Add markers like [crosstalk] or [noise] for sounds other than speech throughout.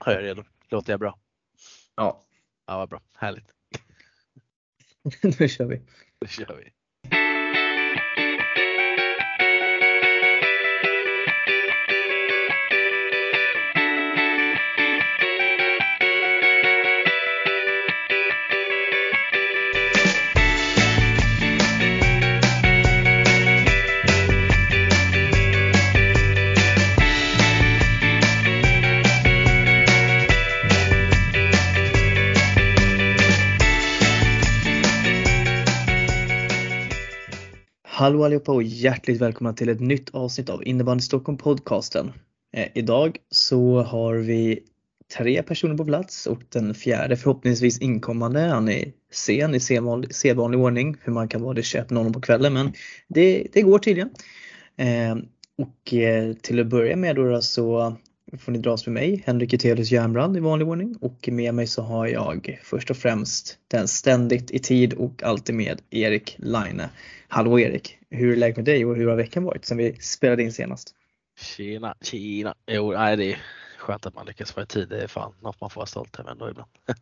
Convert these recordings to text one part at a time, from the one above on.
Har jag redo. Låter jag bra? Ja. Ja, vad bra. Härligt. [laughs] nu kör vi. Nu kör vi. Hallå allihopa och hjärtligt välkomna till ett nytt avsnitt av Innebandy Stockholm podcasten. Eh, idag så har vi tre personer på plats och den fjärde förhoppningsvis inkommande. Han är sen i sedvanlig, sedvanlig ordning hur man kan vara det 21.00 på kvällen men det, det går tydligen. Eh, och eh, till att börja med då så får ni dras med mig, Henrik Etelius Järnbrand i vanlig ordning och med mig så har jag först och främst den ständigt i tid och alltid med Erik Laine. Hallå Erik! Hur är läget med dig och hur har veckan varit sen vi spelade in senast? Tjena, tjena. Jo, nej, det är skönt att man lyckas vara i tid. Det är fan något man får vara stolt över ändå ibland. [laughs]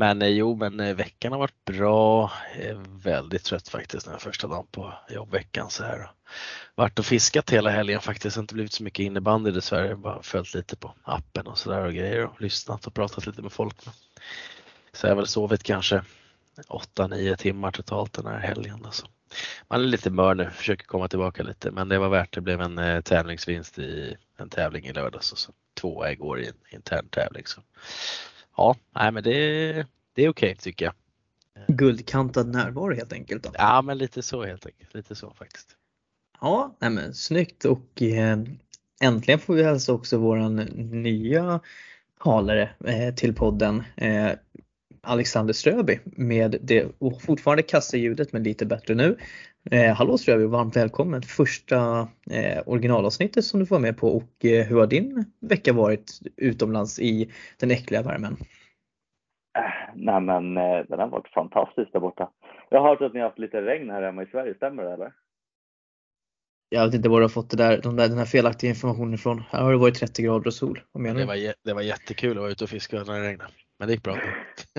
Men eh, jo, men eh, veckan har varit bra. Jag är väldigt trött faktiskt den första dagen på jobbveckan så här. Varit och fiskat hela helgen faktiskt. Inte blivit så mycket innebandy dessvärre. Bara följt lite på appen och sådär och grejer och lyssnat och pratat lite med folk. Så jag har väl sovit kanske 8-9 timmar totalt den här helgen. Alltså. Man är lite mör nu, försöker komma tillbaka lite men det var värt det. blev en eh, tävlingsvinst i en tävling i lördags och så tvåa igår i en intern tävling. Så. Ja, nej men det, det är okej okay, tycker jag. Guldkantad närvaro helt enkelt då? Ja men lite så helt enkelt, lite så faktiskt. Ja, nej men snyggt och eh, äntligen får vi hälsa också våran nya talare eh, till podden. Eh, Alexander Ströby med det fortfarande kassaljudet men lite bättre nu. Eh, hallå Ströby, varmt välkommen första eh, originalavsnittet som du får med på och eh, hur har din vecka varit utomlands i den äckliga värmen? Äh, nej men eh, den har varit fantastisk där borta. Jag har hört att ni har haft lite regn här hemma i Sverige, stämmer det eller? Jag vet inte var du har fått det där, de där, den här felaktiga informationen ifrån. Här har det varit 30 grader och sol. Vad menar det, var, det var jättekul att vara ute och fiska när det regnade. Men det gick bra.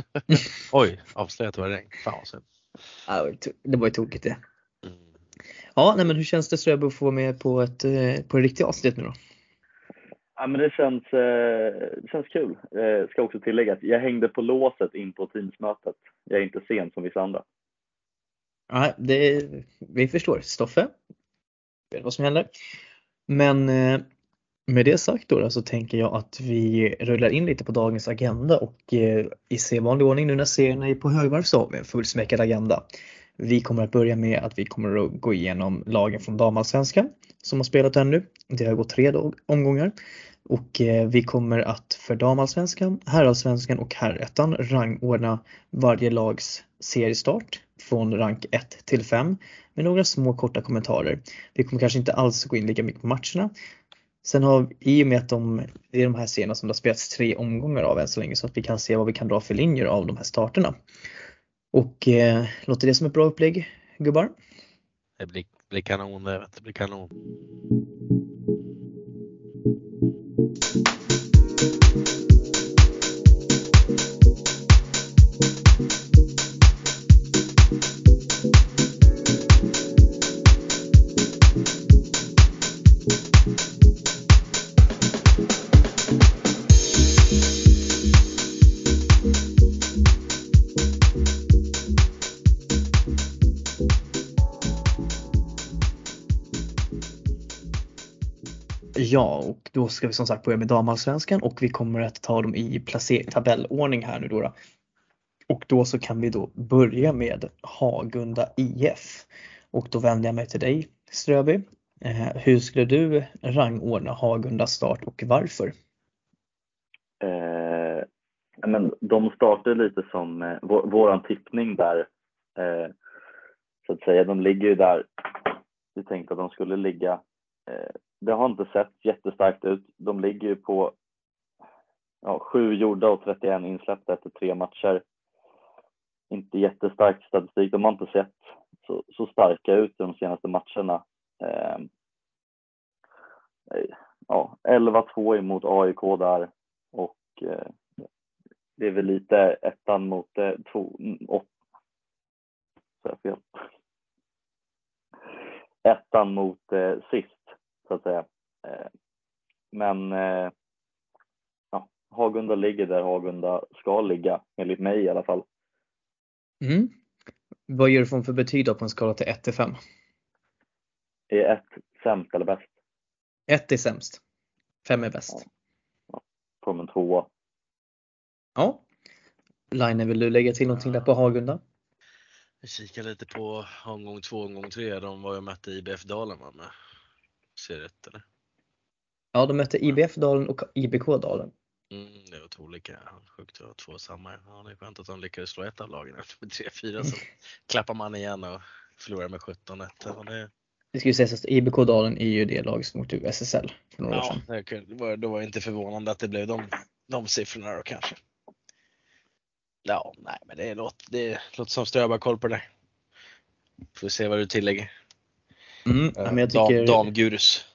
[laughs] Oj, avslöjat att det var regn. Fan vad synd. Ja, det var ju tokigt det. Mm. Ja, nej, men hur känns det Ströby att få vara med på ett, eh, på ett riktigt avsnitt nu då? Ja, men det känns, eh, det känns kul. Jag ska också tillägga att jag hängde på låset in på Teamsmötet. Jag är inte sen som vissa andra. Ja, det, vi förstår. Stoffe, vet vad som händer. Men eh, med det sagt då, så tänker jag att vi rullar in lite på dagens agenda och eh, i sedvanlig ordning nu när serien är på högvarv så har vi en fullsmäckad agenda. Vi kommer att börja med att vi kommer att gå igenom lagen från damallsvenskan som har spelat ännu. Det har gått tre omgångar och eh, vi kommer att för damallsvenskan, herrallsvenskan och herrettan rangordna varje lags seriestart från rank 1 till 5 med några små korta kommentarer. Vi kommer kanske inte alls gå in lika mycket på matcherna Sen har i och med att de, det är de här serierna som det har spelats tre omgångar av än så länge så att vi kan se vad vi kan dra för linjer av de här starterna. Och eh, låter det som ett bra upplägg gubbar? Det blir, blir kanon det, det blir kanon. Ja, och då ska vi som sagt börja med damallsvenskan och vi kommer att ta dem i tabellordning här nu då, då. Och då så kan vi då börja med Hagunda IF. Och då vänder jag mig till dig Ströby. Eh, hur skulle du rangordna Hagundas start och varför? Eh, men de startar lite som eh, vår, våran tippning där. Eh, så att säga, de ligger ju där vi tänkte att de skulle ligga eh, det har inte sett jättestarkt ut. De ligger ju på ja, 7 gjorda och 31 insläppta efter tre matcher. Inte jättestark statistik. De har inte sett så, så starka ut i de senaste matcherna. Eh, ja, 11-2 emot AIK där och eh, det är väl lite ettan mot eh, två, åt, så jag fel. Ettan mot eh, sist, så att säga. Eh, men eh, ja, Hagunda ligger där Hagunda ska ligga, enligt mig i alla fall. Mm. Vad ger du för betyg då på en skala till 1 till 5? Är ett sämst eller bäst? 1 är sämst. 5 är bäst. Får de en tvåa. Ja. Line, vill du lägga till någonting där på Hagunda? Jag kikar lite på omgång två, omgång tre. De var ju och mötte IBF Dalen va? Med. Ser jag rätt eller? Ja, de mötte IBF Dalen och IBK Dalen. Mm, det var två olika. Sjukt att ha två samma. Ja, det är skönt att de lyckades slå ett av lagen [laughs] efter 3-4 så [laughs] klappar man igen och förlorar med 17-1. Ja, det, Det ska ju sägas att IBK Dalen är ju det lag som åkte ur SSL för några år ja, sedan. det kunde- det var, det var inte förvånande att det blev de, de siffrorna då kanske. Ja, nej men det låter, det låter som Ströb har koll på det där. Får se vad du tillägger. Mm, ja, men jag Dam- Damgurus.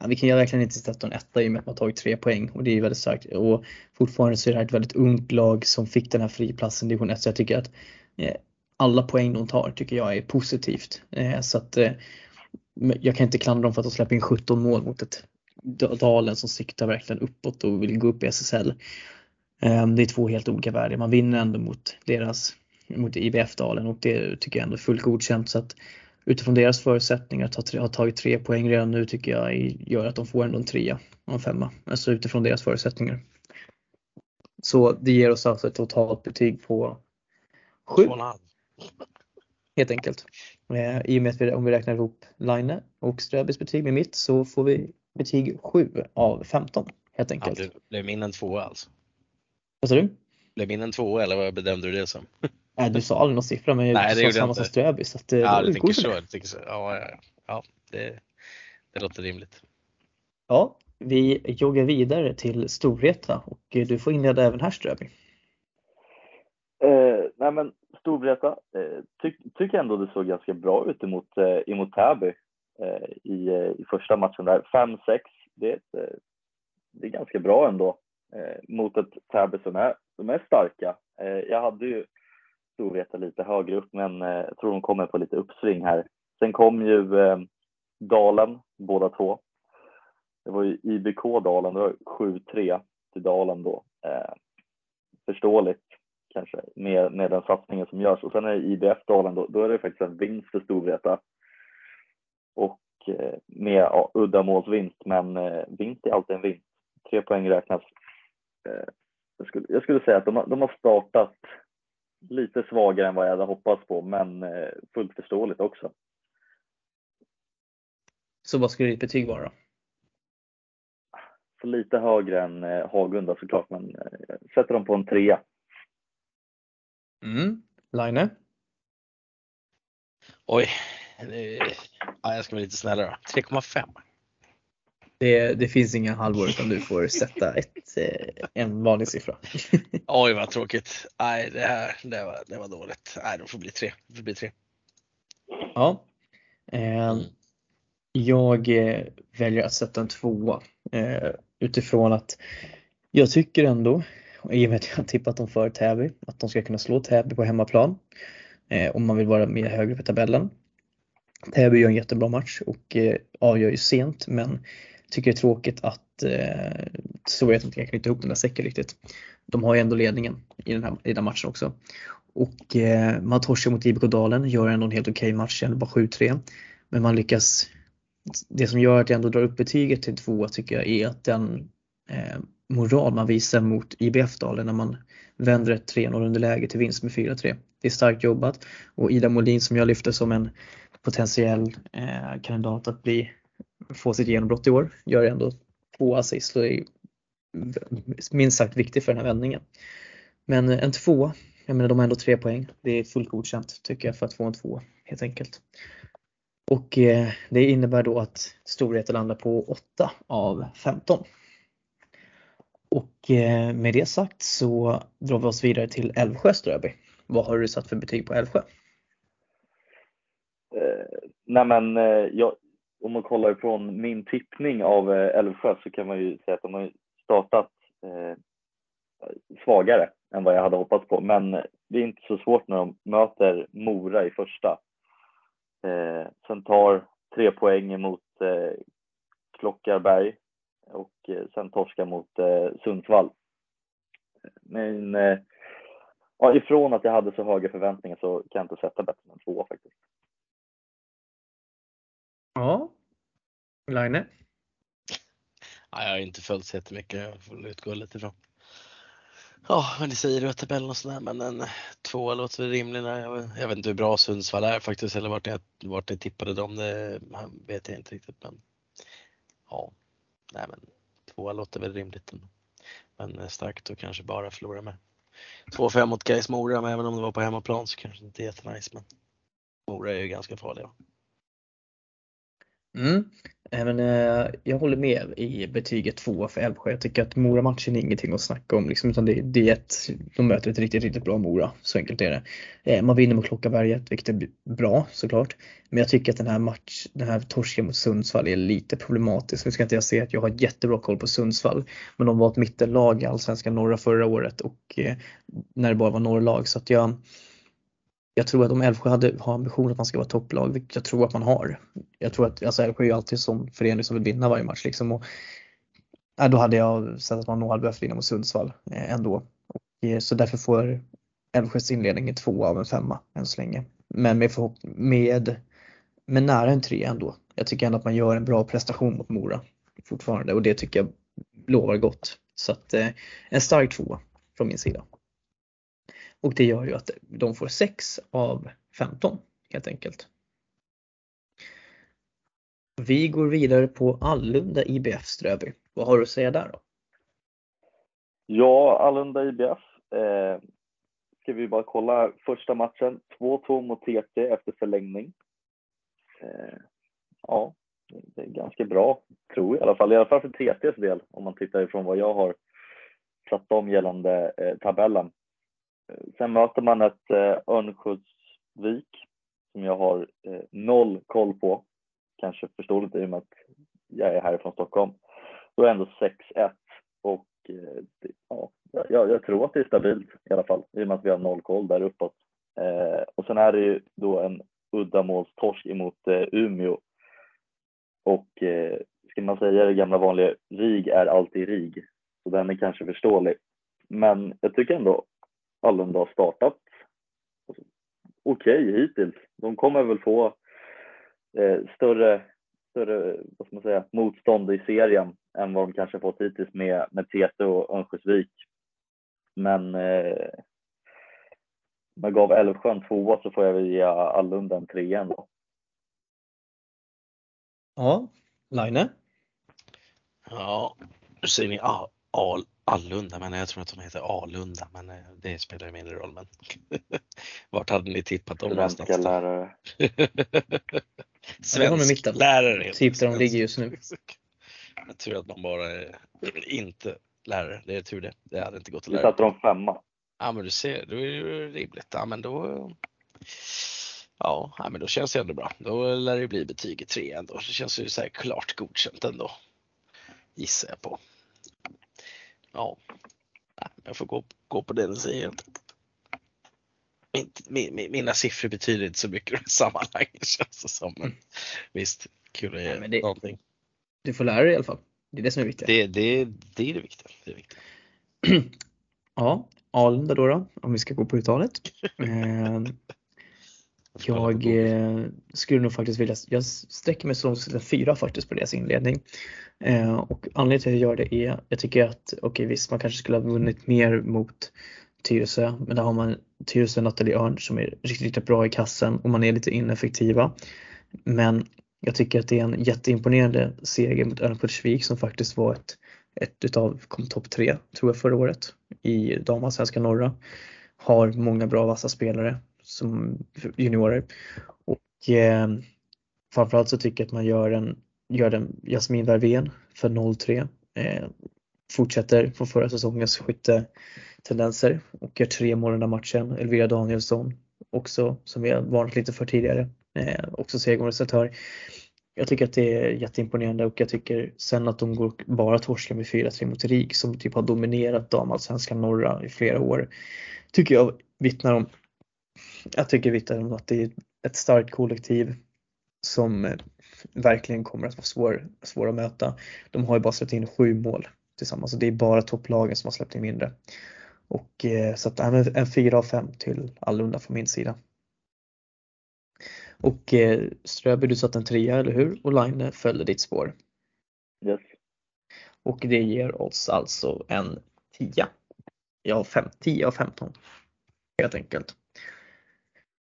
ja, vi kan ju verkligen inte sätta en etta i och med att man tagit tre poäng och det är väldigt starkt. Och fortfarande så är det här ett väldigt ungt lag som fick den här friplatsen i division 1 så jag tycker att eh, alla poäng de tar tycker jag är positivt. Eh, så att eh, jag kan inte klandra dem för att de släpper in 17 mål mot ett Da- Dalen som siktar verkligen uppåt och vill gå upp i SSL. Eh, Det är två helt olika värden. Man vinner ändå mot deras mot IBF-dalen och det tycker jag ändå är fullt godkänt. Så att utifrån deras förutsättningar att ha, tagit tre poäng redan nu tycker jag gör att de får ändå en trea och en femma. Alltså utifrån deras förutsättningar. Så det ger oss alltså ett totalt betyg på sju Två och en halv. helt enkelt. Eh, I och med att vi, om vi räknar ihop Line och Ströbys betyg med mitt så får vi betyg 7 av 15 helt Ja, enkelt. det blev min en tvåa alltså. Vad sa du? Blev min en tvåa eller vad bedömde du det som? Nej, du sa aldrig någon siffra men Nej, det sa jag samma inte. som Ströby så att, eh, Ja, du tänker så. det. Du tänker så. Ja, ja, ja. ja det, det låter rimligt. Ja, vi joggar vidare till Storvreta och eh, du får inleda även här Ströby. Eh, nej men Storvreta eh, ty, tycker ändå det såg ganska bra ut emot, eh, emot Täby eh, i, eh, i första matchen där. 5-6, det, eh, det är ganska bra ändå eh, mot ett Täby som är, som är starka. Eh, jag hade ju Storvreta lite högre upp men eh, jag tror de kommer på lite uppsving här. Sen kom ju eh, Dalen båda två. Det var ju IBK Dalen, det var 7-3 till Dalen då. Eh, förståeligt kanske med, med den satsningen som görs. Och sen är det IBF Dalen, då, då är det faktiskt en vinst för Storvreta. Och eh, med ja, uddamålsvinst, men eh, vinst är alltid en vinst. Tre poäng räknas. Eh, jag, skulle, jag skulle säga att de, har- de har startat lite svagare än vad jag hade hoppats på, men eh, fullt förståeligt också. Så vad skulle ditt betyg vara då? Så lite högre än eh, Hagunda såklart, men eh, jag sätter dem på en trea. Mm. Line? Oj. Ja, jag ska vara lite snällare då. 3,5. Det, det finns inga halvår utan du får sätta ett, eh, en vanlig siffra. [laughs] Oj vad tråkigt. Nej, det här det var, det var dåligt. Nej, det får bli tre. Det får bli tre. Ja. Eh, jag väljer att sätta en tvåa eh, utifrån att jag tycker ändå, i och med att jag har tippat dem för Täby, att de ska kunna slå Täby på hemmaplan eh, om man vill vara med högre på tabellen. Täby gör en jättebra match och eh, avgör ju sent men tycker det är tråkigt att eh, Storvreta inte kan knyta ihop den där säcken riktigt. De har ju ändå ledningen i den här, i den här matchen också. Och eh, man torskar mot IBK Dalen, gör ändå en helt okej match, ändå bara 7-3. Men man lyckas, det som gör att jag ändå drar upp betyget till tvåa tycker jag är att den eh, moral man visar mot IBF Dalen när man vänder ett 3-0 underläge till vinst med 4-3. Det är starkt jobbat och Ida Molin som jag lyfter som en potentiell eh, kandidat att bli, få sitt genombrott i år gör ändå två assist och är minst sagt viktig för den här vändningen. Men en tvåa jag menar de har ändå tre poäng. Det är fullt godkänt tycker jag för att få en två helt enkelt. Och eh, det innebär då att Storvreta landar på 8 av 15. Och eh, med det sagt så drar vi oss vidare till Älvsjö Ströby. Vad har du satt för betyg på Älvsjö? Eh, nej men, eh, jag, om man kollar ifrån min tippning av eh, Älvsjö så kan man ju säga att de har startat eh, svagare än vad jag hade hoppats på. Men det är inte så svårt när de möter Mora i första. Eh, sen tar tre poäng mot eh, Klockarberg och eh, sen torska mot eh, Sundsvall. Men eh, ja, ifrån att jag hade så höga förväntningar så kan jag inte sätta bättre än två faktiskt. Ja. Line? Ja, jag har inte följt så jättemycket, jag får utgå lite ifrån. Ja, men det säger du att tabellen och sådär, men en tvåa låter väl rimlig. Jag, jag vet inte hur bra Sundsvall är faktiskt, eller vart jag, vart jag tippade dem, det vet jag inte riktigt. Men ja, nej men tvåa låter väl rimligt. Men eh, starkt att kanske bara förlora med 2-5 mot Gais Mora, men även om det var på hemmaplan så kanske det inte är jättenice. Men Mora är ju ganska farliga. Mm. Eh, Även, eh, jag håller med i betyget 2 för Älvsjö. Jag tycker att Mora-matchen är ingenting att snacka om. Liksom, utan det, det är ett, de möter ett riktigt, riktigt bra Mora. Så enkelt är det. Eh, man vinner mot Klockarberget, vilket är bra såklart. Men jag tycker att den här, match, den här torsken mot Sundsvall är lite problematisk. Nu ska inte jag säga att jag har jättebra koll på Sundsvall. Men de var ett mittenlag i Allsvenskan norra förra året och eh, när det bara var några lag. Så att jag, jag tror att om Älvsjö hade, har ambition att man ska vara topplag, vilket jag tror att man har. Jag tror att alltså Älvsjö är ju alltid en sån förening som vill vinna varje match liksom. Och, ja, då hade jag sett att man nog hade behövt vinna mot Sundsvall eh, ändå. Och, eh, så därför får Älvsjös inledning en två av en femma än så länge. Men med, med, med nära en tre ändå. Jag tycker ändå att man gör en bra prestation mot Mora fortfarande och det tycker jag lovar gott. Så att eh, en stark tvåa från min sida. Och det gör ju att de får 6 av 15 helt enkelt. Vi går vidare på Allunda IBF Ströby. Vad har du att säga där då? Ja, Allunda IBF. Eh, ska vi bara kolla första matchen. 2-2 mot TT efter förlängning. Eh, ja, det är ganska bra, tror jag i alla fall. I alla fall för TTs del, om man tittar ifrån vad jag har satt om gällande eh, tabellen. Eh, sen möter man ett eh, Örnsköldsvik som jag har eh, noll koll på. Kanske förståeligt i och med att jag är härifrån Stockholm. Då är det ändå 6-1 och eh, ja, jag, jag, tror att det är stabilt i alla fall i och med att vi har noll koll där uppåt. Eh, och sen är det ju då en uddamålstorsk emot eh, Umeå. Och eh, ska man säga det gamla vanliga, RIG är alltid RIG. Så den är kanske förståelig. Men jag tycker ändå Allunda har startat okej okay, hittills. De kommer väl få eh, större, större vad ska man säga, motstånd i serien än vad de kanske fått hittills med, med TT och Örnsköldsvik. Men eh, jag gav Älvsjö en tvåa så får jag väl ge Allunda en trea ändå. Ja, Line? Ja, nu säger ni Al Allunda, men jag tror att de heter Alunda, men eh, det spelar mindre roll. Men [laughs] vart hade ni tippat dem någonstans? Svenska lärare. [laughs] Svensk lärare. Typ där de ligger just nu. [laughs] Jag tror att man bara är inte lärare, det är tur det. Det hade inte gått att lära. Du satte dem femma. Ja men du ser, då är det ju rimligt. Ja men då Ja, men då känns det ändå bra. Då lär det bli betyget 3 ändå. Det känns ju så här klart godkänt ändå. Gissar jag på. Ja, jag får gå, gå på det den säger. Min, min, mina siffror betyder inte så mycket i sammanhanget [laughs] känns det som. Men visst, kul att ge det, någonting. Du får lära dig i alla fall. Det är det som är viktigt. Det, det, det är det viktiga. Det är viktigt. [clears throat] ja, Alunda då, då, om vi ska gå på uttalet. [laughs] Jag eh, skulle nog faktiskt vilja, jag sträcker mig så långt som fyra faktiskt på deras inledning. Eh, och anledningen till att jag gör det är, jag tycker att, okej okay, visst man kanske skulle ha vunnit mer mot Tyresö, men där har man Tyresö Nathalie Örn som är riktigt, riktigt bra i kassen och man är lite ineffektiva. Men jag tycker att det är en jätteimponerande seger mot Örnsköldsvik som faktiskt var ett, ett utav, kom topp tre tror jag förra året i damallsvenskan norra. Har många bra vassa spelare som juniorer. Och eh, framförallt så tycker jag att man gör en, gör den Jasmin Verven för 0-3. Eh, fortsätter från förra säsongens skyttetendenser och gör tre mål den här matchen. Elvira Danielsson också, som vi har varnat lite för tidigare, eh, också segerorganisatör. jag tycker att det är jätteimponerande och jag tycker sen att de går bara torskar med 4-3 mot RIK som typ har dominerat damallsvenskan norra i flera år. Tycker jag vittnar om, jag tycker vittnar om att det är ett starkt kollektiv som eh, verkligen kommer att vara svår, svår att möta. De har ju bara släppt in sju mål tillsammans och det är bara topplagen som har släppt in mindre. Och eh, så att en 4 av 5 till Allunda från min sida. Och eh, Ströby, du satt en trea, eller hur? Och Line följde ditt spår. Yes. Och det ger oss alltså en 10. Ja, 5, 10 av 15. Helt enkelt.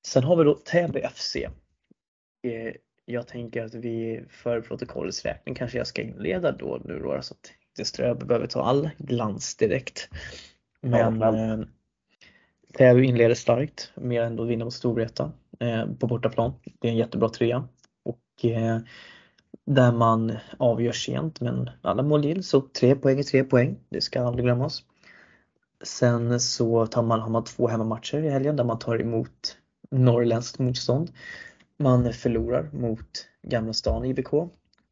Sen har vi då Täby FC. Eh, jag tänker att vi för protokollets räkning kanske jag ska inleda då nu då så att inte Ströby behöver ta all glans direkt. Men Ja, eh, Täby inleder starkt med ändå vinna mot Storvreta eh, på bortaplan. Det är en jättebra trea. Och där man avgör sent men alla mål gills så tre poäng är tre poäng. Det ska aldrig glömmas. Sen så tar man, har man två hemmamatcher i helgen där man tar emot norrländskt motstånd. Man förlorar mot Gamla stan IBK.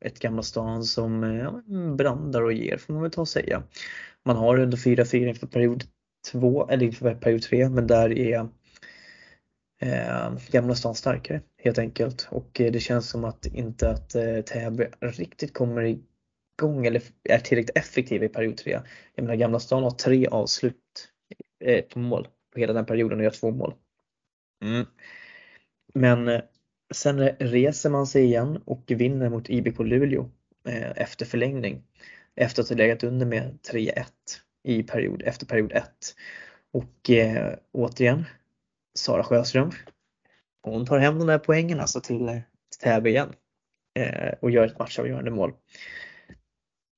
Ett Gamla stan som eh, ja, brandar och ger får man väl ta och säga. Man har under 4-4 inför period 2, eller inför period 3, men där är eh, Gamla stan starkare helt enkelt. Och eh, det känns som att inte att eh, Täby riktigt kommer igång eller är tillräckligt effektiva i period 3. Jag menar Gamla stan har tre avslut eh, på mål på hela den perioden och gör två mål. Mm. Men eh, sen reser man sig igen och vinner mot IBK Luleå eh, efter förlängning. Efter att ha legat under med 3-1 i period, efter period 1. Och eh, återigen, Sara Sjöström. Hon tar hem de där poängen alltså till, till Täby igen. Eh, och gör ett matchavgörande mål.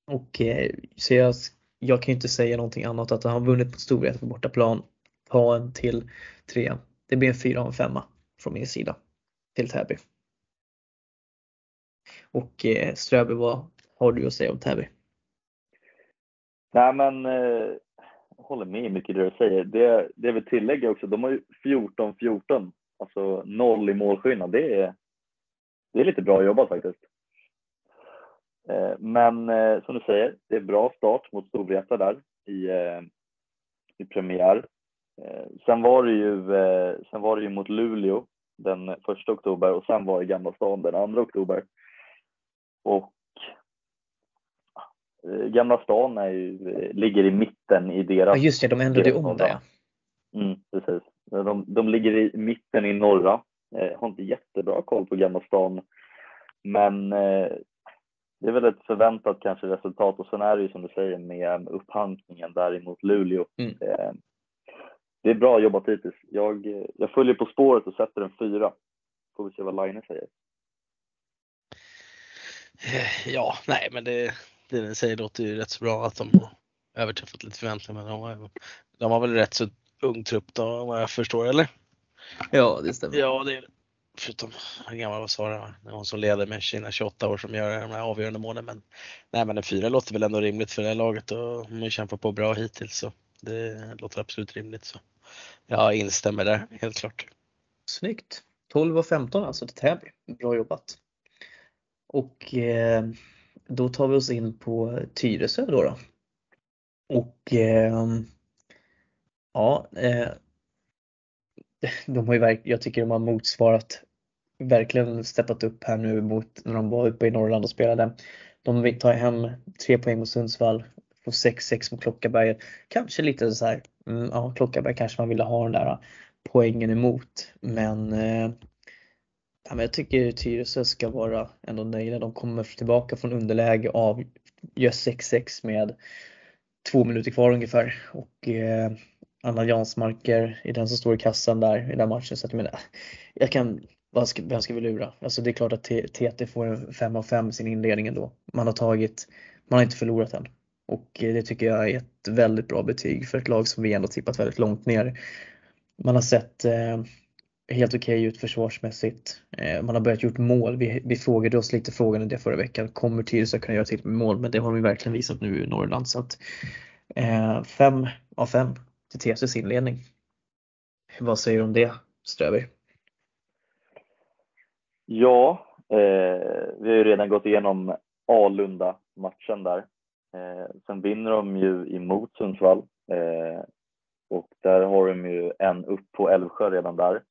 Och eh, så jag, jag kan ju inte säga någonting annat att han har vunnit mot Storvreta på bortaplan. Ta en till trea. Det blir en fyra och en femma från min sida till Täby. Och eh, Ströby, vad har du att säga om Täby? Nej men, eh, jag håller med mycket det du säger. Det, det jag vill tillägga också, de har ju 14-14, alltså noll i målskillnad. Det är, det är lite bra jobbat faktiskt. Eh, men eh, som du säger, det är bra start mot Storvreta där i, eh, i premiär. Eh, sen, var det ju, eh, sen var det ju mot Luleå den första oktober och sen var det Gamla stan den andra oktober. Och eh, Gamla stan är ju, ligger i mitten i deras... Ja just det, de ändrade om det. Mm, precis. De, de ligger i mitten i norra. Eh, har inte jättebra koll på Gamla stan. Men eh, det är väl ett förväntat kanske resultat och sen är det ju som du säger med upphankningen där emot Luleå. Mm. Eh, det är bra jobbat hittills. Jag, jag följer på spåret och sätter en fyra. Får vi se vad Line säger. Eh, Ja, nej men det, det ni säger låter ju rätt så bra att de har överträffat lite förväntningar. Men de har, de har väl rätt så ung trupp då vad jag förstår eller? Ja, det stämmer. Ja, det är. Förutom, hur gammal var Sara? Det är hon som leder med sina 28 år som gör de här avgörande målen. Men, nej, men en fyra låter väl ändå rimligt för det här laget och de har kämpat på bra hittills så det låter absolut rimligt. Så. Jag instämmer där, helt klart. Snyggt! 12 och 15 alltså till Täby. Bra jobbat! Och eh, då tar vi oss in på Tyresö då. då. Och eh, ja, eh, [laughs] de har ju verk, jag tycker de har motsvarat, verkligen steppat upp här nu mot när de var uppe i Norrland och spelade. De tar hem tre poäng mot Sundsvall, får 6-6 mot Klockaberget. Kanske lite så här, mm, ja Klockarberg kanske man ville ha den där äh, poängen emot men eh, Ja, men jag tycker Tyresö ska vara ändå nöjda. De kommer tillbaka från underläge av gör 6-6 med två minuter kvar ungefär och eh, Anna Jansmarker är den som står i kassan där i den matchen. Så att jag menar, jag kan, vad ska, vem ska vi lura? Alltså det är klart att TT får en 5 av 5 i sin inledning ändå. Man har tagit, man har inte förlorat än. Och det tycker jag är ett väldigt bra betyg för ett lag som vi ändå tippat väldigt långt ner. Man har sett eh, helt okej okay ut försvarsmässigt. Eh, man har börjat gjort mål. Vi, vi frågade oss lite frågan det förra veckan. Kommer Tyresö kunna göra till med mål? Men det har de verkligen visat nu i Norrland. Så att, eh, fem av fem till TCs inledning. Vad säger du om det Ströby? Ja, Eh, vi har ju redan gått igenom Alunda-matchen där. Eh, sen vinner de ju emot Sundsvall eh, och där har de ju en upp på Älvsjö redan där.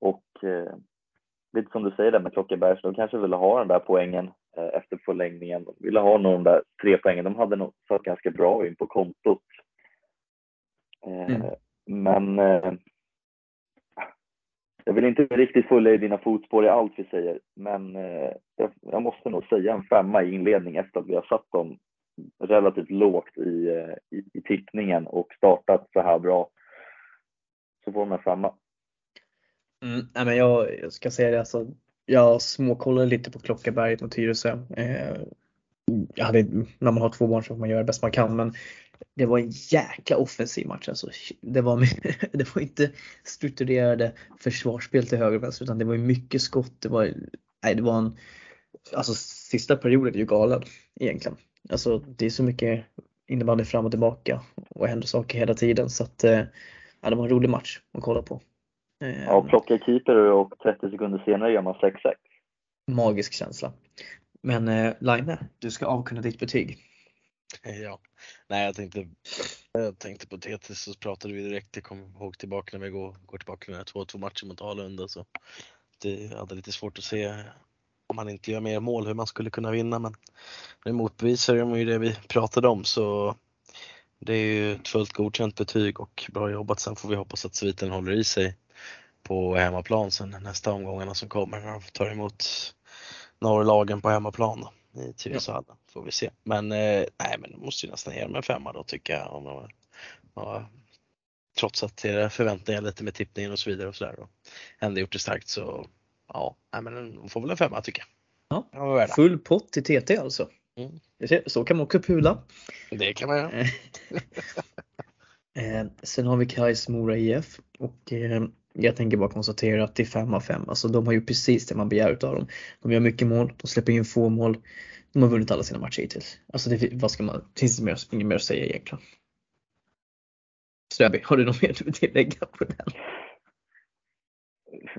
Och eh, lite som du säger där med Klockeberg, så de kanske ville ha den där poängen eh, efter förlängningen. De ville ha de där tre poängen. De hade nog satt ganska bra in på kontot. Eh, Mm. Men eh, jag vill inte riktigt följa i dina fotspår i allt vi säger, men eh, jag, jag måste nog säga en femma i inledning efter att vi har satt dem relativt lågt i, eh, i, i tippningen och startat så här bra. Så får de en femma. Mm, nej men jag, jag ska säga det alltså. Jag småkollade lite på Klockaberget mot Tyresö. Eh, jag hade, när man har två barn så får man göra det bäst man kan men det var en jäkla offensiv match alltså. Det var, [laughs] det var inte strukturerade försvarsspel till höger och vänster utan det var mycket skott. Det var, nej, det var en, alltså sista perioden är ju galen egentligen. Alltså det är så mycket innebandy fram och tillbaka och händer saker hela tiden så att eh, ja, det var en rolig match att kolla på. Eh, Ja, plocka keeper och 30 sekunder senare gör man 6-6. magisk känsla. Men eh, Line, du ska avkunna ditt betyg. Ja, nej jag tänkte, jag tänkte på Tetis så pratade vi direkt, jag kom ihåg tillbaka när vi går, går tillbaka till den här 2-2 matchen mot Alunda så det hade lite svårt att se om man inte gör mer mål hur man skulle kunna vinna men nu motbevisar de ju det vi pratade om så det är ju ett fullt godkänt betyg och bra jobbat. Sen får vi hoppas att sviten håller i sig på hemmaplan sen nästa omgångarna som kommer när de tar emot norrlagen på hemmaplan då, i Tyresöhallen. Får vi se. Men eh, nej, men de måste ju nästan ge dem en femma då tycker jag. Om de, ja, trots att era förväntningar lite med tippningen och så vidare och sådär och ändå gjort det starkt så ja, men de får väl en femma tycker jag. Ja. Full pott till TT alltså. Mm. Det Så kan man också pula. Det kan man göra. Eh, [laughs] sen har vi Kais Mora IF och eh, jag tänker bara konstatera att det är 5 av 5. Alltså de har ju precis det man begär utav dem. De gör mycket mål, de släpper in få mål. De har vunnit alla sina matcher hittills. Alltså det, vad ska man, det finns inte mer, inget mer att säga egentligen. Ströby, har du något mer du vill tillägga på den?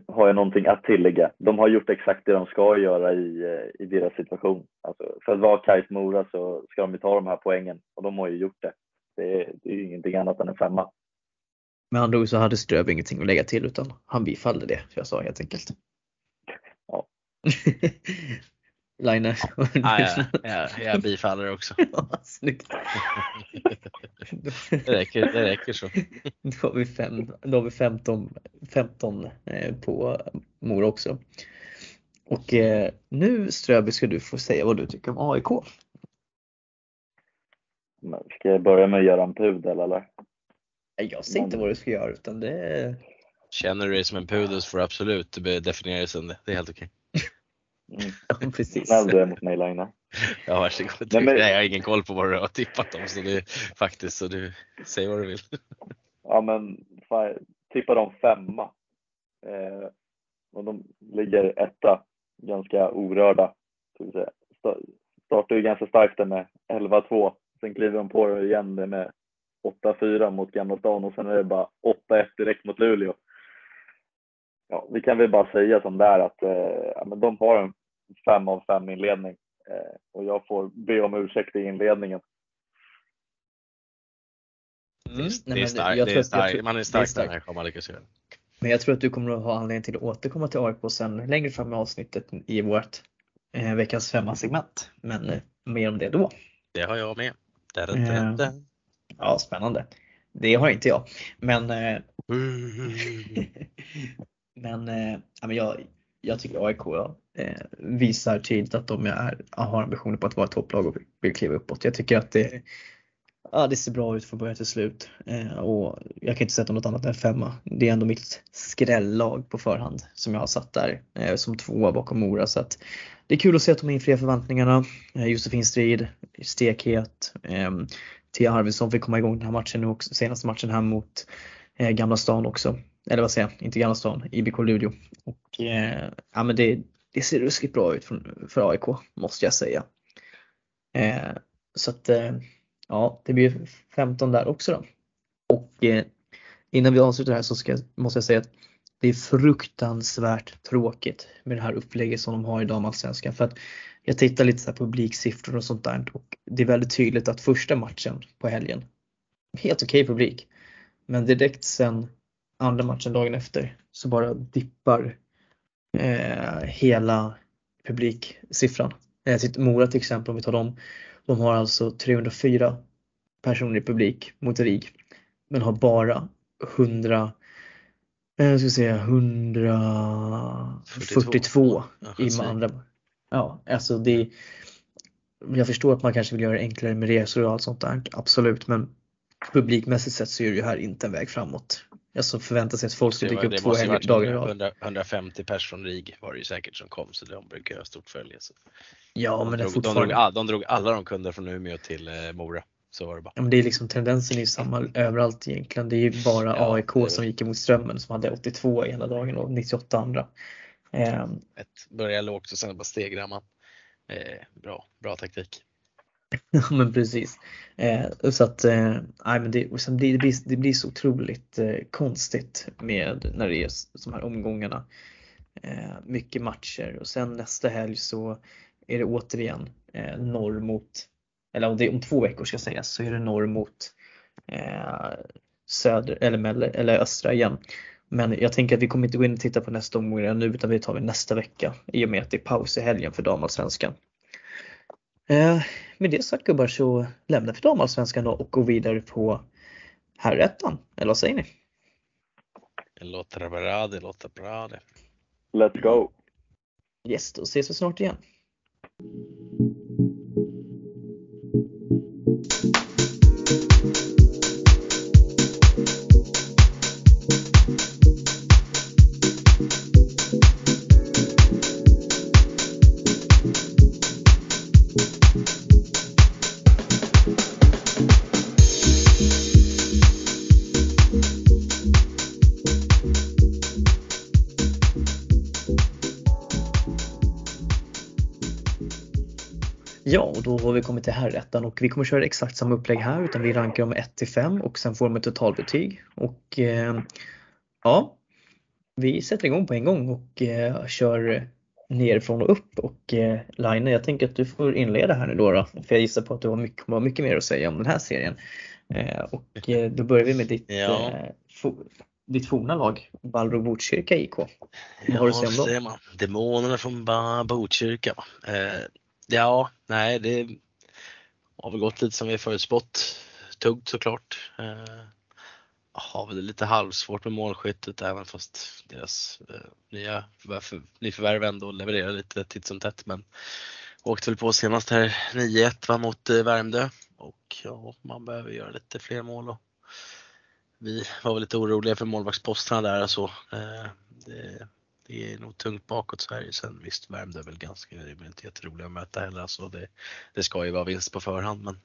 Har jag någonting att tillägga? De har gjort exakt det de ska göra i, eh, i deras situation. Alltså, för att vara Kais Mora så ska de ju ta de här poängen och de har ju gjort det. Det är, det är ju ingenting annat än en femma. Med andra ord så hade Ströby ingenting att lägga till utan han bifallde det jag sa helt enkelt. Ja. [laughs] Line. [laughs] Ja, ja, ja, jag bifaller också. [laughs] Ja, Snyggt. [laughs] Det räcker, det räcker så. Då har vi, fem, då har vi 15, 15 eh, på Mora också. Och eh, nu Ströby ska du få säga vad du tycker om AIK. Men Ska jag börja med att göra en pudel eller? Jag säger inte vad du ska göra utan det. Känner du dig som en pudel så får du absolut definiera dig som det. Det är helt okej. Mm. [laughs] Ja, precis. Snäll du är mot mig Laina. Ja, varsågod. Nej, men- Jag har ingen koll på vad du har tippat om så det faktiskt så du säger vad du vill. [laughs] Ja men fan, jag tippar de femma. Eh, och de ligger etta, ganska orörda. Startar ju ganska starkt där med 11-2. Sen kliver de på det igen med 8-4 mot Gamla stan och sen är det bara 8-1 direkt mot Luleå. Ja, vi kan väl bara säga som det är att eh, ja, men de har en 5 av 5 inledning. Eh, och jag får be om ursäkt i inledningen. Det Mm. Nej, det är men starkt. Man är stark kommer lyckas göra det. Men jag tror att du kommer att ha anledning till att återkomma till AIK sen längre fram i avsnittet i vårt eh, veckans femma segment. Men eh, mer om det då. Det har jag med. Där, där, Ja. där, där. Ja, spännande. Det har inte jag. Men eh. [laughs] [laughs] Men, eh, ja, men jag, jag tycker AIK ja, eh, visar tydligt att de är, har ambitioner på att vara ett topplag och vill kliva uppåt. Jag tycker att det, ja, det ser bra ut från början till slut eh, och jag kan inte sätta något annat än femma. Det är ändå mitt skrällag på förhand som jag har satt där eh, som tvåa bakom Mora. Så att det är kul att se att de infriar förväntningarna. Josefin Strid, stekhet. Tia Arvidsson fick komma igång den här matchen nu också, senaste matchen här mot Gamla stan också. Eller vad säger jag, inte Gamla stan, IBK Luleå. Och eh, ja men det, det ser ruskigt bra ut för, för AIK måste jag säga. Eh, så att eh, ja, det blir 15 där också då. Och eh, innan vi avslutar här så ska, måste jag säga att det är fruktansvärt tråkigt med det här upplägget som de har i damallsvenskan. För att jag tittar lite så här publiksiffror och sånt där och det är väldigt tydligt att första matchen på helgen, helt okej okay publik. Men direkt sen andra matchen dagen efter så bara dippar eh, hela publiksiffran. Eh, Mora till exempel om vi tar dem. De har alltså 304 personer i publik mot RIG men har bara 100 eh, jag ska säga 142 i andra. Ja, alltså det jag förstår att man kanske vill göra det enklare med resor och allt sånt där, absolut, men publikmässigt sett så är det ju här inte en väg framåt. Alltså förvänta sig att folk ska dyka upp två dagar i rad. 150 pers från RIG var det ju säkert som kom så de brukar ha stort följe. Så. Ja, de men drog, fortfarande... de, drog, de drog alla de kunde från Umeå till eh, Mora. Så var det bara. Ja, men det är liksom tendensen är ju samma överallt egentligen. Det är ju bara ja, AIK det... som gick emot strömmen som hade 82 ena dagen och 98 andra. Eh. Ett börjar lågt och sen bara stegrar man. Eh, bra, bra taktik. Ja [laughs] men precis. Eh, så att eh, men det, det, blir, det blir så otroligt eh, konstigt med när det är de här omgångarna. Eh, mycket matcher och sen nästa helg så är det återigen eh, norr mot, eller om det om två veckor ska sägas, så är det norr mot eh, söder eller, eller östra igen. Men jag tänker att vi kommer inte gå in och titta på nästa omgång nu utan vi tar vi nästa vecka i och med att det är paus i helgen för damallsvenskan. Eh, med det sagt gubbar så lämnar vi damallsvenskan då och går vidare på herrettan. Eller vad säger ni? Det låter bra, det låter bra det. Let's go! Yes, då ses vi snart igen. Har vi kommit till herrettan och vi kommer köra exakt samma upplägg här utan vi rankar dem 1 till 5 och sen får de ett totalbetyg. Och eh, ja, vi sätter igång på en gång och eh, kör nerifrån och upp och eh, Line, jag tänker att du får inleda här nu då, då för jag gissar på att du har mycket, har mycket mer att säga om den här serien. Eh, och eh, då börjar vi med ditt, ja. eh, fo, ditt forna lag, Balrog Botkyrka IK. Vad ja, har du att säga om dem? Demonerna från Botkyrka. Eh, Ja, nej det har väl gått lite som vi förutspått. Tungt såklart. Eh, har väl lite halvsvårt med målskyttet även fast deras eh, nya nyförvärv ändå levererar lite titt som tätt. Men åkte väl på senast här 9-1 mot eh, Värmdö och ja, man behöver göra lite fler mål. Och vi var väl lite oroliga för målvaktsposterna där och så. Eh, det, det är nog tungt bakåt Sverige. Sen visst, Värmdö är väl ganska, det är inte jätteroliga att möta heller. Alltså det, det ska ju vara vinst på förhand men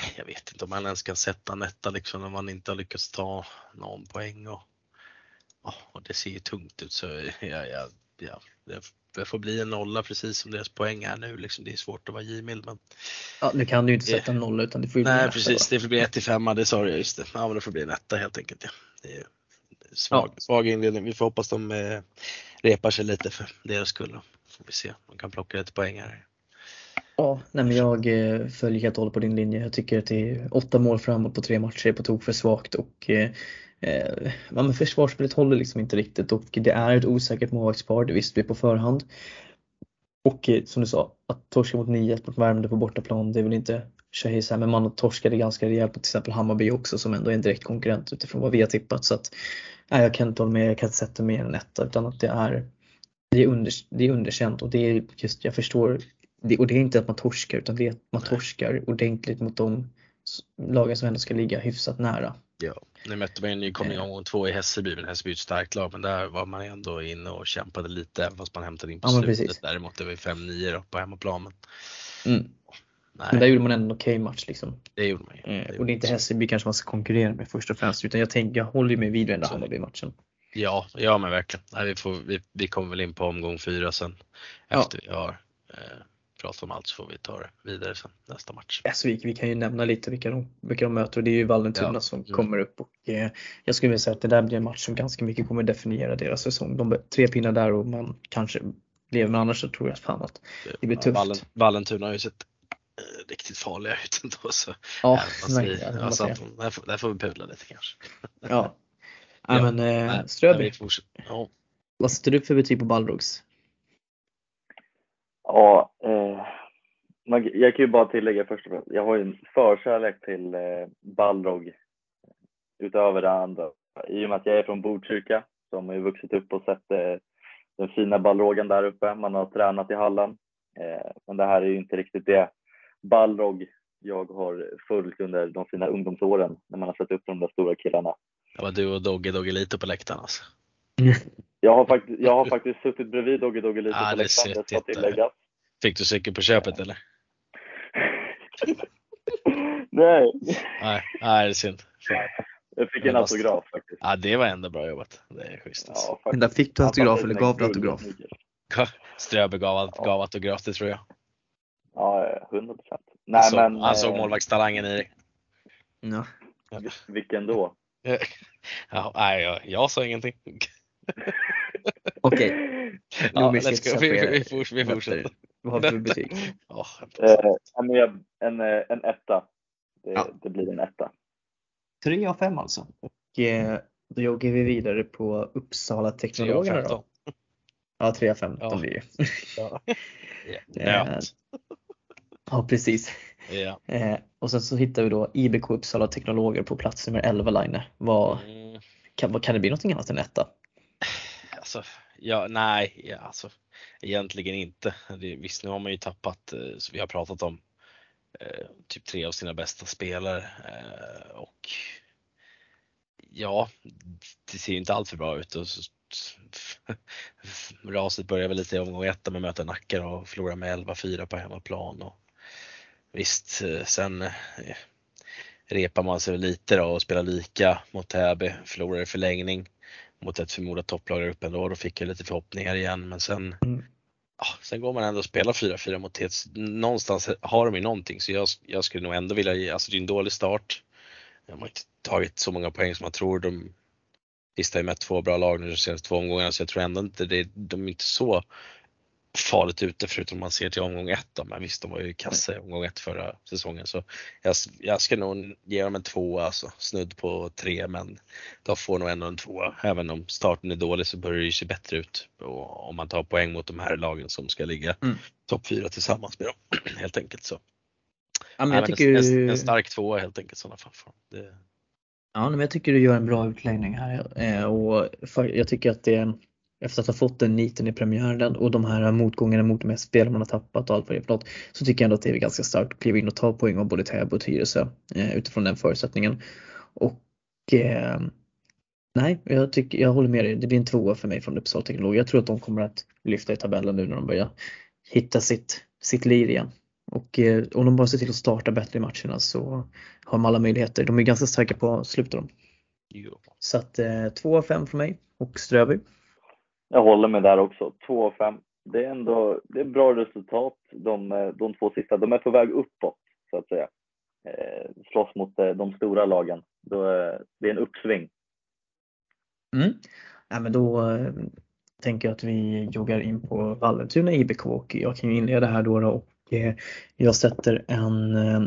nej, jag vet inte om man ens kan sätta en etta liksom när man inte har lyckats ta någon poäng och, och det ser ju tungt ut så ja, ja, ja, det får bli en nolla precis som deras poäng är nu. Liksom, det är svårt att vara givmild. Men... Ja, nu kan du ju inte sätta en nolla utan det får ju bli Nej precis, det får bli 1 till 5 det sa jag just det. Ja men det får bli en etta helt enkelt. Ja. Det är, svag, ja. svag inledning. Vi får hoppas de eh, repar sig lite för deras skull. Får vi se, de kan plocka lite poäng här. Ja, nej men jag eh, följer helt och hållet på din linje. Jag tycker att det är åtta mål framåt på tre matcher är på tok för svagt och eh, eh, ja, men försvarsspelet håller liksom inte riktigt och det är ett osäkert målvaktspar, det visste vi på förhand. Och eh, som du sa, att torska mot 9 mot Värmdö på bortaplan, det är väl inte Shahisa, men man torskade ganska rejält på till exempel Hammarby också som ändå är en direkt konkurrent utifrån vad vi har tippat. Så att, nej, jag kan inte hålla med, jag kan inte sätta mer än etta utan att det är, det är, under, det är underkänt och det är just, jag förstår, det, och det är inte att man torskar utan det är att man torskar ordentligt mot de lagen som ändå ska ligga hyfsat nära. Ja, nu mötte man en nykomling eh. omgång två i Hässelby, men Hässelby är ett starkt lag, men där var man ändå inne och kämpade lite även fast man hämtade in på ja, slutet. Däremot det var 5-9 på hemmaplan. Mm. Men där gjorde man ändå en okej okay match liksom. Det gjorde man ju. Eh, och det är inte Hässelby kanske man ska konkurrera med först och främst utan jag tänker, jag håller mig vid den där Hammarby-matchen. Ja, ja men verkligen. Nej, vi, får, vi, vi kommer väl in på omgång fyra sen. Efter ja. vi har eh, pratat om allt så får vi ta det vidare sen nästa match. Alltså, vi, vi kan ju nämna lite vilka de, vilka de möter och det är ju Vallentuna Ja. som Mm. kommer upp och eh, jag skulle vilja säga att det där blir en match som ganska mycket kommer definiera deras säsong. De tre pinnar där och man kanske lever men annars så tror jag fan att det blir tufft. Vallen, Vallentuna har ju sett riktigt farliga [laughs] ut ändå så, ja, verkligen, ja, så att, där, får, där får vi pudla lite kanske. [laughs] ja. Ja. ja men eh, Ströby. Ja. vad sätter du för betyg på Balrogs? Ja, eh, man, jag kan ju bara tillägga först och främst, jag har ju en förkärlek till eh, Balrog utöver det andra. I och med att jag är från Botkyrka som har ju vuxit upp och sett eh, den fina Balrogen där uppe. Man har tränat i hallen. Eh, men det här är ju inte riktigt det Balrog jag har följt under de fina ungdomsåren när man har sett upp de där stora killarna. Det var du och Dogge Doggelito på läktaren alltså. Jag har, fakt- jag har faktiskt suttit bredvid Dogge Dogge lite Ja, på läktaren, det ska tilläggas. Fick du cykel på köpet eller? [laughs] Nej, Nej, nej det är synd. Fan. jag fick en autograf faktiskt. Ja det var ändå bra jobbat. Det är schysst alltså. Ja, fick du autograf eller gav du autograf? Ströbe gav, gav autograf det tror jag. Ja, hundra procent. Han Nej, såg, men han såg eh, målvaktstalangen i dig. Ja. vilken då? [laughs] Ja, nej, jag, jag sa ingenting. [laughs] Okej, Ja, Jo, vi. Vi, vi, fortsätter. vad har du för betyg? Åh, Eh, ja, en, eh, en etta. Det, Ja. det blir en etta. 3 av 5 alltså. Och eh, då joggar vi vidare på Uppsala Teknologerna då. 15. Ja, 3 av 5 Ja. de blir ju. Ja. [laughs] Nöt. Ja, precis. Ja. Eh, och sen så hittar vi då IBK Uppsala Teknologer på plats nummer 11 Line. Vad Mm, kan, vad, kan det bli någonting annat än etta? alltså, ja, nej, ja, alltså, egentligen inte. Det, visst, nu har man ju tappat, eh, vi har pratat om, eh, typ tre av sina bästa spelare. Eh, och ja, det ser ju inte allt för bra ut. Och så, [laughs] raset börjar väl lite i omgång ett med möta Nacka och förlora med 11-4 på hemmaplan. Och visst, eh, sen eh, repar man sig lite då och spelar lika mot Täby, förlorar i förlängning mot ett förmodat topplag där uppe ändå. Då fick jag lite förhoppningar igen men sen, Mm. ja, sen går man ändå och spelar 4-4 mot Tets. Någonstans har de ju någonting så jag, jag skulle nog ändå vilja ge, alltså det är en dålig start. De har inte tagit så många poäng som man tror. De Visst har ju mött två bra lag nu de senaste två omgångarna så jag tror ändå inte det, de är inte så farligt ute förutom man ser till omgång ett då. Men visst, de var ju kassa i omgång ett förra säsongen så jag, jag ska nog ge dem en tvåa alltså. Snudd på tre men de får nog ändå en tvåa. Även om starten är dålig så börjar det ju se bättre ut och om man tar poäng mot de här lagen som ska ligga Mm. topp fyra tillsammans med dem [clears throat] helt enkelt så. Ja, men jag tycker en, en, stark tvåa helt enkelt i sådana fall. Det, Ja, men jag tycker du gör en bra utläggning här eh, och jag tycker att det efter att ha fått den niten i premiären och de här motgångarna mot de här spelen man har tappat och allt vad det är för något så tycker jag ändå att det är ganska starkt att kliva in och ta poäng av både Täby och Tyresö eh, utifrån den förutsättningen. Och eh, nej, jag, tycker, jag håller med dig. Det blir en tvåa för mig från Uppsala Teknolog. Jag tror att de kommer att lyfta i tabellen nu när de börjar hitta sitt, sitt lir igen. Och eh, om de bara ser till att starta bättre i matcherna så har de alla möjligheter. De är ganska starka på slutet de. jo. Så att eh, 2 av 5 för mig och Ströby. Jag håller med där också. 2 av 5. Det är ändå det är bra resultat de, eh, de två sista. De är på väg uppåt så att säga. Eh, slåss mot eh, de stora lagen. Då, eh, det är en uppsving. Mm. Ja, men då eh, tänker jag att vi joggar in på Vallentuna IBK och jag kan ju inleda här då, då och eh, jag sätter en eh,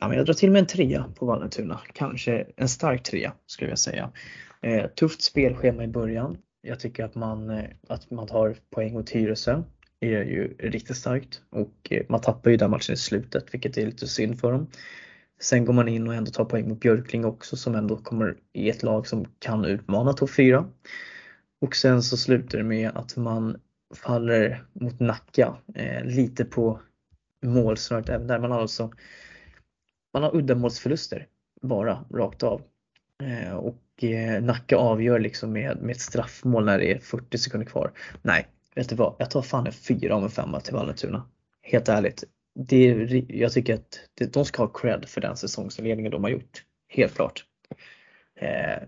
Ja, men jag drar till med en trea på Vallentuna. Kanske en stark trea skulle jag säga. Eh, tufft spelschema i början. Jag tycker att man, eh, att man tar poäng mot Tyresö är ju riktigt starkt och eh, man tappar ju den matchen i slutet vilket är lite synd för dem. Sen går man in och ändå tar poäng mot Björkling också som ändå kommer i ett lag som kan utmana topp 4. Och sen så slutar det med att man faller mot Nacka eh, lite på målsnöret även där. Man har alltså man har uddamålsförluster bara rakt av. Eh, och eh, Nacka avgör liksom med, med ett straffmål när det är 40 sekunder kvar. Nej, vet du vad? Jag tar fan en fyra av en femma till Vallentuna. Helt ärligt. Det är, jag tycker att det, de ska ha cred för den säsongsinledningen de har gjort. Helt klart. Eh,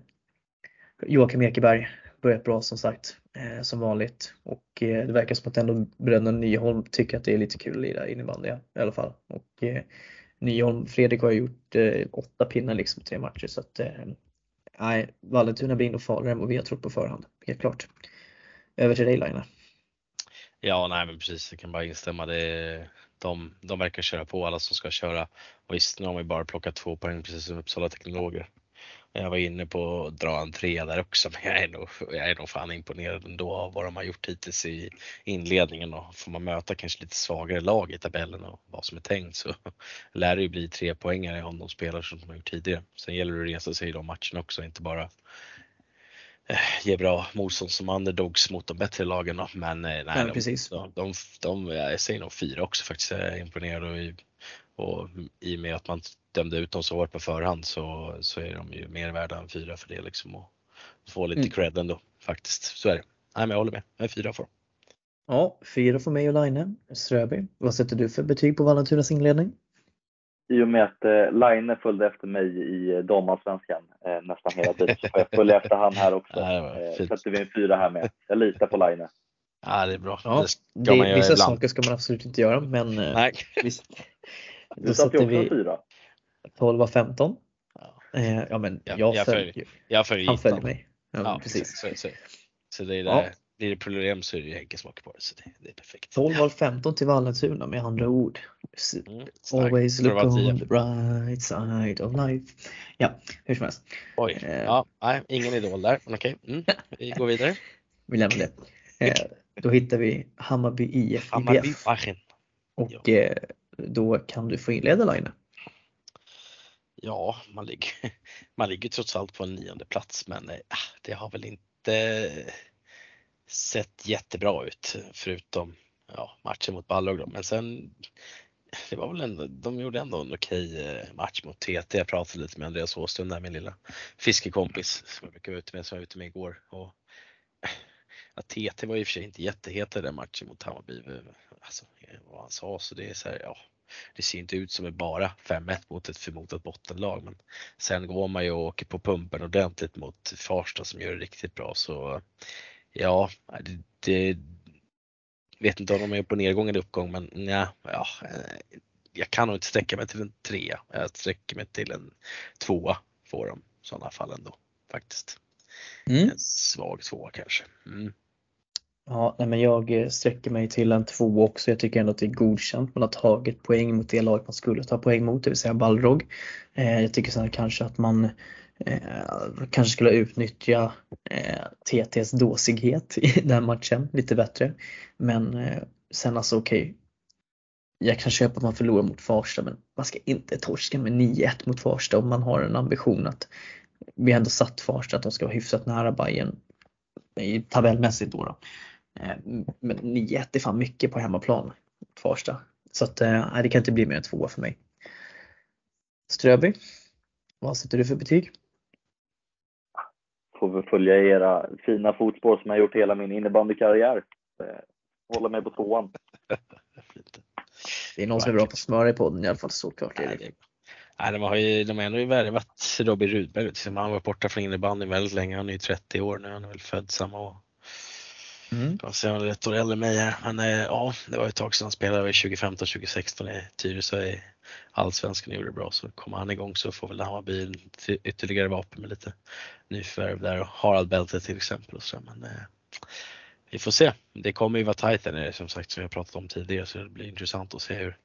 Joakim Ekeberg börjat bra som sagt. eh, som vanligt och eh, det verkar som att ändå bröderna Nyholm tycker att det är lite kul att lira innebandy i alla fall. Och eh, Nyholm, Fredrik har gjort eh, åtta pinnar liksom i tre matcher så att eh, nej, Vallentuna blir nog farligare än vad vi har trott på förhand, helt klart. Över till dig Laina. Ja, nej men precis, jag kan bara instämma. Det, de, de verkar köra på alla som ska köra. Och visst, nu har man bara plockat två poäng precis som Uppsala Teknologer. Jag var inne på att dra en trea där också, men jag är nog, jag är nog fan imponerad ändå av vad de har gjort hittills i inledningen och får man möta kanske lite svagare lag i tabellen och vad som är tänkt så [laughs] lär det ju bli tre poängare om de spelar som de har gjort tidigare. Sen gäller det att resa sig i de matcherna också, inte bara eh, ge bra motstånd som underdogs mot de bättre lagen. Men eh, nej, de, precis. De, de, de, jag säger nog fyra också faktiskt. Jag är imponerad och i, och i och med att man dömde ut dem så hårt på förhand så, så är de ju mer värda än fyra för det liksom och få lite Mm. cred ändå faktiskt. Så är det. Nej men jag håller med. Jag är fyra för dem. Ja, fyra för mig och Laine. Ströby, vad sätter du för betyg på Vallentunas inledning? I och med att eh, Line följde efter mig i eh, damallsvenskan eh, nästan hela tiden så får jag följa efter han här också. [laughs] Ja, Eh, sätter vi en fyra här med. Jag litar på Line. Ja det är bra. Ja, det ska Det, vissa ibland. saker ska man absolut inte göra men eh, Nej. visst, Du satte också vi en fyra. 12 av 15. Ja. Eh, ja men Ja, jag jag följer, Jag följer han följer mig. Ja, Ja, precis. Så, så, så det är Ja. det, blir det problem så är det Henke som åker på det så det, det är perfekt. 12 av 15 till Vallentuna med andra ord. S- Mm. Always look tio. on the right side of life. Ja, hur som helst. Oj, Eh. ja, nej, ingen idol där, men okej. Mm. Vi går vidare. [laughs] Vi lämnar det. Eh, då hittar vi Hammarby IF Hammarby IBF. Aachen. Och eh, då kan du få inleda Line. Ja, man ligger, [laughs] man ligger trots allt på en nionde plats men eh, ah, det har väl inte sett jättebra ut förutom ja, matchen mot Balrog då. Men sen, [laughs] det var väl ändå, de gjorde ändå en okej eh, match mot TT. Jag pratade lite med Andreas Åström där, min lilla fiskekompis som jag brukar vara ute med, som jag var ute med igår. Och, [laughs] ja, TT var i och för sig inte jätteheta i den matchen mot Hammarby. Alltså, vad han sa så det är så här, ja, det ser inte ut som är bara 5-1 mot ett förmodat bottenlag men sen går man ju och åker på pumpen ordentligt mot Farsta som gör det riktigt bra så ja, det, det vet inte om de är på nedgång eller uppgång men nja, ja, eh, jag kan nog inte sträcka mig till en trea. Jag sträcker mig till en tvåa får de i sådana fall ändå faktiskt. Mm. En svag tvåa kanske. Mm. Ja, nej, men jag eh, sträcker mig till en två också. Jag tycker ändå att det är godkänt. Man har tagit poäng mot det lag man skulle ta poäng mot, det vill säga Balrog. Eh, jag tycker sen kanske att man eh, kanske skulle utnyttja eh, TTs dåsighet [laughs] i den matchen lite bättre. Men eh, sen alltså okej. jag kan köpa att man förlorar mot Farsta men man ska inte torska med 9-1 mot Farsta om man har en ambition att vi ändå satt Farsta att de ska vara hyfsat nära Bayern i tabellmässigt då. då. Eh, Men 9-1 är fan mycket på hemmaplan mot Farsta. Så att eh, nej, det kan inte bli mer än tvåa för mig. Ströby, vad sätter du för betyg? Får väl följa era fina fotspår som jag gjort hela min innebandykarriär. Eh, Hålla mig på tvåan. [laughs] Det är någon som är bra på att smöra i podden i alla fall såklart. Det är bra. Nej, de har ju, de har ändå värvat Robin Rudberg. Han varit borta från innebandyn väldigt länge. Han är ju 30 år nu. Han är väl född samma år. Mm. Jag ser han är ett år äldre än mig här. Men eh, ja, det var ett tag sedan han spelade. 2015-2016 i Tyresö i Allsvenskan och gjorde det bra. Så kommer han igång så får väl Hammarby ytterligare vapen med lite nyförvärv där och Harald Bälte till exempel. Och så. Men eh, vi får se. Det kommer ju vara tajt där nere som sagt som vi har pratat om tidigare så det blir intressant att se hur,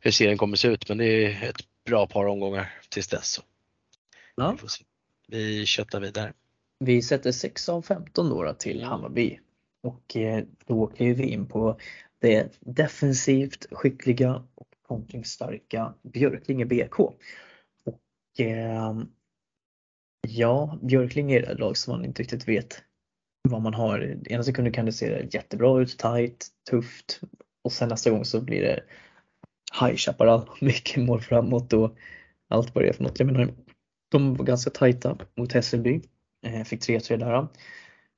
hur serien kommer se ut. Men det är ett bra par omgångar tills dess. Så. Ja. Vi får se. Vi köttar vidare. Vi sätter 6 av 15 då, då till Mm. Hammarby. Och eh, då kliver vi in på det defensivt skickliga och kontringsstarka Björklinge BK. Och eh, ja, Björklinge är ett lag som man inte riktigt vet vad man har. Ena sekunden kan det se jättebra ut, tight, tufft och sen nästa gång så blir det High Chaparral, [laughs] mycket mål framåt och allt vad det är för något. Jag menar, de var ganska tajta mot Hässelby. Eh, fick 3-3 där.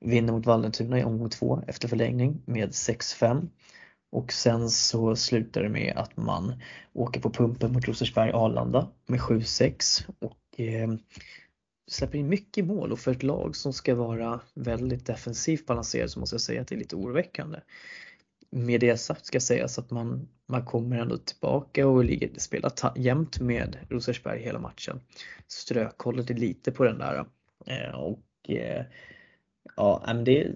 Vinner mot Vallentuna i omgång två efter förlängning med 6-5. Och sen så slutar det med att man åker på pumpen mot Rosersberg Arlanda med 7-6 och eh, släpper in mycket mål och för ett lag som ska vara väldigt defensivt balanserat så måste jag säga att det är lite oroväckande. Med det sagt ska sägas att man, man kommer ändå tillbaka och ligger, spelar jämnt med Rosersberg hela matchen. Strökhållet är lite på den där. Eh, och eh, ja, men det,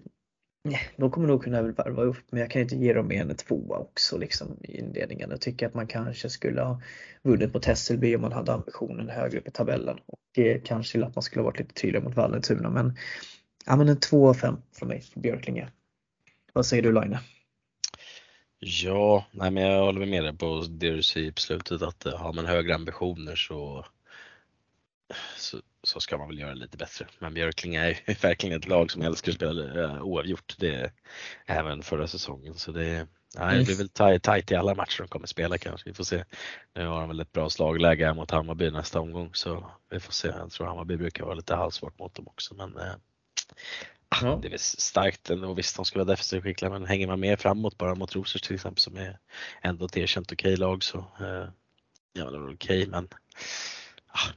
de kommer nog kunna varva upp men jag kan inte ge dem mer än en tvåa också liksom i inledningen. Jag tycker att man kanske skulle ha vunnit mot Hässelby om man hade ambitionen högre upp i tabellen och eh, kanske att man skulle ha varit lite tydligare mot Vallentuna men ja men en 2 av 5 från mig för Björklinge. Vad säger du Laine? Ja, nej men jag håller med dig på det du säger på slutet att har man högre ambitioner så så, så, ska man väl göra lite bättre. Men Björklinge är [laughs] verkligen ett lag som älskar att spela uh, oavgjort. Det även förra säsongen. Så det, ja, det blir väl tajt i alla matcher de kommer spela kanske. Vi får se. Nu har de väl ett bra slagläge mot Hammarby nästa omgång så vi får se. Jag tror Hammarby brukar vara lite halvsvårt mot dem också. Men uh, ja. det är väl starkt ändå. Visst, de ska vara defensivt skickliga men hänger man med framåt bara mot Rosers till exempel som är ändå ett erkänt okej lag så uh, ja, det är okej okay, men Ah,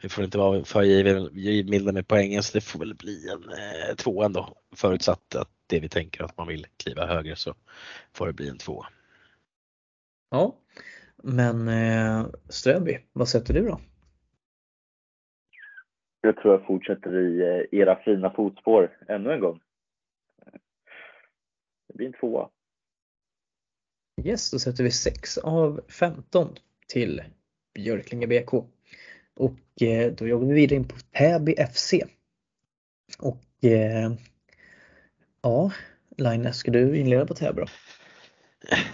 vi får inte vara för givmilda med poängen så det får väl bli en eh, två ändå. Förutsatt att det vi tänker att man vill kliva högre så får det bli en två. Ja, men eh, Ströby, vad sätter du då? Jag tror jag fortsätter i eh, era fina fotspår ännu en gång. Det blir en tvåa. Yes, då sätter vi 6 av 15 till Björklinge BK. Och eh, då jobbar vi vidare in på Täby FC. Och eh, ja, Line, ska du inleda på Täby då?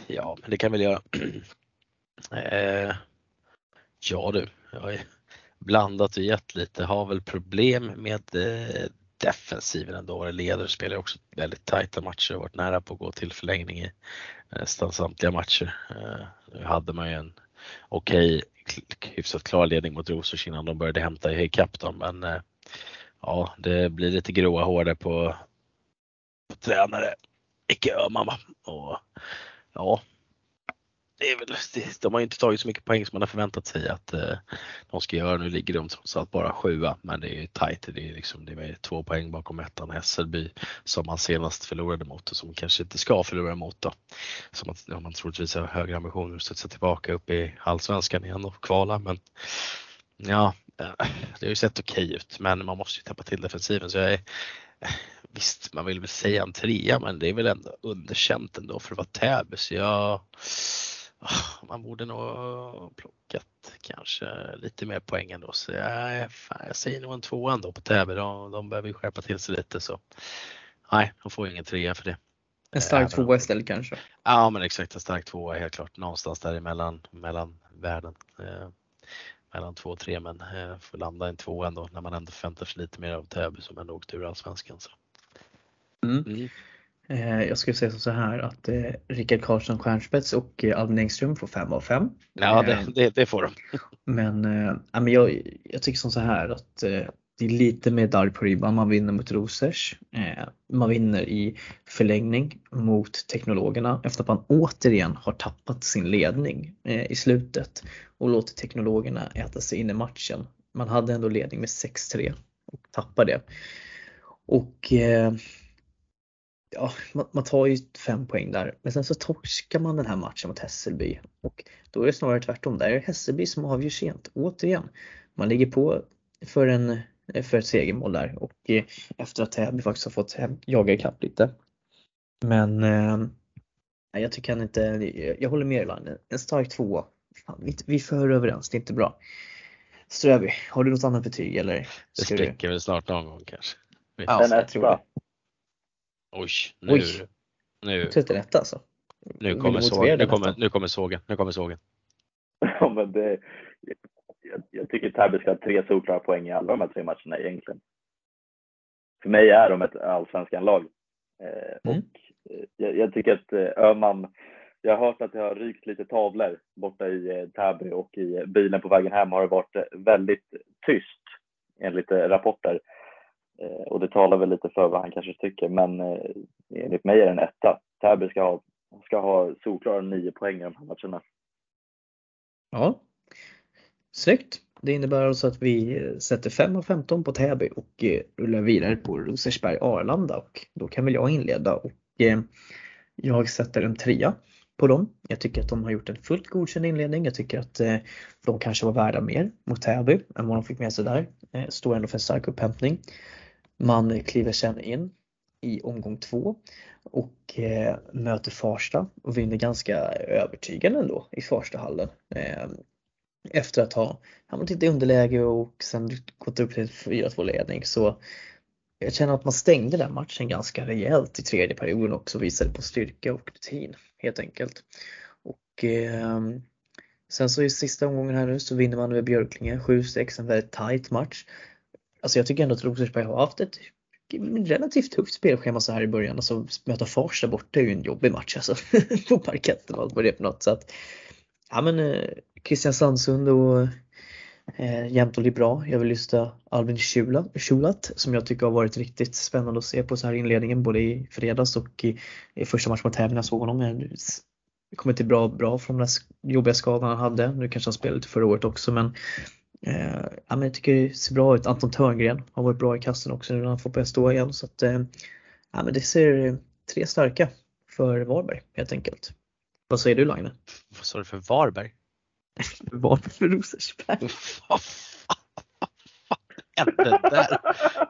Ja, men det kan jag väl göra. [clears throat] Eh, ja du, jag har blandat och gett lite. Har väl problem med eh, defensiven ändå. Leder spelar också väldigt tajta matcher och varit nära på att gå till förlängning i nästan samtliga matcher. Nu hade man ju en okej hyfsat klar ledning mot Rosers innan de började hämta ikapp dem. Men eh, ja, det blir lite gråa hår där på, på tränare Icke Öhman. Och ja, det är väl, de har ju inte tagit så mycket poäng som man har förväntat sig att eh, de ska göra. Nu ligger de trots allt bara sjua, men det är ju tajt. Det är, liksom, det är två poäng bakom ettan Hässelby som man senast förlorade mot och som kanske inte ska förlora mot då. Som att ja, man troligtvis har högre ambitioner att studsa tillbaka upp i allsvenskan igen och kvala. Men ja, eh, det har ju sett okej okay ut, men man måste ju täppa till defensiven. Så jag är, visst, man vill väl säga en trea, men det är väl ändå underkänt ändå för att vara Täby. Så jag man borde nog plockat kanske lite mer poäng ändå. Så jag, fan, jag säger nog en tvåa ändå på Täby. De, de behöver ju skärpa till sig lite så nej, de får ingen trea för det. En stark tvåa istället kanske? Ja men exakt, en stark tvåa helt klart. Någonstans däremellan mellan världen. Eh, mellan två och tre men eh, får landa en tvåa ändå när man ändå förväntar sig lite mer av Täby som ändå åkte ur Allsvenskan. Så. Mm. Mm. Eh, jag skulle säga så här att eh, Rickard Karlsson Stjärnspets och eh, Albin Engström får 5 av 5. Ja det, det, det, får de. Men, men jag, jag tycker som så här att äh, det är lite mer darr på ribban. Man vinner mot Rosers. Äh, man vinner i förlängning mot Teknologerna efter att man återigen har tappat sin ledning i slutet och låter Teknologerna äta sig in i matchen. Man hade ändå ledning med 6-3 och tappade det. Och ja, man, man, tar ju fem poäng där, men sen så torskar man den här matchen mot Hässelby och då är det snarare tvärtom. Där är det Hässelby som avgör sent, återigen. Man ligger på för, en, för ett segermål där och eh, efter att Täby faktiskt har fått jaga ikapp lite. Men eh, jag tycker han inte, jag håller med Line, en stark tvåa. Fan, vi, vi är för överens, det är inte bra. Ströby, har du något annat betyg eller? Det spricker väl snart någon gång kanske. Ja, jag tror det. Oj, nu. Oj. Nu. Sätter rätt alltså. Nu kommer, sågen. Nu, kommer, nu kommer sågen. Nu kommer sågen. Ja, men det, jag, jag tycker Täby ska ha tre solklara poäng i alla de här tre matcherna egentligen. För mig är de ett allsvenskan-lag. Eh, mm. Och eh, jag, jag, tycker att eh, Öhman, jag har hört att det har rykt lite tavlor borta i eh, Täby och i bilen på vägen hem har det varit väldigt tyst enligt rapporter. Eh, och det talar väl lite för vad han kanske tycker, men eh, enligt mig är det en etta. Täby ska ha, ska ha solklara nio poäng i de här matcherna. Ja, snyggt. det innebär alltså att vi eh, sätter 5 av 15 på Täby och eh, rullar vidare på Rosersberg Arlanda och då kan väl jag inleda och eh, jag sätter en trea på dem. Jag tycker att de har gjort en fullt godkänd inledning. Jag tycker att eh, de kanske var värda mer mot Täby än vad de fick med sig där. Eh, står ändå för en stark upphämtning. Man kliver sen in i omgång två och eh, möter Farsta och vinner ganska övertygande ändå i Farstahallen eh, efter att ha hamnat i underläge och sen gått upp till 4-2 ledning så jag känner att man stängde den matchen ganska rejält i tredje perioden också visade på styrka och rutin helt enkelt. Och eh, Sen så i sista omgången här nu så vinner man över Björklinge 7-6, en väldigt tight match. Alltså jag tycker ändå att Rosersberg har haft ett relativt tufft spelschema så här i början. Alltså möta Farsta borta är ju en jobbig match alltså [laughs] på parketten och allt vad det är för något. Så att, ja men eh, Christian Sandsund och eh, Jämtol är bra. Jag vill lyfta Albin Schulat som jag tycker har varit riktigt spännande att se på så här inledningen både i fredags och i, i första matchen mot Täby när jag såg honom. Det kommer inte bra, bra från den jobbiga skadan han hade. Nu kanske han spelade lite förra året också men Eh, ja, men jag tycker det ser bra ut. Anton Törngren har varit bra i kassen också nu när han får börja stå igen. Så att, eh, ja, men det ser tre starka för Varberg helt enkelt. Vad säger du Lagne? Vad sa du för Varberg? [laughs] Varför för Rosersberg? Vad hände där?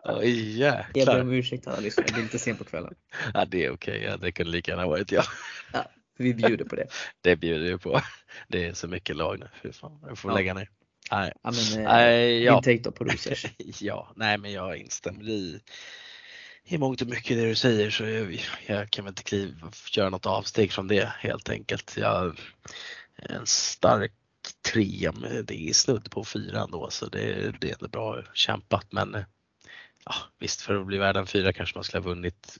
Oj jäklar. Jag ber om ursäkt alla lyssnare, det är lite sent på kvällen. Ja det är okej, okay. det kunde lika gärna varit jag. Ja, vi bjuder på det. Det bjuder vi på. Det är så mycket lag nu, fy fan. Jag får ja. lägga ner. Nej. Ja, men, eh, nej, ja. Din take då på Rosers? [laughs] ja, nej men jag instämmer i i mångt och mycket det du säger så jag, jag kan väl inte kliva, göra något avsteg från det helt enkelt. Jag, en stark trea, det är snudd på fyra ändå så det, det är bra kämpat men ja, visst för att bli värd en fyra kanske man skulle ha vunnit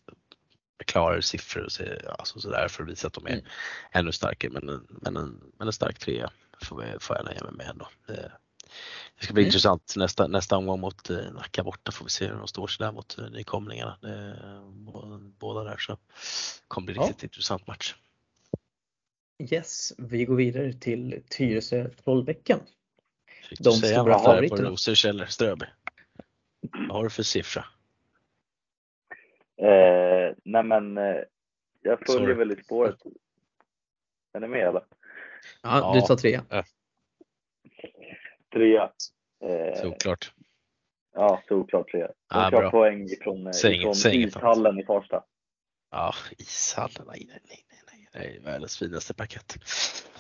klarare siffror och så, alltså sådär för att visa att de är mm. ännu starkare men, men, en, men en stark trea får, får jag nöja mig med ändå. Det, det ska bli mm. intressant nästa, nästa omgång mot eh, Nacka borta får vi se hur de står sig där mot eh, nykomlingarna. Det, båda där så det kommer bli riktigt ja. intressant match. Yes, vi går vidare till Tyresö Trollbäcken. Fick du De säga stora favoriterna. på Rosers eller Ströby? Vad har du för siffra? Eh, nej men eh, jag följer väl i spåret. Är ni med eller? Ja, ja. du tar trea. Ja. Trea. Eh, Såklart. Ja, såklart trea. Jag ah, tar poäng ifrån, säg ifrån säg ishallen i Farsta. Ja, ishallen. Nej, nej, nej, nej. Det är världens finaste paket.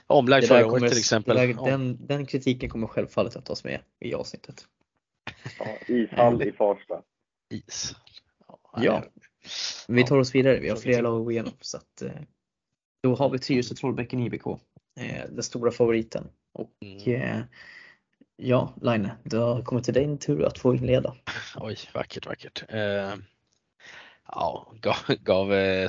Omlagd förra året till exempel. Där, den, den kritiken kommer självfallet att tas med i avsnittet. Ja, ishall i Farsta. Is. Ja, ja. Vi tar oss vidare. Vi har flera lag att gå igenom. Så att, eh, då har vi Tyresö Trollbäcken IBK. Eh, den stora favoriten. Och mm. Ja, Line, det har kommit till din tur att få inleda. [laughs] Oj, vackert, vackert. Eh, ja, gav, gav eh,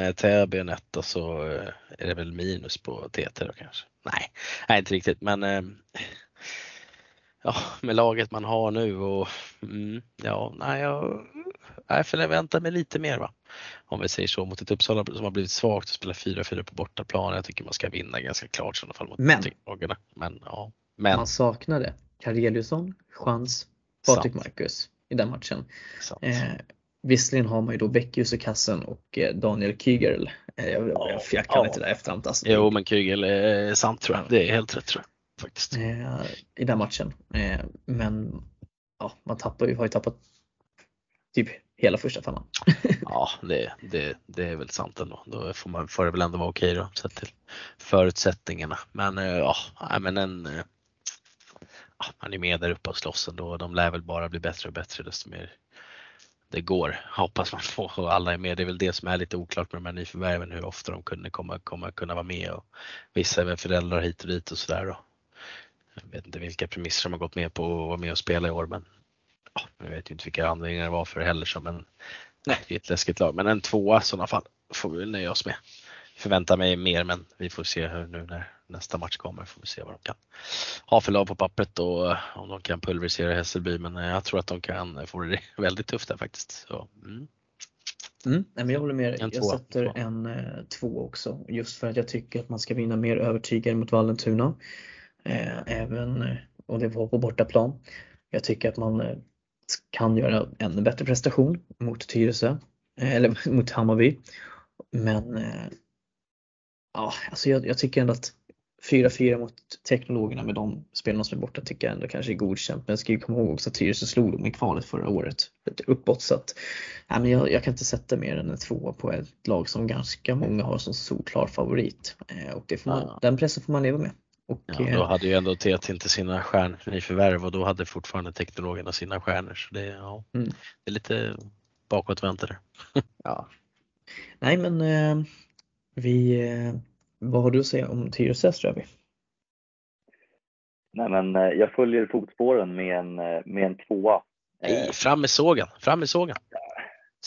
eh, Täby en etta så eh, är det väl minus på TT då kanske. Nej, nej inte riktigt men eh, ja, med laget man har nu och mm, ja, nej, jag, jag förväntar mig lite mer va. Om vi säger så mot ett Uppsala som har blivit svagt och spelar 4-4 på bortaplan. Jag tycker man ska vinna ganska klart i alla fall mot men, men ja. Men man saknade Kareliusson, Chans, Patrik Marcus i den matchen. Eh, visserligen har man ju då Beckius i kassen och eh, Daniel Kygel. Eh, jag, jag, jag kan ja. inte det efterhand. Alltså. Jo men Kygel är sant tror jag. Det är helt rätt tror jag. Faktiskt. Eh, I den matchen. Eh, men ja, man tappar ju, har ju tappat typ hela första femman. [laughs] ja, det, det, det är väl sant ändå. Då får, man, får det väl ändå vara okej då sett till förutsättningarna. Men eh, ja, men en eh, han är med där uppe och slåss ändå. De lär väl bara bli bättre och bättre desto mer det går. Hoppas man får och alla är med. Det är väl det som är lite oklart med de här nyförvärven, hur ofta de kunde komma, komma kunna vara med och vissa är väl föräldrar hit och dit och sådär. Jag vet inte vilka premisser de har gått med på att vara med och spela i år men ja, jag vet ju inte vilka anledningar det var för det heller så men nej, det är ett läskigt lag. Men en tvåa i sådana fall får vi väl nöja oss med. Förväntar mig mer men vi får se hur nu när nästa match kommer får vi se vad de kan ha för lag på pappret och eh, om de kan pulverisera Hässelby. Men eh, jag tror att de kan få det [laughs] väldigt tufft där faktiskt. Så, mm. Mm, men jag håller med. jag sätter en eh, två också just för att jag tycker att man ska vinna mer övertygande mot Vallentuna. Eh, även och det var på bortaplan. Jag tycker att man eh, kan göra ännu bättre prestation mot Tyresö, eh, eller [laughs] mot Hammarby. Men eh, ja, alltså jag, jag tycker ändå att 4-4 mot teknologerna med de spelarna som är borta tycker jag ändå kanske är godkänt. Men jag ska ju komma ihåg också att Tyresö slog dem i kvalet förra året. Lite uppåt så att nej, men jag, jag, kan inte sätta mer än en tvåa på ett lag som ganska många har som solklar favorit. Eh, och det får man, ja. den pressen får man leva med. Och, ja, då eh, hade ju ändå TT inte sina stjärnförvärv och då hade fortfarande teknologerna sina stjärnor. Så det, ja, mm. det är lite bakåtvänt där. [laughs] ja. Nej men eh, vi eh, vad har du att säga om Tyresö Ströby? Nej, men eh, jag följer fotspåren med en, med en tvåa. Nej, fram med sågen, fram med sågen.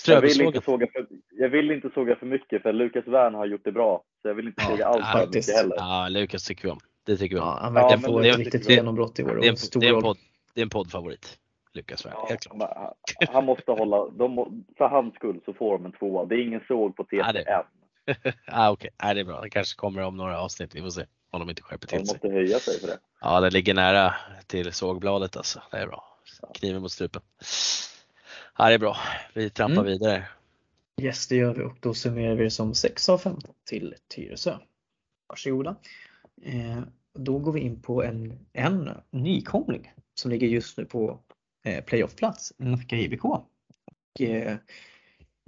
Jag vill, inte såga för, jag vill inte såga för mycket för Lukas Wern har gjort det bra. Så jag vill inte såga ja, allt för mycket heller. Ja, Lukas tycker vi om. Det tycker vi om. Ja, han verkar få ett riktigt genombrott i år. Det är en, det är en, podd, det är en poddfavorit. Lukas Wern, ja, helt klart. Han, han måste hålla, de, för hans skull så får de en tvåa. Det är ingen såg på TT ja, än [laughs] ah, Okej, okay. ah, det är bra. Det kanske kommer om några avsnitt. Vi får se om de inte skärper till sig. De måste höja sig för det. Ja, det ligger nära till sågbladet alltså. Det är bra. Kniven mot strupen. Ja, det är bra. Vi trampar mm. vidare. Yes, det gör vi och då summerar vi det som 6 av 15 till Tyresö. Varsågoda. Eh, då går vi in på en, en nykomling som ligger just nu på eh, playoffplats, Nacka IBK. Och, eh,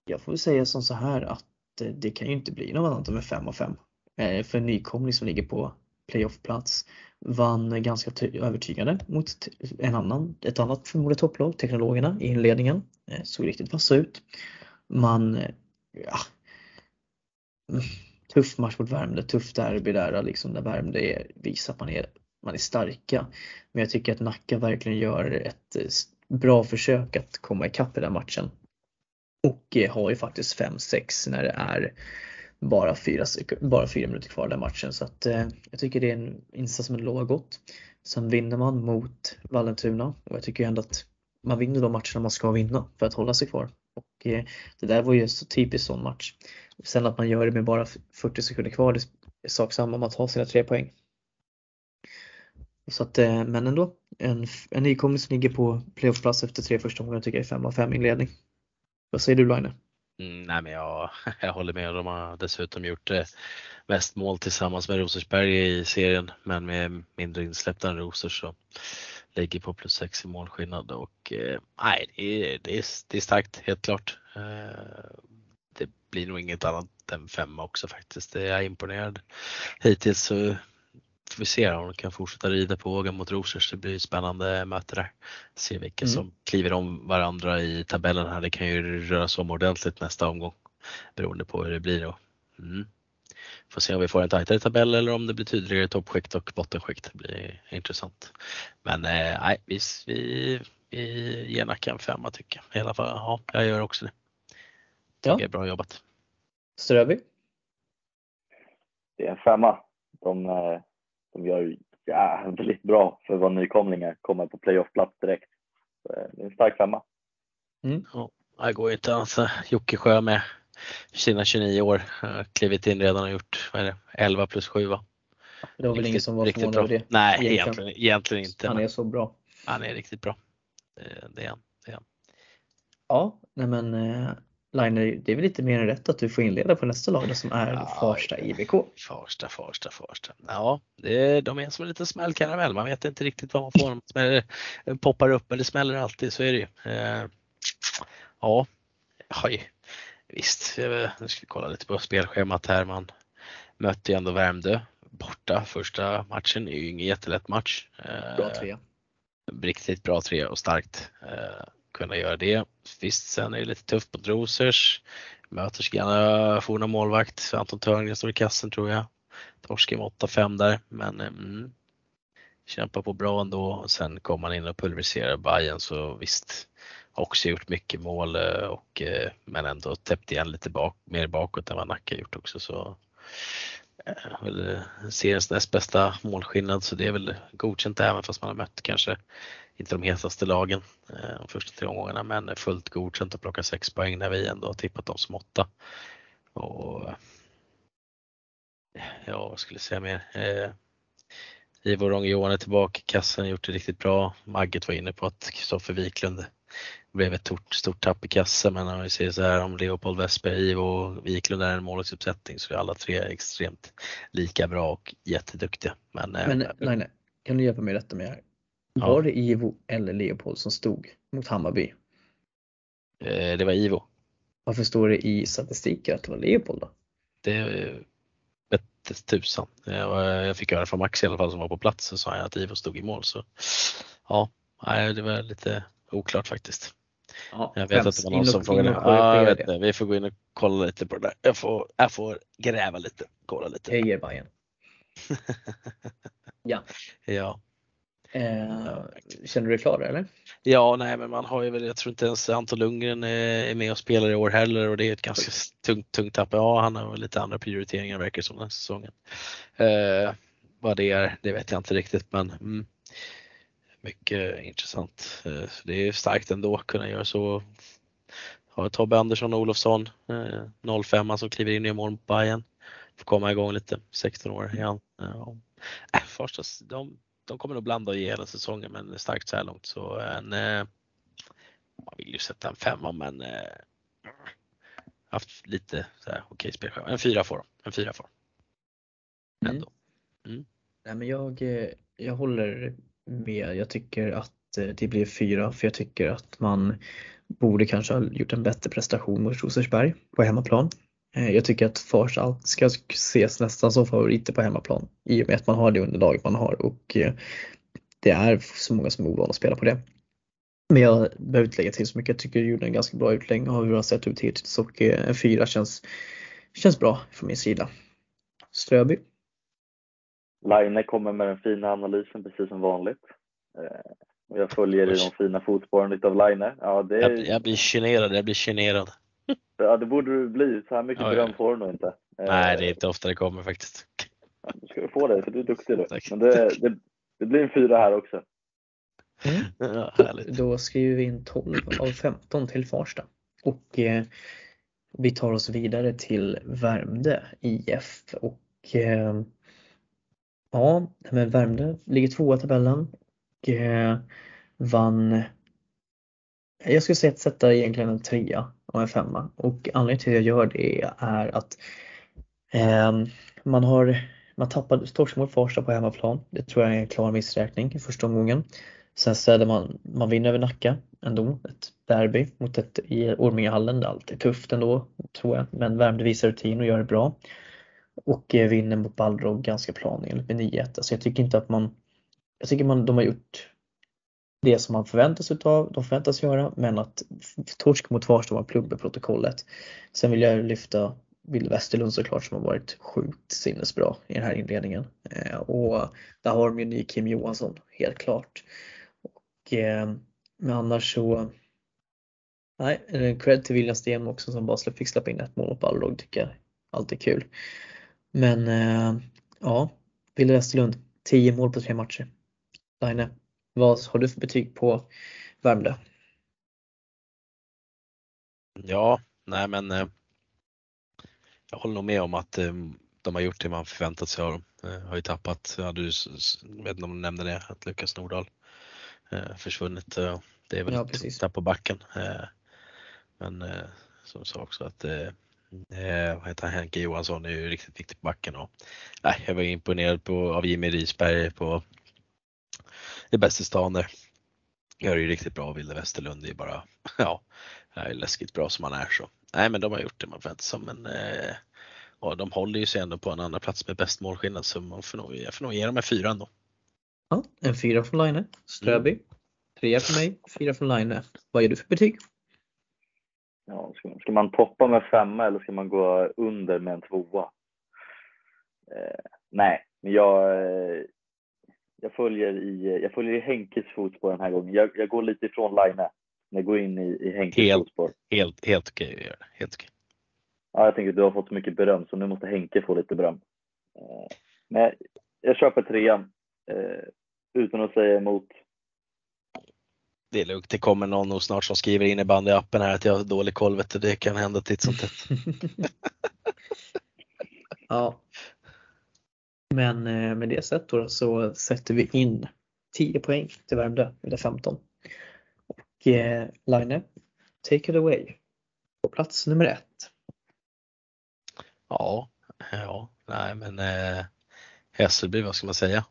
jag får säga som så här att eh, det kan ju inte bli något annat än 5 av 5. Eh, för en nykomling som ligger på playoffplats vann ganska övertygande mot en annan, ett annat förmodat topplag, Teknologerna, i inledningen. Eh, såg riktigt vassa ut. Man, ja, tuff match mot Värmdö, tuff derby där liksom där Värmdö är, visar att man är, man är starka. Men jag tycker att Nacka verkligen gör ett eh, bra försök att komma ikapp i den matchen. Och eh, har ju faktiskt 5-6 när det är bara fyra, bara fyra minuter kvar den matchen. Så att, eh, jag tycker det är en insats som lovar gott. Sen vinner man mot Vallentuna och jag tycker ändå att man vinner de matcherna man ska vinna för att hålla sig kvar. Eh, det där var ju så typiskt sån match. Sen att man gör det med bara 40 sekunder kvar, det är sak samma man tar sina tre poäng. Så att, eh, men ändå, en, en nykomling som ligger på playoffplats efter tre första omgångar tycker jag är 5 av 5 inledning. Vad säger du Line? Mm, nej men jag, [laughs] jag håller med. De har dessutom gjort eh, mest mål tillsammans med Rosersberg i serien men med mindre insläppta än Rosers så ligger på plus 6 i målskillnad och eh, nej det är, det, är, det är starkt helt klart. Eh, det blir nog inget annat än femma också faktiskt. Jag är imponerad hittills. Så får vi se om de kan fortsätta rida på vågen mot Rosers. Det blir spännande möte där. Se vilka mm. som kliver om varandra i tabellen här. Det kan ju röra sig om ordentligt nästa omgång beroende på hur det blir. Då. Mm. Får se om vi får en tajtare tabell eller om det blir tydligare toppskikt och bottenskikt. Det blir intressant. Men eh, nej, vi, vi, vi ger Nacka en femma tycker jag. I alla fall, ja, jag gör också det. Ja. är bra jobbat. Ströby? Det är en femma. De, eh, de gör jävligt bra för att vara nykomlingar, kommer på playoffplats direkt. Eh, det är en stark femma. Mm. Ja, det går inte annars. Jocke Sjö med sina 29 år, klivit in redan och gjort vad är det, 11 plus 7 va? Det var väl ingen som var förvånad över det? Nej, egentligen, egentligen inte. Han är så bra. Han är riktigt bra. Det, det är han. Det är han. Ja, nej men eh, Liner, det är väl lite mer än rätt att du får inleda på nästa lag som är ja, Farsta IBK. Farsta, Farsta, Farsta. Ja, det, de är som en liten smällkaramell. Man vet inte riktigt vad man får. De smäller, poppar upp, men det smäller alltid. Så är det ju. Eh, ja, oj. Visst, nu ska vi kolla lite på spelschemat här. Man mötte ju ändå Värmdö borta första matchen. Det är ju ingen jättelätt match. Bra tre. Riktigt bra tre och starkt. Eh, kunna göra det. Visst, sen är det lite tufft på Drosers. Möter gamla forna målvakt Anton Törngren står i kassen tror jag. Torskar med 8-5 där, men mm, kämpar på bra ändå. Sen kom man in och pulveriserade Bayern så visst, också gjort mycket mål eh, och eh, men ändå täppt igen lite bak, mer bakåt än vad Nacka gjort också. Så eh, väl eh, seriens näst bästa målskillnad så det är väl godkänt även fast man har mött kanske inte de hetaste lagen eh, de första tre omgångarna men fullt godkänt att plocka sex poäng när vi ändå har tippat dem som åtta. Och, ja, vad skulle jag säga mer? Eh, Ivo Ronge-Johan är tillbaka, kassen har gjort det riktigt bra. Magget var inne på att Kristoffer Wiklund blev ett stort, stort tapp i kassen men om vi ser så här om Leopold Westberg, Ivo och Wiklund är en målvaktsuppsättning så är alla tre extremt lika bra och jätteduktiga. Men, eh, Men nej, nej. Kan du hjälpa mig rätta mig här? Ja. Var det Ivo eller Leopold som stod mot Hammarby? eh, det var Ivo. Varför står det i statistiken att det var Leopold då? Det vette tusan. Jag, jag fick höra från Max i alla fall som var på plats så sa han att Ivo stod i mål så ja, nej, det var lite oklart faktiskt. Ja, Jag vet att det var någon som frågade. Ja, jag korrigera vet det. det. Vi får gå in och kolla lite på det där. Jag får, jag får gräva lite, kolla lite. Hejer Bajen. [laughs] Ja. Ja. Eh, känner du dig klar eller? ja, nej men man har ju väl, jag tror inte ens Anton Lundgren är med och spelar i år heller och det är ett ganska tungt, tungt tapp. Ja, han har väl lite andra prioriteringar verkar det som den här säsongen. Eh, vad det är, det vet jag inte riktigt men mm, mycket intressant. Eh, det är starkt ändå att kunna göra så. Har Tobbe Andersson och Olofsson, eh, 05 som kliver in i mål mot Bayern Får komma igång lite, 16 år igen. Ja. Äh, första, de, de kommer nog blanda och ge hela säsongen men starkt så här långt så en eh, man vill ju sätta en femma men eh, haft lite så här okej spelschema. En fyra får de. En fyra får de. Mm. Ändå. Nej, men jag, eh, jag håller med. Jag tycker att eh, det blir fyra för jag tycker att man borde kanske ha gjort en bättre prestation mot Rosersberg på hemmaplan. Eh, jag tycker att Farsta ska ses nästan som favoriter på hemmaplan i och med att man har det underlaget man har och eh, det är så många som är ovana att spela på det. Men jag behöver inte lägga till så mycket. Jag tycker du gjorde en ganska bra utläggning av hur det har sett ut hittills och en fyra känns, känns bra från min sida. Ströby. Line kommer med den fina analysen precis som vanligt. Eh, och jag följer i de fina fotspåren utav Line. Ja, det, Jag, jag blir generad, jag blir generad. [laughs] ja, det borde du bli. Så här mycket Ja, ja. beröm får du nog inte. Eh, Nej, det är inte ofta det kommer faktiskt. Nu ska du få det, för du är duktig du. Tack. Men det, det, det blir en fyra här också. [laughs] Ja, härligt. Då skriver vi in 12 av 15 till Farsta. Och eh, vi tar oss vidare till Värmdö IF. Och eh, ja, men Värmdö ligger tvåa i tabellen. Och eh, vann jag skulle säga att sätta egentligen en trea och en femma. Och anledningen till att jag gör det är att eh, man har man tappade torsk mot Farsta på hemmaplan. Det tror jag är en klar missräkning i första omgången. Sen så man, man vinner över Nacka ändå, ett derby mot ett i Ormingehallen. Det är alltid tufft ändå, tror jag. Men Värmdö visar rutin och gör det bra. Och eh, vinner mot Balrog ganska planenligt med 9-1. Alltså jag tycker inte att man, jag tycker man, de har gjort det som man förväntas utav, de förväntas göra, men att torsk mot Farsta var en plump i protokollet. Sen vill jag lyfta Bill Westerlund såklart som har varit sjukt sinnesbra i den här inledningen. Eh, och där har de ju ny Kim Johansson, helt klart. Och, eh, men annars så Nej, eh, cred till William Sten också som bara fick släppa in ett mål mot Balrog tycker jag alltid kul. Men eh, ja, Wille Westerlund, 10 mål på tre matcher. Line, vad har du för betyg på Värmdö? Ja, nej men eh, jag håller nog med om att eh, de har gjort det man förväntat sig av dem. Har ju tappat, ja, du vet inte om du nämnde det, att Lukas Nordahl försvunnit. Det är väl Ja, precis. tapp på backen. Men som sa också att eh, vad heter han, Henke Johansson är ju riktigt viktig på backen. Och, nej, jag var imponerad på, av Jimmy Risberg på i bästa stan där. Gör det ju riktigt bra. Ville Westerlund är bara, [laughs] ja, är läskigt bra som han är så. Nej men de har gjort det man förväntar sig men eh, och de håller ju sig ändå på en andra plats med bäst målskillnad så man får nog, jag får nog ge dem en fyra ändå. Ja, en fyra från Line. Ströby. Trea för mig, fyra från Line. Vad ger du för betyg? Ja, ska, ska man toppa med femma eller ska man gå under med en tvåa? Eh, nej, men jag, eh, jag, följer i, jag följer i Henkes fotspår den här gången. Jag, jag går lite ifrån Line. Jag går in i, i Henkes Helt. fotspår. Helt, helt okej att göra det. Helt okej. Ja, jag tänker att du har fått så mycket beröm så nu måste Henke få lite beröm. Eh, men jag, jag köper trean eh, utan att säga emot. Det är lugnt, det kommer någon nog snart som skriver in i bandyappen här att jag har dålig koll vet du. Det kan hända titt som tätt. [laughs] ja. Men eh, med det sett då så sätter vi in 10 poäng till Värmdö, eller 15. Och eh, Line, take it away. På plats nummer ett. Ja, ja, nej men eh, Hässelby, vad ska man säga?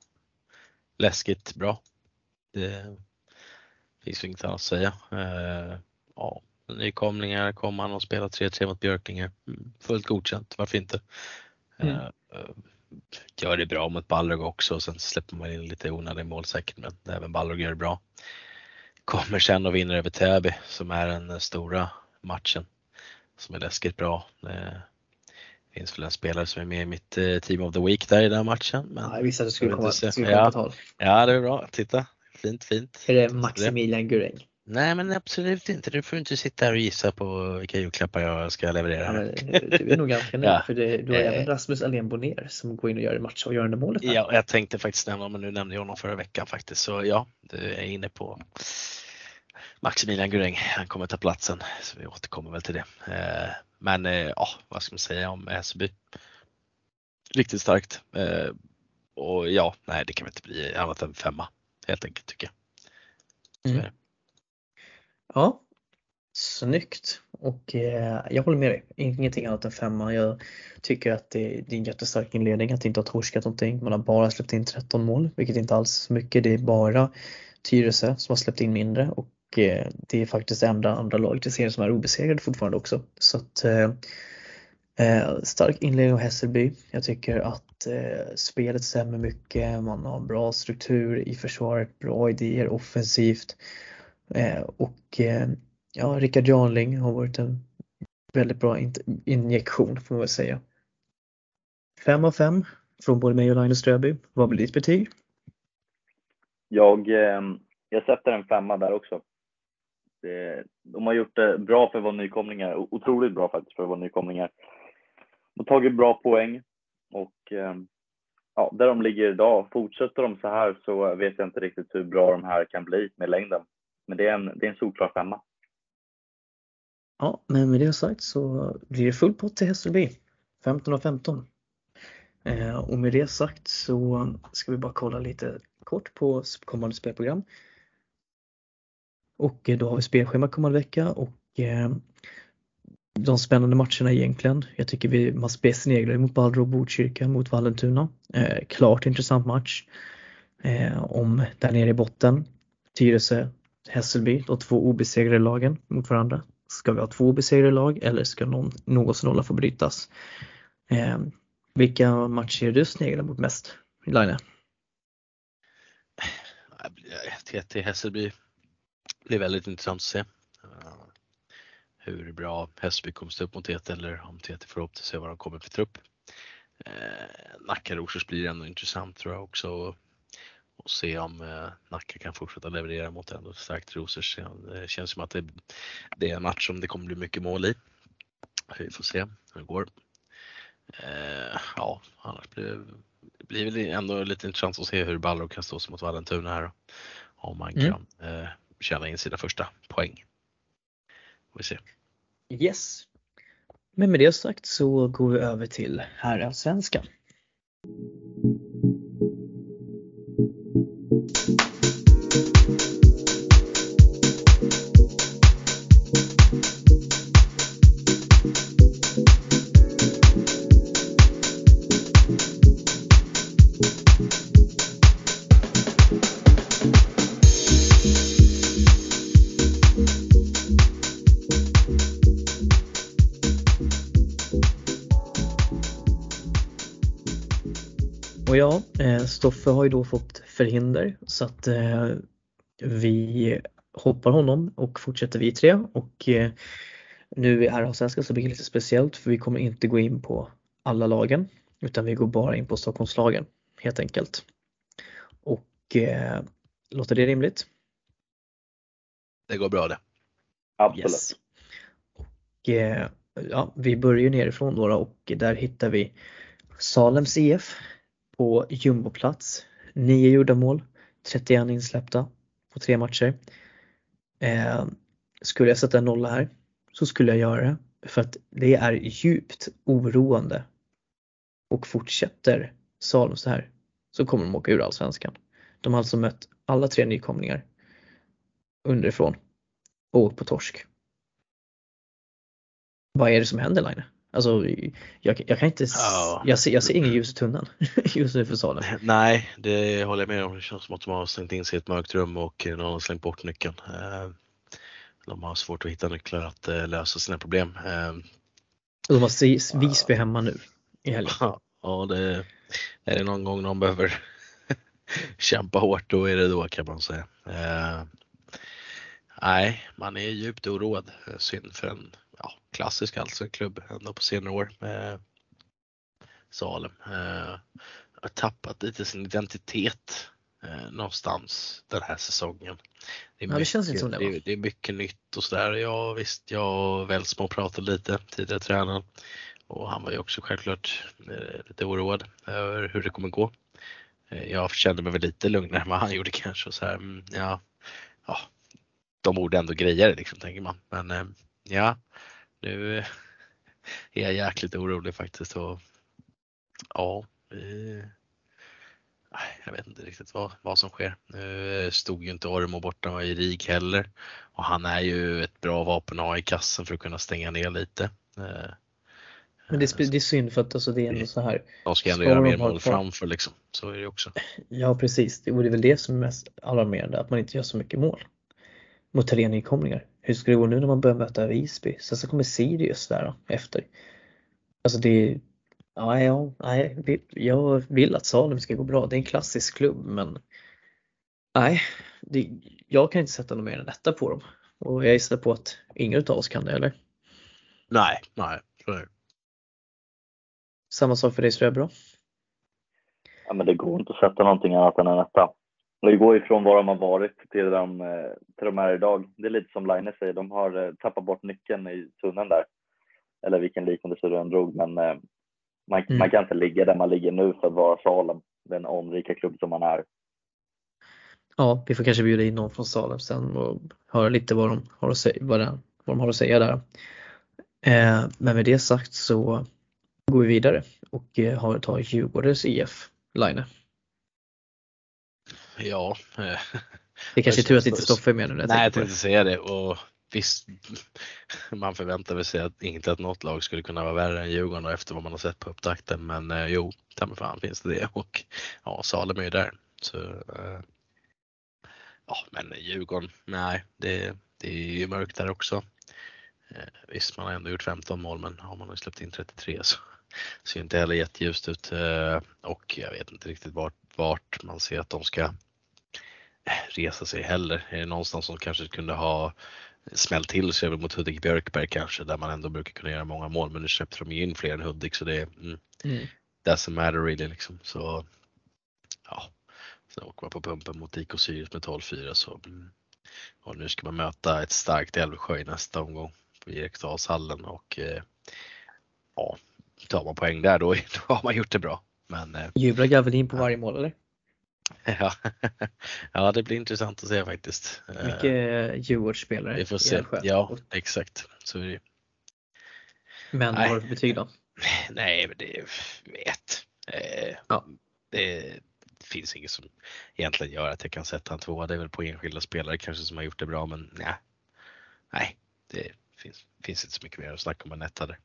Läskigt bra. Det finns inget annat att säga. Eh, ja, nykomlingar, kom han och spelade 3-3 mot Björklinge. Fullt godkänt, varför inte? Mm. Eh, gör det bra mot Balrog också och sen släpper man in lite onödig mål säkert men även Balrog gör det bra. Kommer sen och vinner över Täby som är den stora matchen som är läskigt bra. Det finns väl en spelare som är med i mitt eh, team of the week där i den matchen. Men ja, jag visste att du skulle komma, skulle komma ja. på tal. Ja, det är bra. Titta, fint, fint. Är det Maximilian Guräng? Nej men absolut inte. Du får inte sitta här och gissa på vilka julklappar jag ska leverera. Ja, men, du är nog ganska [laughs] nöjd ja. för det, du har eh. även Rasmus Alén Bonner som går in och gör matchavgörande målet. Här. Ja, jag tänkte faktiskt nämna, men nu nämnde jag honom förra veckan faktiskt. Så ja, du är inne på Maximilian Guräng. Han kommer ta platsen, så vi återkommer väl till det. Eh, men eh, ja, vad ska man säga om Hässelby? Riktigt starkt. Och ja, nej det kan väl inte bli annat än femma helt enkelt tycker jag. Mm. Ja, snyggt. Och eh, jag håller med dig. Ingenting annat än femma. Jag tycker att det, det är en jättestark inledning att inte ha torskat någonting. Man har bara släppt in 13 mål, vilket inte alls är mycket. Det är bara Tyresö som har släppt in mindre och eh, det är faktiskt det enda andra laget i serien som är obesegrade fortfarande också. Så att eh, eh stark inledning av Hässelby. Jag tycker att eh, spelet stämmer mycket. Man har bra struktur i försvaret, bra idéer offensivt. Eh, och eh, ja, Rickard Janling har varit en väldigt bra injektion får man väl säga. 5 av 5 från både mig och Linus Ströby. Vad blir ditt betyg? Jag, eh, jag sätter en femma där också. de har gjort det bra för att vara nykomlingar, otroligt bra faktiskt för att vara nykomlingar. De har tagit bra poäng och ehm, ja, där de ligger idag, fortsätter de så här så vet jag inte riktigt hur bra de här kan bli med längden. Men det är en, det är en solklar femma. Ja, men med det sagt så blir det full pott till Hässelby. 15 av 15. Eh, och med det sagt så ska vi bara kolla lite kort på kommande spelprogram. Och eh, då har vi spelschema kommande vecka och eh, de spännande matcherna egentligen. Jag tycker vi, man sneglar mot Balder och Botkyrka mot Vallentuna. Eh, klart intressant match. Eh, om där nere i botten. Tyresö Hässelby, de två obesegrade lagen mot varandra. Ska vi ha två obesegrade lag eller ska någon, någon nolla få brytas? Eh, vilka matcher är du sneglar mot mest, Laine? TT Hässelby blir väldigt intressant att se. Hur bra Hässelby kommer stå upp mot TT eller om TT får upp till se vad de kommer för trupp. Uh, Nacka Rosers blir ändå intressant tror jag också och se om eh, Nacka kan fortsätta leverera mot ändå starkt Rosers. Det känns som att det, det, är en match som det kommer bli mycket mål i. Vi får se hur det går. Eh, ja, annars blir det blir väl ändå lite intressant att se hur Balrog kan stå sig mot Vallentuna här. Om man mm. kan eh, tjäna in sina första poäng. Får vi se. Yes. Men med det sagt så går vi över till herrallsvenskan. Stoffe har ju då fått förhinder så att eh, vi hoppar honom och fortsätter vi tre och eh, nu i herrallsvenskan så blir det lite speciellt för vi kommer inte gå in på alla lagen utan vi går bara in på Stockholmslagen helt enkelt. Och eh, låter det rimligt? Det går bra det. Absolut. Yes. Och, eh, ja, vi börjar nerifrån då och där hittar vi Salems IF på jumboplats. 9 gjorda mål, 31 insläppta på tre matcher. Eh, skulle jag sätta en nolla här så skulle jag göra det för att det är djupt oroande och fortsätter Salem så här så kommer de åka ur allsvenskan. De har alltså mött alla tre nykomlingar underifrån och åkt på torsk. Vad är det som händer Line? Alltså jag, jag kan inte, Ja. jag, ser, jag ser ingen ljus i tunneln [laughs] just nu för Salem. [laughs] Nej, det håller jag med om. Det känns som att de har stängt in sig i ett mörkt rum och någon har slängt bort nyckeln. Eh, De har svårt att hitta nycklar att eh, lösa sina problem. Eh, De har Vis- Visby hemma nu i helgen. [laughs] Ja, det är det någon gång de behöver kämpa hårt, då är det då kan man säga. Nej, man är djupt oroad. Synd för en ja, klassisk allsvensk klubb ändå på senare år. Eh, Salem eh, har tappat lite sin identitet eh, någonstans den här säsongen. är Ja, det känns inte som det, det, är- det är mycket nytt och sådär. Ja visst, jag och Welsmo pratade lite, tidigare tränaren. Och han var ju också självklart eh, lite oroad över hur det kommer gå. Eh, Jag kände mig väl lite lugnare än vad han gjorde kanske. Och så här, mm, ja, ja, de borde ändå greja det liksom, tänker man. Men eh, ja, nu eh, är jag jäkligt orolig faktiskt. Och, ja, eh, jag vet inte riktigt vad, vad som sker. Nu eh, stod ju inte Ormo borta i RIG heller. Och han är ju ett bra vapen att ha i kassen för att kunna stänga ner lite. Eh, Men det är, spe- det är synd för att alltså, det är ändå så här. de ska ändå göra mer mål framför liksom. Så är det också. Ja precis, det är väl det som är mest alarmerande, att man inte gör så mycket mål mot tre nykomlingar. Hur ska det gå nu när man börjar möta Visby? Sen så kommer Sirius där då, efter. Alltså det ja, ja, nej, jag vill att Salem ska gå bra. Det är en klassisk klubb men nej, det, jag kan inte sätta någon mer än en etta på dem. Och jag gissar på att ingen av oss kan det eller? Nej, nej. det. Samma sak för dig Ströbro? Ja, men det går inte att sätta någonting annat än en etta. Det går ifrån var de har varit till de, eh, till de här idag. Det är lite som Line säger, de har eh, tappat bort nyckeln i tunneln där. Eller vilken liknelse du än drog, men eh, man, Mm. man kan inte ligga där man ligger nu för att vara Salem, den omrika klubb som man är. Ja, vi får kanske bjuda in någon från Salem sen och höra lite vad de har att säga, vad det, vad de har att säga där. Eh, men med det sagt så går vi vidare och har tar Djurgårdens IF Line. Ja. eh, Det kanske är tur att inte känns- Stoffe är med nu Nej, jag tänkte säga det. Och visst, man förväntar väl sig att inte att något lag skulle kunna vara värre än Djurgården efter vad man har sett på upptakten. Men eh, jo, ta mig fan finns det det. Och ja, Salem är ju där. Så, eh, ja, men Djurgården, nej, det, det är ju mörkt där också. Eh, visst, man har ändå gjort 15 mål, men har man har släppt in 33 så ser inte heller jätteljust ut. Eh, och jag vet inte riktigt vart, vart man ser att de ska resa sig heller. Är det någonstans som kanske kunde ha smällt till det mot Hudik Björkberg kanske där man ändå brukar kunna göra många mål men nu släppte de ju in fler än Hudik så det mm. Mm. doesn't matter really liksom. Så ja, sen åker man på pumpen mot IK Sirius med 12-4 så mm, och nu ska man möta ett starkt Älvsjö i nästa omgång på Eriksdalshallen och eh, ja, tar man poäng där då, då har man gjort det bra. Men eh, Gavelin på varje mål eller? Ja, [laughs] ja, det blir intressant att se faktiskt. Eh, Mycket Djurgårdsspelare Vi får se. Ja, exakt. Så är det. Men vad har du för betyg då? [laughs] Nej, men det är vet. Eh, Ja. det, finns inget som egentligen gör att jag kan sätta en tvåa. Det är väl på enskilda spelare kanske som har gjort det bra, men nej. Nej, det finns, finns inte så mycket mer att snacka om än etta där.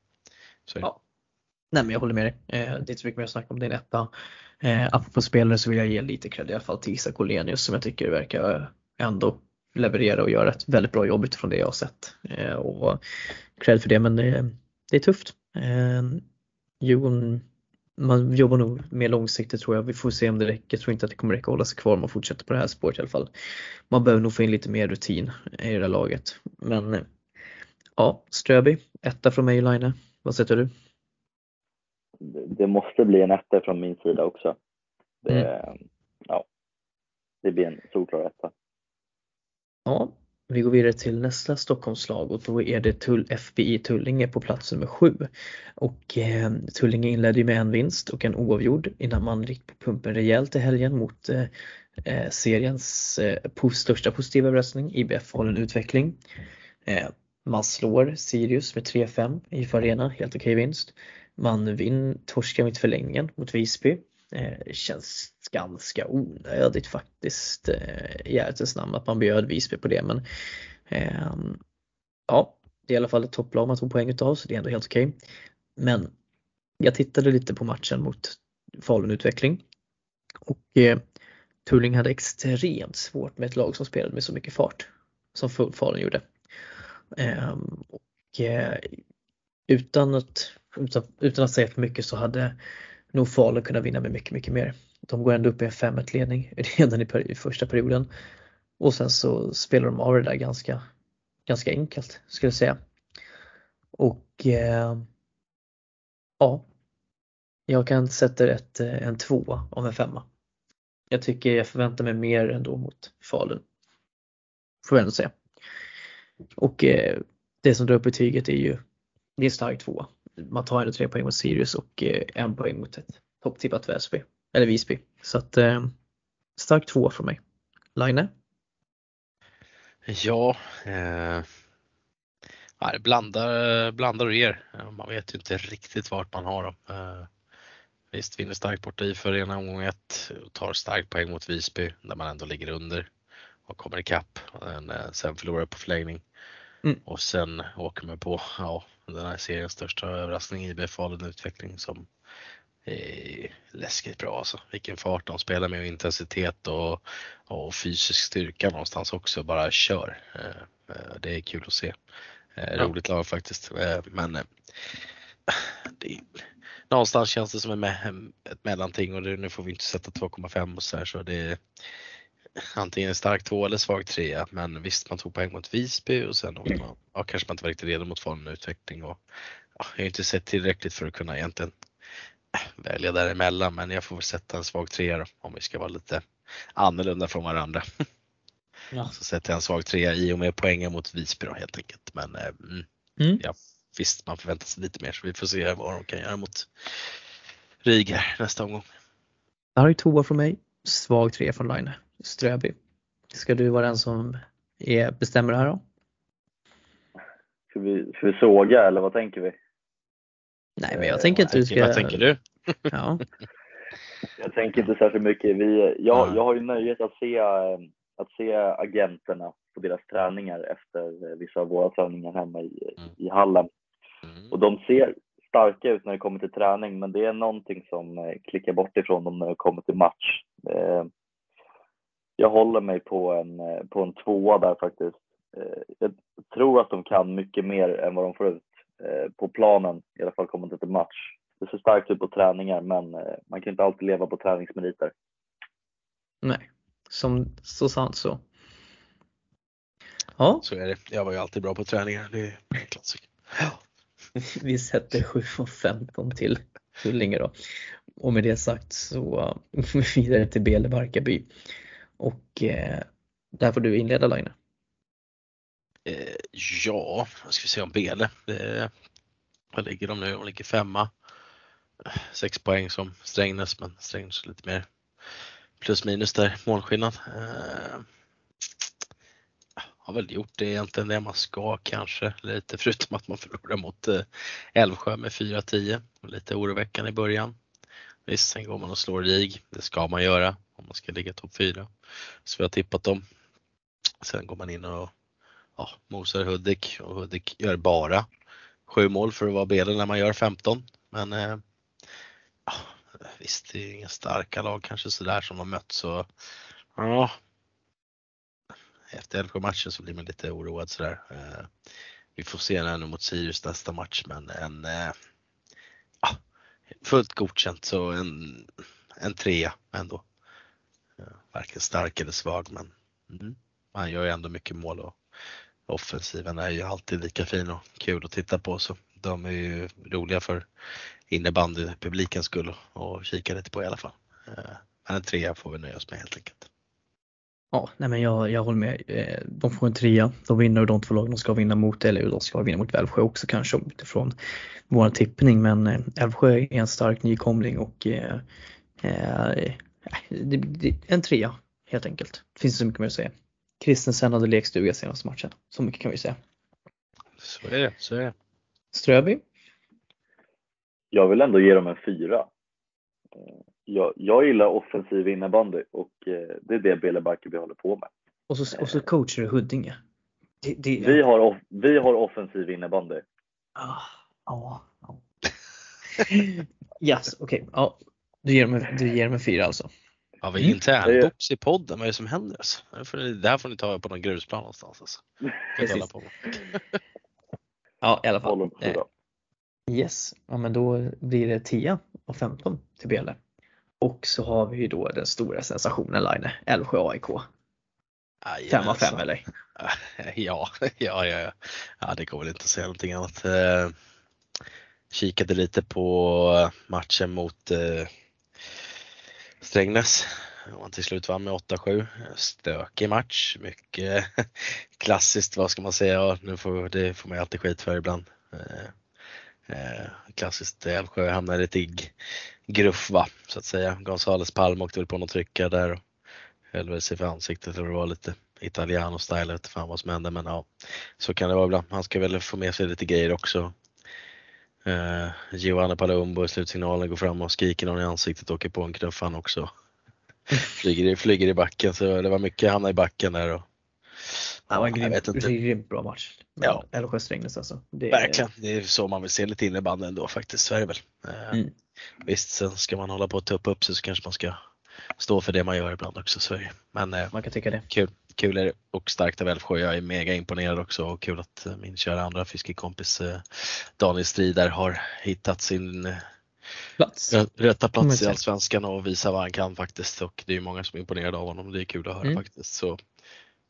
Så är det. Ja. Nej men jag håller med dig. Eh, det är inte så mycket mer att snacka om din etta. Eh, apropå spelare så vill jag ge lite cred i alla fall till Isak Olenius som jag tycker verkar ändå leverera och göra ett väldigt bra jobb utifrån det jag har sett. Eh, och cred för det men det, det är tufft. Eh, Djurgården, man jobbar nog mer långsiktigt tror jag. Vi får se om det räcker. Jag tror inte att det kommer räcka att hålla sig kvar om man fortsätter på det här spåret i alla fall. Man behöver nog få in lite mer rutin i det här laget. Men eh, ja, Ströby, etta från mig Line. Vad sätter du? Det, måste bli en etta från min sida också. Det, ja, det blir en solklar etta. Ja, vi går vidare till nästa Stockholmslag och då är det Tull FBI Tullinge på plats nummer sju. Och eh, Tullinge inledde ju med en vinst och en oavgjord innan man gick på pumpen rejält i helgen mot eh, eh, seriens eh, största positiva överraskning, IBF håller en utveckling. Eh, man slår Sirius med 3-5 i Arena, helt okej vinst. Man vinner, torskar mitt förlängningen mot Visby. Eh, känns ganska onödigt faktiskt eh, i ärlighetens namn att man bjöd Visby på det men eh, ja, det är i alla fall ett topplag man tog poäng utav så det är ändå helt okej. Men jag tittade lite på matchen mot Falun Utveckling och eh, Tulling hade extremt svårt med ett lag som spelade med så mycket fart som Falun gjorde. Eh, och eh, utan att, utan, utan att säga för mycket så hade nog Falun kunnat vinna med mycket, mycket mer. De går ändå upp i en 5-1 ledning [laughs] redan i, i första perioden. Och sen så spelar de av det där ganska, ganska enkelt skulle jag säga. Och eh, ja, jag kan sätta ett, eh, en tvåa av en femma. Jag tycker jag förväntar mig mer ändå mot Falun. Får jag ändå säga. Och eh, det som drar upp betyget är ju, det är en stark tvåa. Man tar ändå tre poäng mot Sirius och eh, en poäng mot ett topptippat Väsby, eller Visby. Så att eh, stark tvåa från mig. Line? Ja, eh, blandar, blandar och ger. Man vet ju inte riktigt vart man har dem. Eh, visst, vinner starkt borta i för ena omgång ett och tar starkt poäng mot Visby där man ändå ligger under och kommer ikapp. Men, eh, sen förlorar på förlängning. Mm. Och sen åker man på ja, den här seriens största överraskning, IB Falun Utveckling som är läskigt bra alltså. Vilken fart de spelar med och intensitet och, och fysisk styrka någonstans också. Bara kör. Eh, eh, det är kul att se. Eh, roligt lag faktiskt. Men det, någonstans känns det som ett mellanting och nu får vi inte sätta 2,5 och så här så det är antingen stark två eller svag trea. Men visst, man tog poäng mot Visby och sen åkte man, ja, kanske man inte var riktigt redo mot Falun utveckling och ja, jag har inte sett tillräckligt för att kunna egentligen välja däremellan men jag får väl sätta en svag trea då, om vi ska vara lite annorlunda från varandra. [laughs] Ja. Så sätter jag en svag trea i och med poängen mot Visby då helt enkelt. Men eh, mm, mm. ja, visst, man förväntar sig lite mer så vi får se vad de kan göra mot Riga nästa omgång. Det här är tvåa från mig, svag trea från Line, Ströby. Ska du vara den som är, bestämmer det här då? Ska vi, ska vi såga eller vad tänker vi? Nej, men jag tänker att du ska... Vad tänker du? [laughs] Ja. jag tänker inte särskilt mycket. Vi, jag, jag har ju nöjet att se, att se agenterna på deras träningar efter vissa av våra träningar hemma i, mm. i hallen. Mm. Och de ser starka ut när det kommer till träning, men det är någonting som eh, klickar bort ifrån dem när det kommer till match. Eh, jag håller mig på en, eh, på en tvåa där faktiskt. Jag tror att de kan mycket mer än vad de får ut Eh, på planen, i alla fall kommande till match. Det ser starkt ut på träningar men eh, man kan inte alltid leva på träningsmeriter. Nej, som så sant så. Ja. Så är det. Jag var ju alltid bra på träningar, det är en klassiker. Ja. Vi sätter 7 och 15 till Tullinge då. Och med det sagt så [laughs] vidare till Bele Barkarby. Och eh, där får du inleda Laine. Eh, ja, vad ska vi se om Bele. Eh, vad ligger de nu? De ligger femma. Sex poäng som Strängnäs, men Strängnäs lite mer plus minus där, målskillnad. Eh, har väl gjort det egentligen det man ska kanske, lite förutom att man förlorar mot eh, Älvsjö med 4-10. Lite oroväckande i början. Visst, sen går man och slår RIG, det ska man göra om man ska ligga topp 4. Så vi har tippat dem. Sen går man in och ja, mosar Hudik och Hudik gör bara sju mål för att vara Belen när man gör 15. Men eh, ja, visst, det är inga starka lag kanske sådär som de mött så ja. Efter Älvsjö-matchen så blir man lite oroad sådär. Eh, vi får se nu mot Sirius nästa match men en eh, ja, fullt godkänt så en, en trea ändå. Varken stark eller svag men mm, man gör ju ändå mycket mål och offensiven är ju alltid lika fin och kul att titta på så de är ju roliga för innebandypublikens skull och kika lite på i alla fall. Eh, men en trea får vi nöja oss med helt enkelt. Ja, nej men jag, jag håller med. Eh, de får en trea. De vinner och de två lagen de ska vinna mot, eller de ska vinna mot Älvsjö också kanske utifrån vår tippning. Men eh, Älvsjö är en stark nykomling och eh, det, det, en trea helt enkelt. Det finns så mycket mer att säga. Kristensen hade lekstuga senaste matchen. Så mycket kan vi säga. Så är det, så är det. Ströby? Jag vill ändå ge dem en fyra. Jag, jag gillar offensiv innebandy och eh, det är det Bele Barkarby håller på med. Och så, och så coachar du Huddinge. Det, det, Vi har, off, vi har offensiv innebandy. Ah, Ja. ja. [laughs] Yes, okej. Ja, du ger mig, du ger mig fyra alltså. Har vi Mm. internbox i podden? Vad är det som händer? Alltså? Det får ni- Det här får ni ta på någon grusplan någonstans. Alltså. Kan på. [laughs] Ja, i alla fall. Eh, så. Yes, ja men då blir det 10 och 15 till Bele. Och så har vi ju då den stora sensationen Line, Älvsjö AIK. 5 av 5 Jajamensan. eller? [laughs] Ja, ja, ja, ja. ja, det går väl inte att säga någonting annat. Eh, kikade lite på matchen mot eh, Strängnäs. Man till slut vann med 8-7. Stökig match, mycket [laughs] klassiskt, vad ska man säga? Nu får, det får man ju alltid skit för ibland. Eh, klassiskt eh, Älvsjö hamnade lite i gruff va, så att säga. Gonzales Palm åkte väl på något trycka där och höll väl sig för ansiktet och det var lite italiano-style, jag vet fan vad som hände men ja, så kan det vara ibland. Han ska väl få med sig lite grejer också. Eh, Giovanni Palumbo i slutsignalen går fram och skriker någon i ansiktet och åker på en knuff han också. [laughs] flyger, i, flyger i backen så det var mycket hamna i backen där och det var en grym, vet inte. grymt bra match. Ja. Älvsjö Strängnäs alltså. Det, Verkligen, det är så man vill se lite innebandy ändå faktiskt, så är det väl. Eh, Mm. Visst, sen ska man hålla på och tuppa upp sig så kanske man ska stå för det man gör ibland också, så är. Men eh, Man kan tycka det. kul, kul är det och starkt av Älvsjö. Jag är mega imponerad också och kul att eh, min kära andra fiskekompis Daniel Strider har hittat sin Plats. rätta plats i. Allsvenskan och visar vad han kan faktiskt och det är många som är imponerade av honom. Det är kul att höra Mm. faktiskt. Så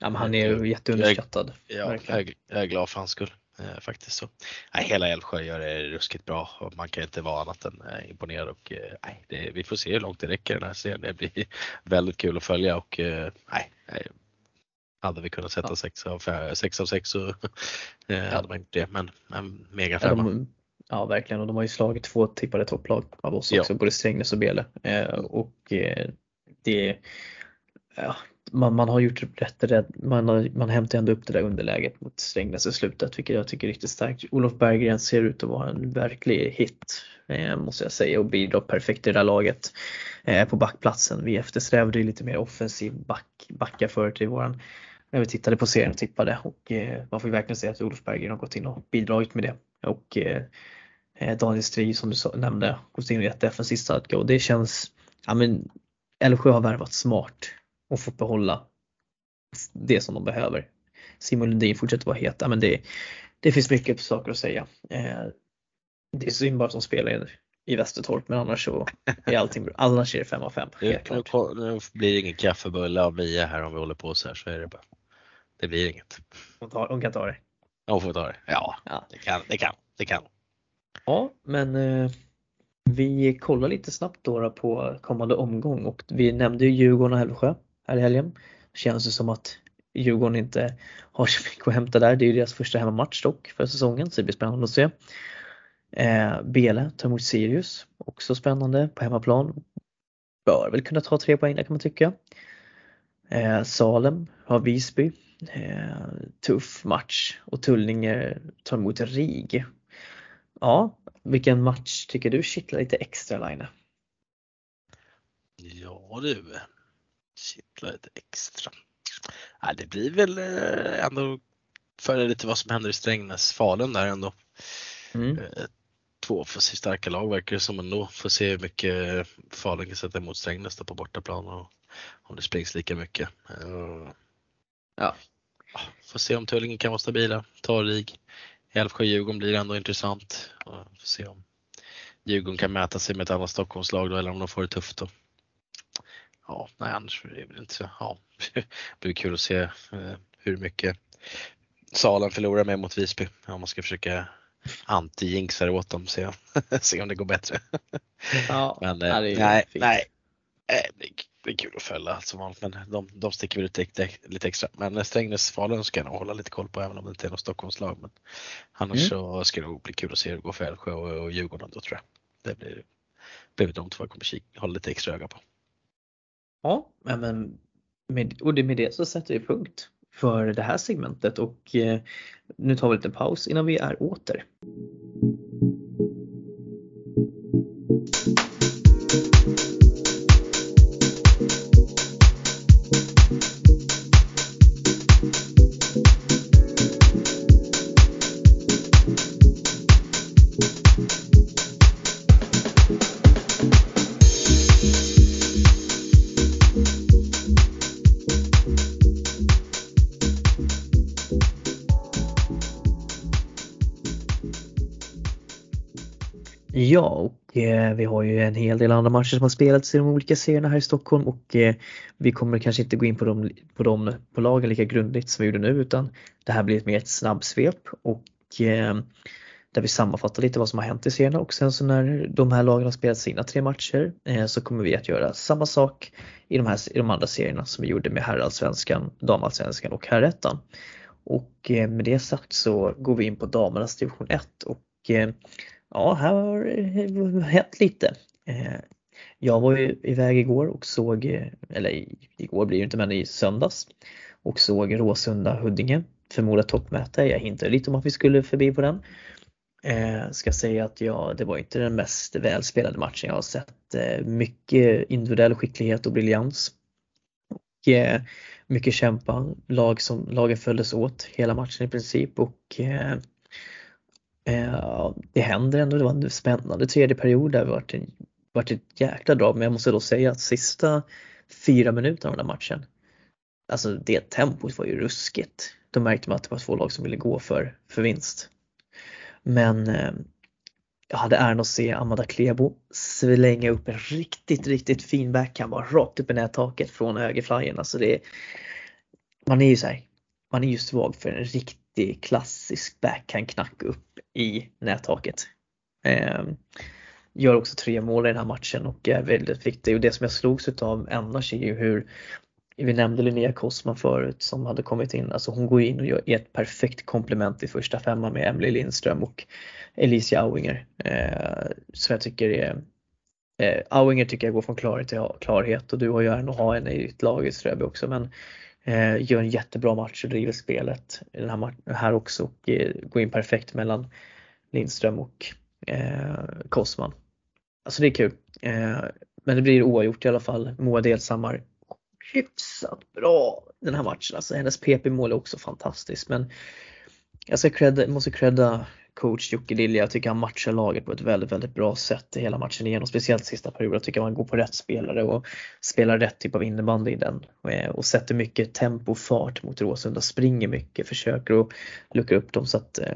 Ja, men han är ju jätteunderskattad. ja, jag, Verkligen. är- jag är glad för hans skull. Eh, faktiskt så. Nej, hela Älvsjö gör det ruskigt bra och man kan inte vara annat än eh, imponerad och eh, nej, det, vi får se hur långt det räcker den här serien. Det blir [laughs] väldigt kul att följa och eh, nej, nej, hade vi kunnat sätta Ja. sex av fe- sex av sex så eh, hade man gjort det. Men, men mega Ja, de, ja verkligen och de har ju slagit två tippade topplag av oss Ja. också, både Strängnäs och Bele. Eh, och det ja, man, man har gjort rätt, rätt man, har, man hämtar ändå upp det där underläget mot Strängnäs i slutet vilket jag tycker är riktigt starkt. Olof Berggren ser ut att vara en verklig hit eh, måste jag säga och bidrar perfekt i det där laget eh, på backplatsen. Vi eftersträvade ju lite mer offensiv back, backar förut i våran när vi tittade på serien och tippade och eh, man får ju verkligen säga att Olof Berggren har gått in och bidragit med det. Och eh, eh Daniel Strid som du nämnde gått in och gett defensivt stadga och det känns, ja men Älvsjö har värvat smart och fått behålla det som de behöver. Simon Lundin fortsätter vara het, men det, det finns mycket saker att säga. Eh, det är synd bara som spelar i, Västertorp men annars så är allting bra. Annars är det 5 av 5. Nu, nu, blir det ingen kaffebulle av Mia här om vi håller på så här så är det bara. Det blir inget. Hon, tar, hon kan ta det. Hon får ta det. Ja, Ja. det kan, det kan, det kan. Ja, men eh, vi kollar lite snabbt då, då på kommande omgång och vi nämnde ju Djurgården och Älvsjö här i helgen. Känns det som att Djurgården inte har så mycket att hämta där. Det är ju deras första hemmamatch dock för säsongen så det blir spännande att se. Eh, Bele tar emot Sirius, också spännande på hemmaplan. Bör väl kunna ta tre poäng där kan man tycka. Eh, Salem har Visby. Eh, tuff match och Tullinge tar emot RIG. Ja, vilken match tycker du kittlar lite extra Line? Ja du, kittla lite extra. Nej, det blir väl eh, ändå följa lite vad som händer i Strängnäs, Falun där ändå. Mm. Eh, Två offensivt starka lag verkar det som ändå. Får se hur mycket Falun kan sätta emot Strängnäs på bortaplan och om det springs lika mycket. Eh, Ja. ja, Får se om Tullinge kan vara stabila, ta RIG. Älvsjö-Djurgården blir ändå intressant. Får se om Djurgården kan mäta sig med ett annat Stockholmslag då eller om de får det tufft då. Ja, nej annars är det väl inte så. Ja, [laughs] det blir kul att se eh, hur mycket Salen förlorar med mot Visby. Ja, man ska försöka anti-jinxa åt dem se, [laughs] se om det går bättre. Ja, [laughs] Men eh, nej, fint. nej. Eh, Det är, kul att följa som vanligt men de, de sticker väl ut lite, lite extra. Men Strängnäs-Falun ska jag nog hålla lite koll på även om det inte är något Stockholmslag. Men annars Mm. så ska det nog bli kul att se hur det går för Älvsjö och, och Djurgården då tror jag. Det blir, blir de två jag kommer kika, hålla lite extra öga på. Ja, men med, och det, med det så sätter vi punkt för det här segmentet och eh, nu tar vi lite paus innan vi är åter. Eh, vi har ju en hel del andra matcher som har spelats i de olika serierna här i Stockholm och eh, vi kommer kanske inte gå in på dem, på dem på lagen lika grundligt som vi gjorde nu utan det här blir ett mer ett snabbsvep och eh, där vi sammanfattar lite vad som har hänt i serierna och sen så när de här lagen har spelat sina tre matcher så kommer vi att göra samma sak i de, här, i de andra serierna som vi gjorde med herrallsvenskan, damallsvenskan och herrettan. Och med det sagt så går vi in på damernas division 1 och ja, här har det hänt lite. Eh, jag var ju iväg igår och såg, eh, eller igår blir det inte men i söndags och såg Råsunda Huddinge förmodat toppmöte. Jag hintade lite om att vi skulle förbi på den. Eh, ska säga att ja, det var inte den mest välspelade matchen jag har sett. Eh, mycket individuell skicklighet och briljans. Och, eh, mycket kämpa, lag som, lagen följdes åt hela matchen i princip och eh, Eh, det händer ändå, det var en spännande tredje period där det varit, en, varit ett jäkla drag men jag måste då säga att sista fyra minuterna av den här matchen, alltså det tempot var ju ruskigt. Då märkte man att det var två lag som ville gå för, för vinst. Men eh, jag hade äran att se Amanda Klebo slänga upp en riktigt, riktigt fin backhand bara rakt upp i nättaket från högerflyen. Alltså det, man är ju så här, man är ju svag för en riktig klassisk backhand-knack upp i nättaket. Eh, gör också tre mål i den här matchen och är väldigt viktig och det som jag slogs utav annars är ju hur vi nämnde Linnea Kosman förut som hade kommit in. Alltså hon går in och gör ett perfekt komplement i första femman med Emily Lindström och Alicia Auinger. Eh, som jag tycker är eh, Auinger tycker jag går från klarhet till klarhet och du har ju äran att ha henne i ditt lag i Ströby också men Eh, gör en jättebra match och driver spelet i den här, här också och eh, går in perfekt mellan Lindström och eh, Kosman. Alltså det är kul. Eh, men det blir oavgjort i alla fall. Moa Delsammar hyfsat bra den här matchen. Alltså hennes PP-mål är också fantastiskt men jag ska credda, måste credda coach Jocke Lilja. Jag tycker han matchar laget på ett väldigt, väldigt bra sätt hela matchen igenom. Speciellt sista perioden. Jag tycker han går på rätt spelare och spelar rätt typ av innebandy i den. Eh, och sätter mycket tempo och fart mot Råsunda. Springer mycket, försöker att luckra upp dem. Så att, eh,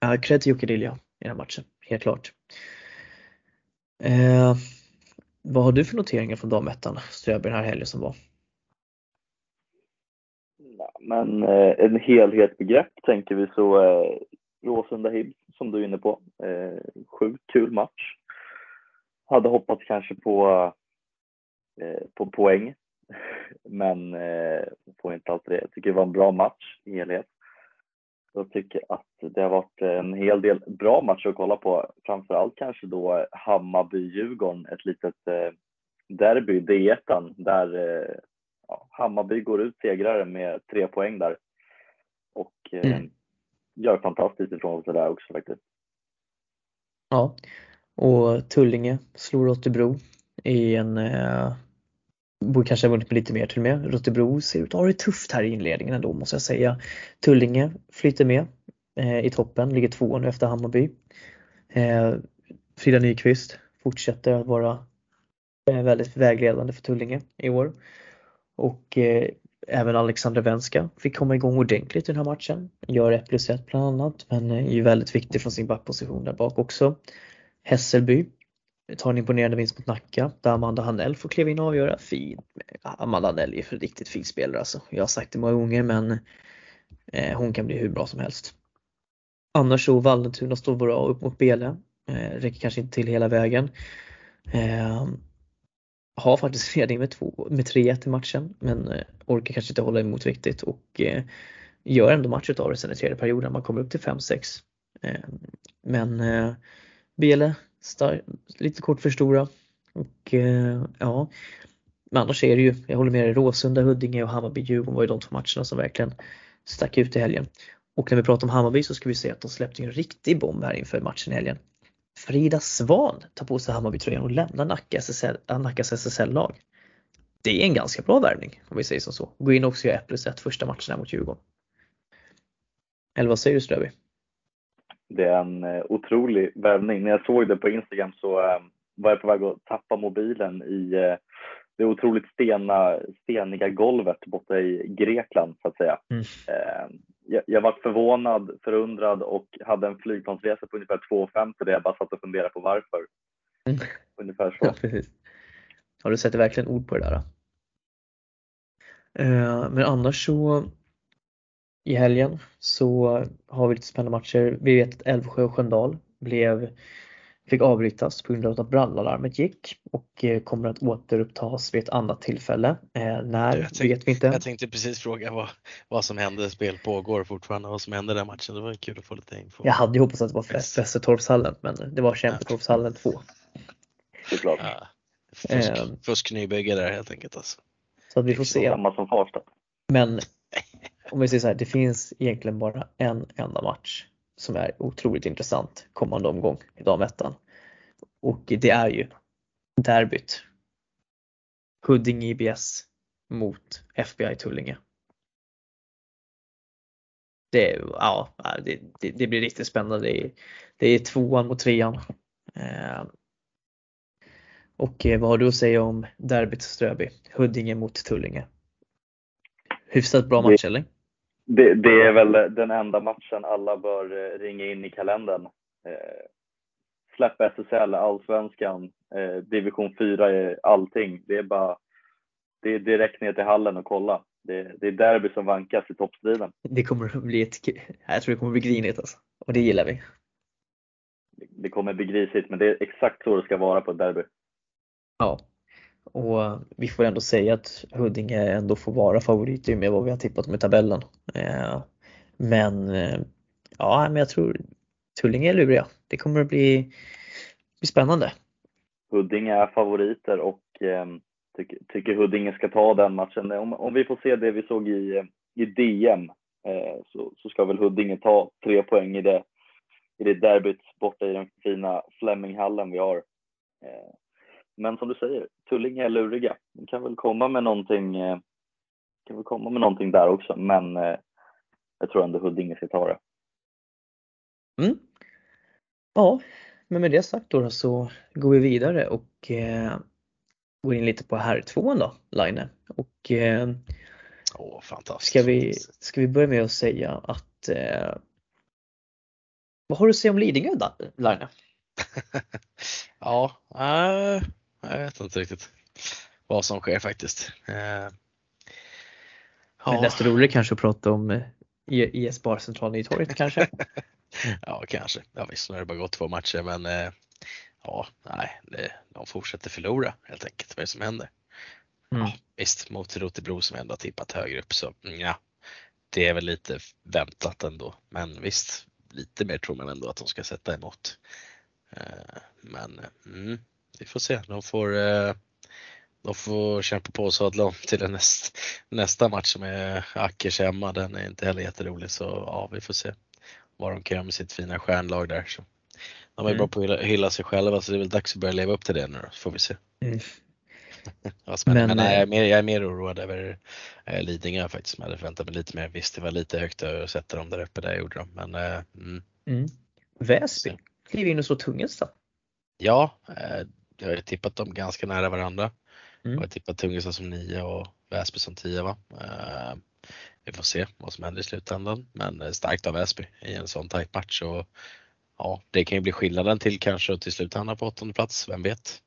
ja cred till Jocke Lilja i den här matchen, helt klart. Eh, vad har du för noteringar från damettan, Ströby, den här helgen som var? Men eh, en helhetsbegrepp tänker vi så eh, Råsunda Hibs som du är inne på. Eh, sjukt kul match. Hade hoppats kanske på, eh, på poäng [laughs] men eh, får inte alltid det. Jag tycker det var en bra match i helhet. Jag tycker att det har varit en hel del bra matcher att kolla på. Framförallt kanske då Hammarby-Djurgården, ett litet eh, derby, D1 där eh, ja, Hammarby går ut segrare med tre poäng där och eh, mm gör fantastiskt ifrån sig där också faktiskt. Ja, och Tullinge slår Rottebro i en eh, borde kanske ha vunnit med lite mer till och med. Rottebro ser ut att ha det tufft här i inledningen ändå måste jag säga. Tullinge flyter med eh, i toppen, ligger två nu efter Hammarby. Eh, Frida Nyqvist fortsätter att vara eh, väldigt vägledande för Tullinge i år. Och eh, även Alexander Venska fick komma igång ordentligt i den här matchen. Gör 1 plus 1 bland annat men är ju väldigt viktig från sin backposition där bak också. Hässelby tar en imponerande vinst mot Nacka där Amanda Hanell får kliva in och avgöra. Fin. Amanda Hanell är för riktigt fin spelare alltså. Jag har sagt det många gånger men eh, hon kan bli hur bra som helst. Annars så Vallentuna står bra upp mot Bele. Eh, räcker kanske inte till hela vägen. Eh, har faktiskt ledning med, med 3-1 i matchen men eh, orkar kanske inte hålla emot riktigt och eh, gör ändå match av det sen i tredje perioden. Man kommer upp till 5-6. Eh, men eh, Bele, lite kort för stora och eh, ja. Men annars är det ju, jag håller med dig, Råsunda, Huddinge och Hammarby, Djurgården var ju de två matcherna som verkligen stack ut i helgen. Och när vi pratar om Hammarby så ska vi säga att de släppte en riktig bomb här inför matchen i helgen. Frida Svan tar på sig Hammarbytröjan och lämnar Nackas SSL, äh, Nackas SSL-lag. Det är en ganska bra värvning om vi säger som så. Gå in och också göra 1 plus 1 första matcherna mot Djurgården. Eller vad säger du Ströby? Det är en eh, otrolig värvning. När jag såg det på Instagram så eh, var jag på väg att tappa mobilen i, eh, det otroligt stena, steniga golvet borta i Grekland så att säga. Mm. Eh, jag, jag var förvånad, förundrad och hade en flygplansresa på ungefär 2,50 där jag bara satt och funderade på varför. Mm. Ungefär så. Ja, precis. Har du sätter verkligen ord på det där? Eh, Men annars så i helgen så har vi lite spännande matcher. Vi vet att Älvsjö och Sköndal blev, fick avbrytas på grund av att brallalarmet gick och eh, kommer att återupptas vid ett annat tillfälle. Eh, När Jag tänkte- vet vi inte. Jag tänkte precis fråga vad, vad som hände, spel pågår fortfarande, vad som hände i den matchen. Det var kul att få lite info. Jag hade ju hoppats att det var Yes. Västertorpshallen men det var Kämpetorpshallen 2. Såklart. Ja, fusk, Ehm. fusk nybygge där helt enkelt alltså. Så att vi får se. Samma som Farsta. Men om vi säger så här, det finns egentligen bara en enda match som är otroligt intressant kommande omgång i damettan. Och det är ju derbyt. Huddinge IBS mot FBI Tullinge. Det, ja, det, det, det blir riktigt spännande. Det är, det är tvåan mot trean. Eh, och eh, vad har du att säga om derbyt Ströby? Huddinge mot Tullinge. Hyfsat bra match eller? Det, det är väl den enda matchen alla bör eh, ringa in i kalendern. Eh, släpp SSL, allsvenskan, eh, division 4, är allting. Det är bara det är direkt ner till hallen och kolla. Det, det är derby som vankas i toppstriden. Det kommer att bli ett, jag tror det kommer att bli grinigt alltså. Och det gillar vi. Det, det kommer bli grisigt, men det är exakt så det ska vara på ett derby. Ja. Och vi får ändå säga att Huddinge ändå får vara favorit i och med vad vi har tippat med tabellen. Eh, men eh, ja, men jag tror Tullinge är luriga. Det kommer att bli, bli spännande. Huddinge är favoriter och eh, tycker, tycker Huddinge ska ta den matchen. Om, om vi får se det vi såg i, eh, i DM eh, så, så ska väl Huddinge ta tre poäng i det, i det derbyt borta i den fina Fleminghallen vi har. Eh, men som du säger, Tullinge är luriga. De kan väl komma med någonting, eh, kan väl komma med någonting där också, men eh, jag tror ändå Huddinge ska ta det. Mm. Ja, men med det sagt då så går vi vidare och eh, går in lite på här tvåan då, Line. Och eh, Åh, fantastiskt. ska, vi, ska vi börja med att säga att eh, vad har du att säga om Lidingö Line? [laughs] ja, äh, jag vet inte riktigt vad som sker faktiskt. Eh, Men desto roligare kanske att prata om eh, IS Barcentralen i torget [laughs] kanske? ja, kanske. Ja, visst, nu har det bara gått två matcher, men eh, ja, nej, det, de fortsätter förlora helt enkelt. Vad är det som händer? Mm. Ja, visst, mot Rotebro som ändå har tippat högre upp så mm, ja, det är väl lite väntat ändå. Men visst, lite mer tror man ändå att de ska sätta emot. Eh, Men mm, vi får se. De får, eh, de får kämpa på och sadla om till näst, nästa match som är Ackers hemma. Den är inte heller jätterolig så ja, vi får se vad de kan göra med sitt fina stjärnlag där. Så. De är Mm. bra på att hylla, sig själva så det är väl dags att börja leva upp till det nu då, så får vi se. Mm. [laughs] Händer. Men, men nej, jag, är eh, mer, jag är mer oroad över eh, Lidingö faktiskt. Jag hade förväntat mig lite mer. Visst, det var lite högt att sätta dem där uppe, där gjorde de. Men eh, mm, Mm. Väsby kliver in och slår Tungesta. ja, eh, jag har tippat dem ganska nära varandra. Mm. Jag har tippat Tungesta som 9 och Väsby som 10 va. Eh, vi får se vad som händer i slutändan. Men eh, starkt av Väsby i en sån tajt match. Och, ja, det kan ju bli skillnaden till kanske att till slut hamna på åttonde plats, vem vet?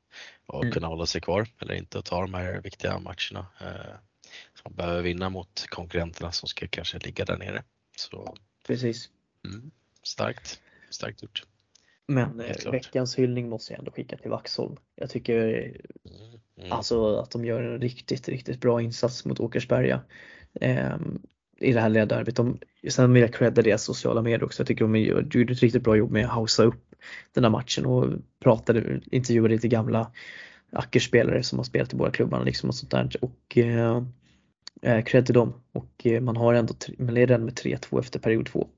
Och Mm. kunna hålla sig kvar eller inte och ta de här viktiga matcherna. Eh, som man behöver vinna mot konkurrenterna som ska kanske ligga där nere. Så Precis. mm, starkt, starkt gjort. Men eh, veckans hyllning måste jag ändå skicka till Vaxholm. Jag tycker Mm, mm. alltså att de gör en riktigt, riktigt bra insats mot Åkersberga. ehm, I det här. De, sen vill jag credda deras sociala medier också. Jag tycker de gjorde ett riktigt bra jobb med att hausa upp den här matchen och pratade, intervjuade lite gamla Ackerspelare som har spelat i båda klubbarna liksom och sånt där. Och eh, eh, cred till dem. Och eh, man har ändå, man leder ändå med 3-2 efter period 2.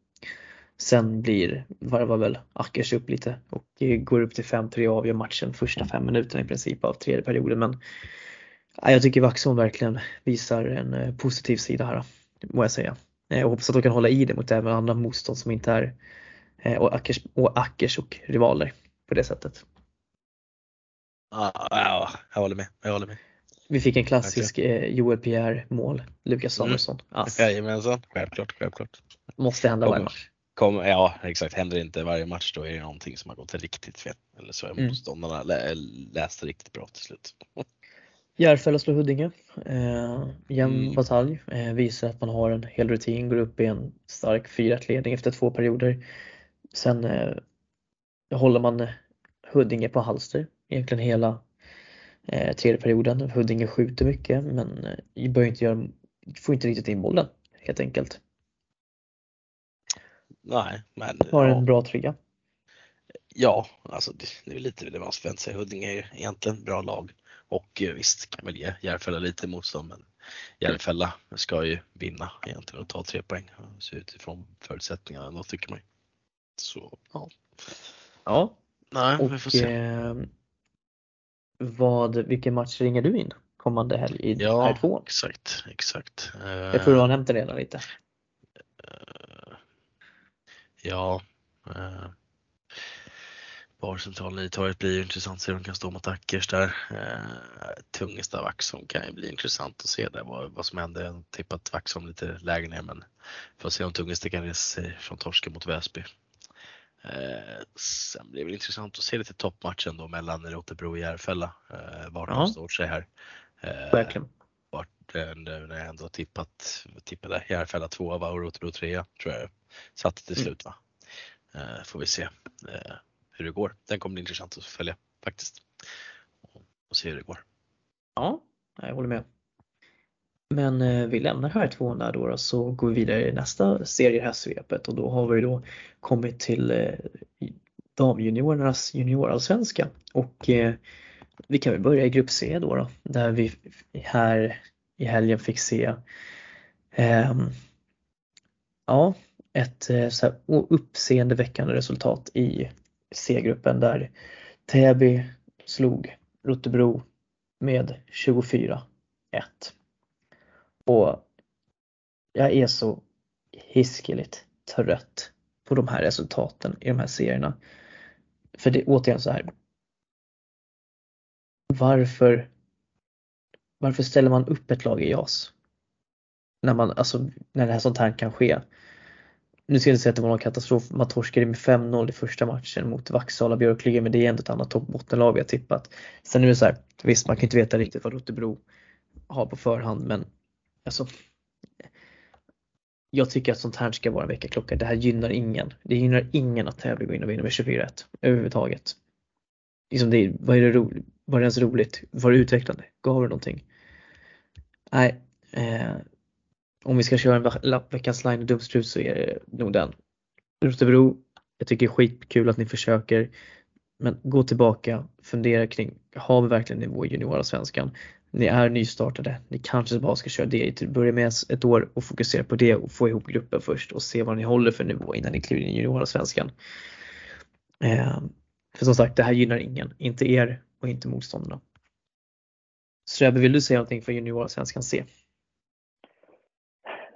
Sen blir, varvar väl Ackers upp lite och går upp till 5-3 och avgör matchen första fem minuterna i princip av tredje perioden. Men ja, jag tycker Vaxholm verkligen visar en eh, positiv sida här, må jag säga. Eh, Jag hoppas att de kan hålla i det mot även andra motstånd som inte är eh, och Ackers och, Ackers och rivaler på det sättet. Ja, ja, jag håller med. Jag håller med. Vi fick en klassisk eh, Joel Pierre mål, Lukas Mm. Samuelsson. Ass. Jajamensan, självklart, självklart. Måste hända varje match. Kom, ja exakt, händer det inte varje match då är det någonting som har gått riktigt fel. Eller så är Mm. motståndarna lä, läste riktigt bra till slut. Järfälla slår Huddinge. Eh, jämn Mm. batalj. Eh, visar att man har en hel rutin, går upp i en stark 4 ledning efter två perioder. Sen eh, håller man Huddinge på halster egentligen hela eh, tredje perioden. Huddinge skjuter mycket men eh, börjar inte göra, får inte riktigt in bollen helt enkelt. Nej, men Har ja, en bra trygga. ja, alltså det, det är lite det man förväntar sig. Huddinge är ju egentligen bra lag och eh, visst kan väl ge Järfälla lite motstånd men Järfälla ska ju vinna egentligen och ta tre poäng så utifrån förutsättningarna då tycker man. Så ja, Ja, nej vi och får se. eh, vad, vilken match ringer du in kommande helg i Ja, R2? exakt, exakt. Jag tror du har nämnt det redan lite. Ja. Eh, Barcentralen i torget blir ju intressant att se hur de kan stå mot Ackers där. Eh, Tungesta Vaxholm kan ju bli intressant att se där vad, vad som händer. Jag har tippat Vaxholm lite lägre ner men får se om Tungesta kan resa sig från torsken mot Väsby. Eh, sen blir det intressant att se lite toppmatchen då mellan Rotebro och Järfälla. Eh, vart de står sig här. Eh, Verkligen. vart eh, när jag ändå tippat, tippade Järfälla 2 och Rotebro 3 tror jag satte till Mm. slut va. Eh, får vi se eh, hur det går. Den kommer bli intressant att följa faktiskt. Och, se hur det går. Ja, jag håller med. Men eh, vi lämnar här tvåan där då, så går vi vidare i nästa serie i här svepet och då har vi då kommit till eh, damjuniorernas juniorallsvenska och eh, vi kan väl börja i grupp C då, då där vi här i helgen fick se ehm, ja, ett eh, så här uppseendeväckande resultat i C-gruppen där Täby slog Rotebro med 24-1. Och jag är så hiskeligt trött på de här resultaten i de här serierna. För det är återigen så här. Varför varför ställer man upp ett lag i JAS? När man, alltså, när det här sånt här kan ske. Nu ska jag inte säga att det var någon katastrof, man torskade med 5-0 i första matchen mot Vaxhalla Björklöven men det är ändå ett annat toppbottenlag vi har tippat. Sen är det så här, visst man kan inte veta riktigt vad Rotebro har på förhand men alltså jag tycker att sånt här ska vara en väckarklocka. Det här gynnar ingen. Det gynnar ingen att Täby går in och vinner med 24-1 överhuvudtaget. Liksom det, vad är det roligt? Var det ens roligt? Var det utvecklande? Gav det någonting? Nej, eh, om vi ska köra en veckans line och dumstrut så är det nog den. Rotebro, jag tycker det är skitkul att ni försöker. Men gå tillbaka, fundera kring, har vi verkligen nivå i juniorallsvenskan? Ni är nystartade, ni kanske bara ska köra det, till- börja med ett år och fokusera på det och få ihop gruppen först och se vad ni håller för nivå innan ni kliver in i juniorallsvenskan. Eh, för som sagt, det här gynnar ingen, inte er och inte motståndarna. Ströbe, vill du säga någonting för juniorallsvenskan C?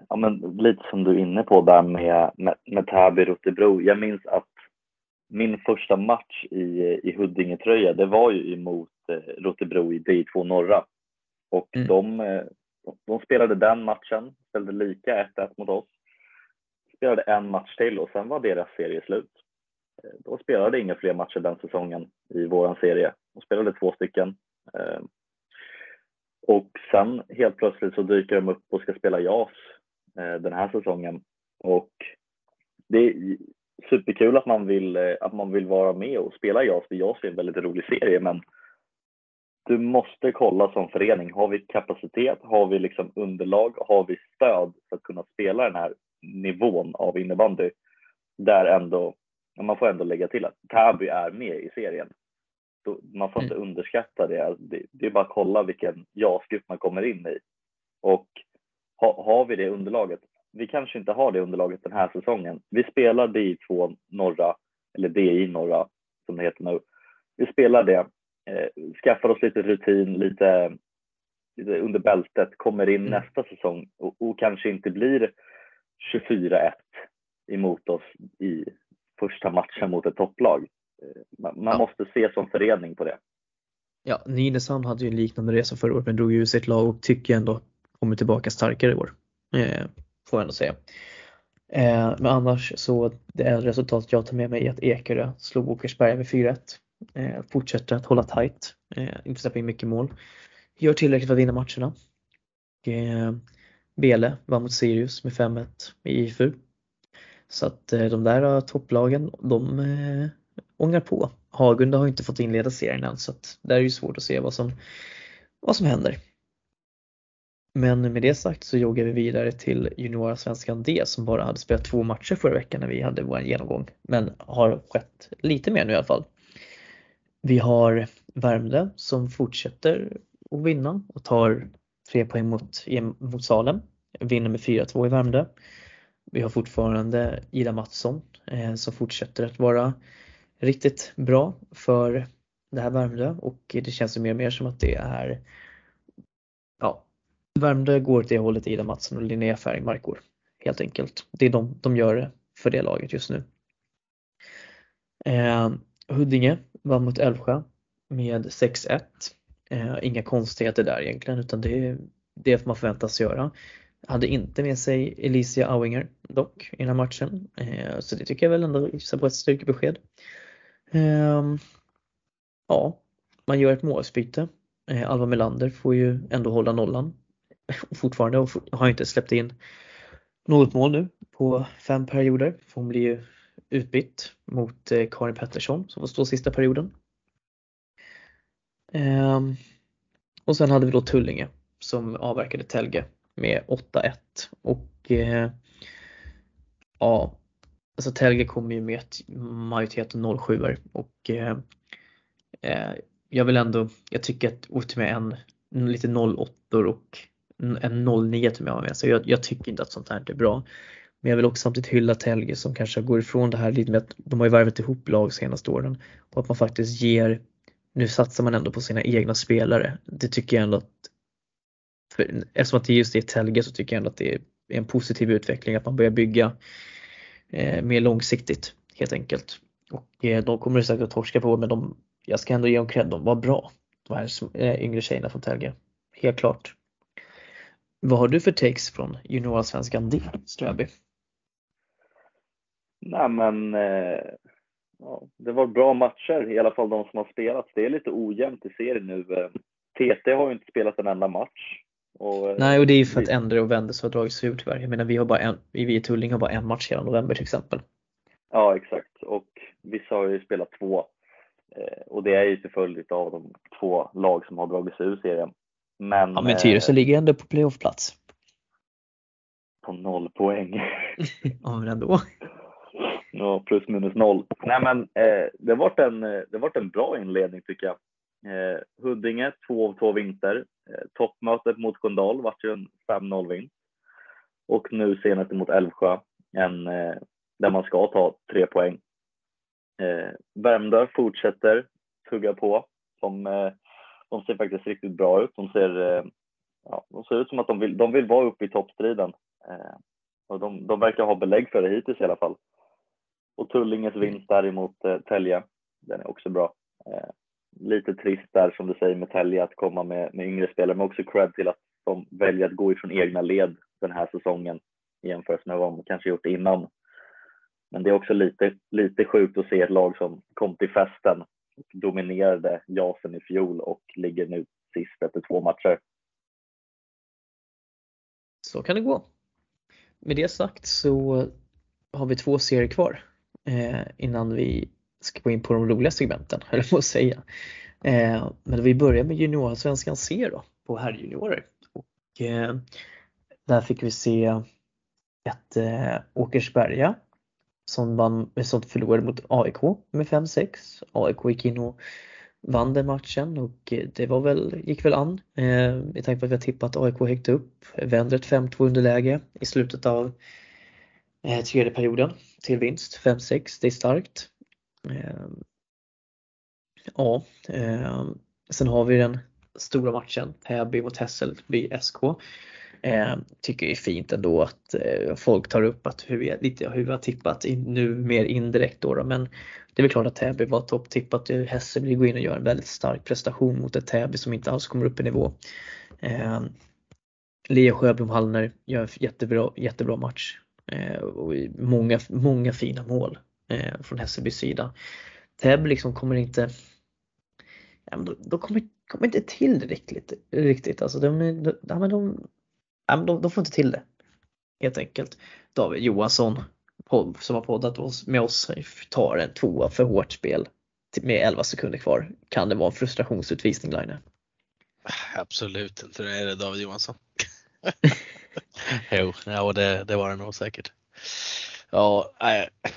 Ja, men lite som du är inne på där med, med, med Täby Rotebro. Jag minns att min första match i, i Huddinge-tröja, det var ju emot eh, Rotebro i D2 norra. Och Mm. de, eh, de spelade den matchen, spelade lika 1-1 mot oss. Spelade en match till och sen var deras serie slut. Eh, De spelade inga fler matcher den säsongen i våran serie. De spelade två stycken. Eh, Och sen helt plötsligt så dyker de upp och ska spela JAS den här säsongen. Och det är superkul att man vill, eh, att man vill vara med och spela JAS, för JAS är en väldigt rolig serie, men du måste kolla som förening. Har vi kapacitet? Har vi liksom underlag? Har vi stöd för att kunna spela den här nivån av innebandy? Där ändå, man får ändå lägga till att Täby är med i serien. Man får inte underskatta det. det. Det är bara att kolla vilken JAS-grupp man kommer in i. Och ha, har vi det underlaget? Vi kanske inte har det underlaget den här säsongen. Vi spelar DI2 norra, eller DI norra som det heter nu. Vi spelar det, eh, skaffar oss lite rutin, lite, lite under bältet, kommer in Mm. nästa säsong och, och kanske inte blir 24-1 emot oss i första matchen mot ett topplag. Eh, Man, man Ja. måste se som förening på det. Ja, Nynäshamn hade ju en liknande resa förra året men drog ju sitt lag och tycker ändå kommer tillbaka starkare i år. Eh, får jag ändå säga. Eh, men annars så det är resultatet jag tar med mig är att Ekerö slog Åkersberga med 4-1. Eh, fortsätter att hålla tight, eh, inte släppa in mycket mål. Gör tillräckligt för att vinna matcherna. Eh, Bele vann mot Sirius med 5-1 i IFU. Så att eh, de där eh, topplagen, de eh, ångar på. Hagunda har inte fått inleda serien än så att där är ju svårt att se vad som, vad som händer. Men med det sagt så joggar vi vidare till juniorsvenskan D som bara hade spelat två matcher förra veckan när vi hade vår genomgång. Men har skett lite mer nu i alla fall. Vi har Värmdö som fortsätter att vinna och tar tre poäng mot, mot Salem. Vinner med 4-2 i Värmdö. Vi har fortfarande Ida Mattsson eh, som fortsätter att vara riktigt bra för det här Värmdö och det känns ju mer och mer som att det är Värmdö går åt det hållet Ida Mattsson och Linnea Färgmark går helt enkelt. Det är de, de gör för det laget just nu. Eh, Huddinge vann mot Älvsjö med 6-1. Eh, inga konstigheter där egentligen utan det är det man förväntas göra. Hade inte med sig Elicia Auinger dock i den här matchen. Eh, så det tycker jag väl ändå visar på ett styrkebesked. Eh, ja, man gör ett målsbyte. Eh, Alva Melander får ju ändå hålla nollan [laughs] fortfarande och har inte släppt in något mål nu på fem perioder. Hon blir ju utbytt mot eh, Karin Pettersson som får stå sista perioden. Ehm, och sen hade vi då Tullinge som avverkade Telge med 8-1 och eh, ja, alltså Telge kommer ju med ett majoritet 07 och eh, eh, jag vill ändå, jag tycker att ut med en, lite 08 och en 09 till mig med så jag, jag tycker inte att sånt här är bra. Men jag vill också samtidigt hylla Telge som kanske går ifrån det här lite med att de har ju värvat ihop lag senaste åren och att man faktiskt ger, nu satsar man ändå på sina egna spelare. Det tycker jag ändå att, för, eftersom att det just är Telge så tycker jag ändå att det är en positiv utveckling att man börjar bygga eh, mer långsiktigt helt enkelt. Och eh, de kommer det säkert att torska på men de, jag ska ändå ge dem cred, de var bra. De här eh, yngre tjejerna från Telge. Helt klart. Vad har du för takes från juniorallsvenskan D, Ströby? Nej men eh, ja, det var bra matcher, i alla fall de som har spelat. Det är lite ojämnt i serien nu. TT har ju inte spelat en enda match. Och, eh, Nej, och det är ju för att Endre och Wendes har dragit sig ur tyvärr. Jag menar, vi, har bara en, vi i Tulling har bara en match hela november till exempel. Ja, exakt. Och vissa har ju spelat två. Eh, och det är ju till följd av de två lag som har dragit sig ur serien. Men, ja, men Tyresö eh, ligger ändå på playoffplats. På noll poäng. [laughs] ja, men ändå. [laughs] Ja, plus minus noll. Nej, men eh, det varit en, eh, det varit en bra inledning tycker jag. Eh, Huddinge, två av två vinter. Eh, toppmötet mot Sköndal vart ju en 5-0 vinst. Och nu senast mot Älvsjö, en, eh, där man ska ta tre poäng. Eh, Värmdö fortsätter tugga på. De, eh, de ser faktiskt riktigt bra ut. De ser, eh, ja, de ser ut som att de vill, de vill vara uppe i toppstriden. Eh, och de, de verkar ha belägg för det hittills i alla fall. Och Tullinges vinst däremot eh, Tälje, den är också bra. Eh, lite trist där som du säger med Tälje att komma med, med yngre spelare, men också cred till att de väljer att gå ifrån egna led den här säsongen i jämförelse med vad de kanske gjort innan. Men det är också lite, lite sjukt att se ett lag som kom till festen dominerade Jasen i fjol och ligger nu sist efter två matcher. Så kan det gå. Med det sagt så har vi två serier kvar eh, innan vi ska gå in på de roliga segmenten, eller på att säga. Eh, men vi börjar med juniorsvenskan C då, på herrjuniorer. Och eh, där fick vi se ett eh, Åkersberga som, vann, eh, som förlorade mot AIK med 5-6. AIK gick in och vann den matchen och eh, det var väl, gick väl an. Eh, I tanke på att vi har tippat AIK högt upp, vänder ett 5-2 underläge i slutet av eh, tredje perioden till vinst 5-6, det är starkt. Eh, ja, eh, sen har vi den stora matchen Täby mot Hässelby SK. Eh, tycker det är fint ändå att eh, folk tar upp att hur vi, lite hur vi har tippat in, nu mer indirekt då, då. men det är väl klart att Täby var topptippat. Hässelby går in och gör en väldigt stark prestation mot ett Täby som inte alls kommer upp i nivå. Eh, Leo Sjöblom Hallner gör en jättebra, jättebra match eh, och många, många fina mål eh, från Hässelbys sida. Täby liksom kommer inte ja, men då, då kommer, kommer inte till det riktigt. riktigt. Alltså de, de, ja, men de, ja, men de, de får inte till det. Helt enkelt. David Johansson som har poddat med oss tar en tvåa för hårt spel med 11 sekunder kvar. Kan det vara en frustrationsutvisning Line? Absolut inte, det är det David Johansson. [laughs] jo, ja, det, det var det nog säkert. Ja,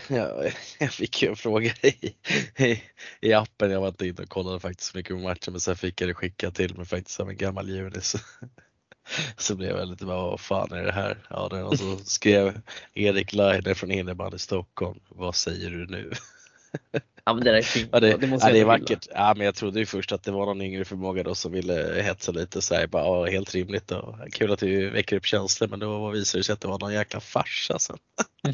jag, jag fick ju en fråga i, i, i, appen. Jag var inte inne och kollade faktiskt mycket på matchen men sen fick jag det skickat till mig faktiskt av en gammal junis. Så blev jag lite bara, vad fan är det här? Ja, det är någon som skrev Erik Laine från innebandy Stockholm. Vad säger du nu? Ja men det där är fint. Ja, det, det, ja, det är vackert. Ja, men jag trodde ju först att det var någon yngre förmåga då som ville hetsa lite så här, bara, ja, helt rimligt och kul att du väcker upp känslor men då visade det sig att det var någon jäkla farsa sen.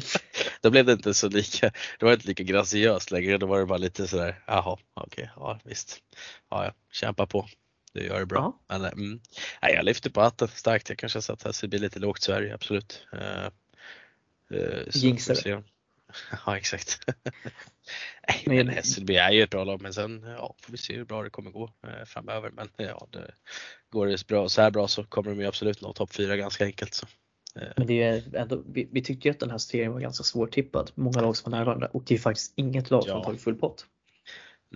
[laughs] då blev det inte så lika, det var inte lika graciöst längre, då var det bara lite sådär, jaha, okej, okay, ja visst, ja, ja, kämpa på. Du gör det bra. Ja. Men, mm, nej, jag lyfter på hatten starkt. Jag kanske har satt att det blir lite lågt Sverige, absolut. Uh, uh, Jinxare. Ja exakt. [laughs] Nej, men Hässelby är ju ett bra lag men sen ja, får vi se hur bra det kommer gå eh, framöver. Men ja, det, går det bra, så här bra så kommer de ju absolut nå topp 4 ganska enkelt. Så. Eh. Men det är ändå, vi, vi tyckte ju att den här serien var ganska svårtippad. Många lag som var nära varandra och det är faktiskt inget lag som tagit full pott.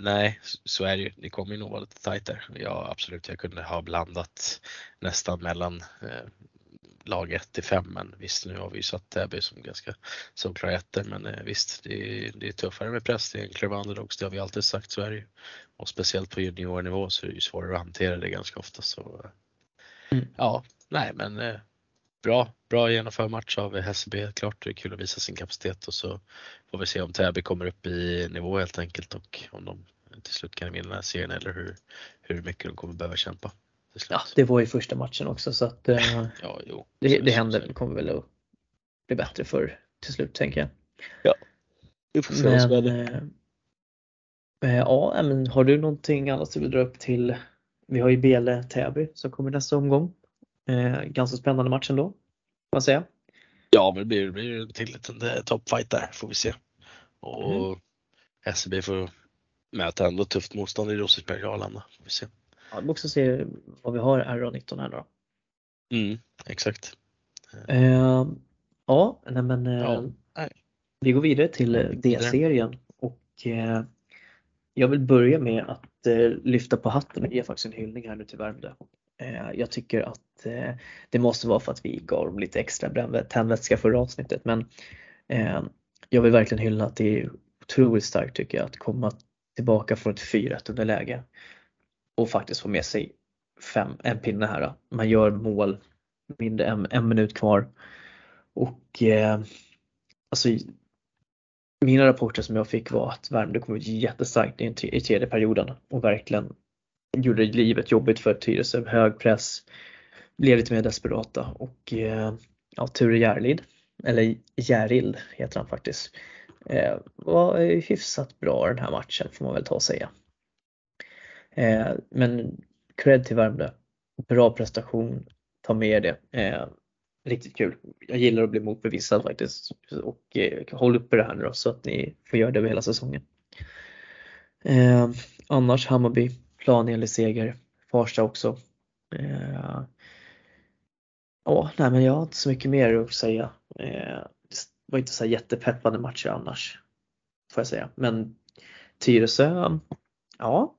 Nej, så är det ju. Det kommer ju nog vara lite tajt där. Ja, absolut, jag kunde ha blandat nästan mellan eh, lag 1 till 5 men visst nu har vi ju satt Täby som ganska solklara ettor men eh, visst det är, det är tuffare med press, det är enklare underdogs, det har vi alltid sagt så är det ju. Och speciellt på juniornivå så är det ju svårare att hantera det ganska ofta så mm. ja, nej men eh, bra, bra genomförd match av Hässelby klart. Det är kul att visa sin kapacitet och så får vi se om Täby kommer upp i nivå helt enkelt och om de till slut kan vinna den här serien eller hur, hur mycket de kommer behöva kämpa. Ja, det var ju första matchen också så att eh, [laughs] ja, jo. det, det händer, kommer väl att bli bättre för till slut tänker jag. Ja, vi får se som händer. Eh, ja, men har du någonting annat du vill dra upp till? Vi har ju Bele Täby som kommer nästa omgång. Eh, ganska spännande match ändå, man säga. Ja, men det blir, det blir en till liten eh, toppfight där får vi se. Och mm. SEB får möta ändå tufft motstånd i Rosersberg och Arlanda. Får vi se. Ja, vi också se vad vi har RA19 här då. Mm, exakt. Uh, ja, nej men uh, ja, nej. vi går vidare till D-serien och uh, jag vill börja med att lyfta på hatten och ge faktiskt en hyllning här nu till Värmdö. Jag tycker att Eh, det måste vara för att vi gav dem lite extra tändvätska förra avsnittet men eh, jag vill verkligen hylla att det är otroligt starkt tycker jag att komma tillbaka från ett 4-1 underläge och faktiskt få med sig fem, en pinne här. Man gör mål mindre än en minut kvar. Och eh, alltså mina rapporter som jag fick var att Värmdö kom ut jättestarkt i, i tredje perioden och verkligen gjorde livet jobbigt för Tyresö. Hög press, blev lite mer desperata och eh, ja, Ture Järlid, eller Järild heter han faktiskt, eh, var hyfsat bra den här matchen får man väl ta och säga. Eh, men cred till Värmdö. Bra prestation. Ta med det. Riktigt kul. Jag gillar att bli motbevisad faktiskt. Och håll uppe det här nu då så att ni får göra det över hela säsongen. Eh, annars Hammarby, planenlig seger. Farsta också. Eh, ja, nej men jag har inte så mycket mer att säga. Eh, det var inte så jättepeppande matcher annars. Får jag säga. Men Tyresö, ja,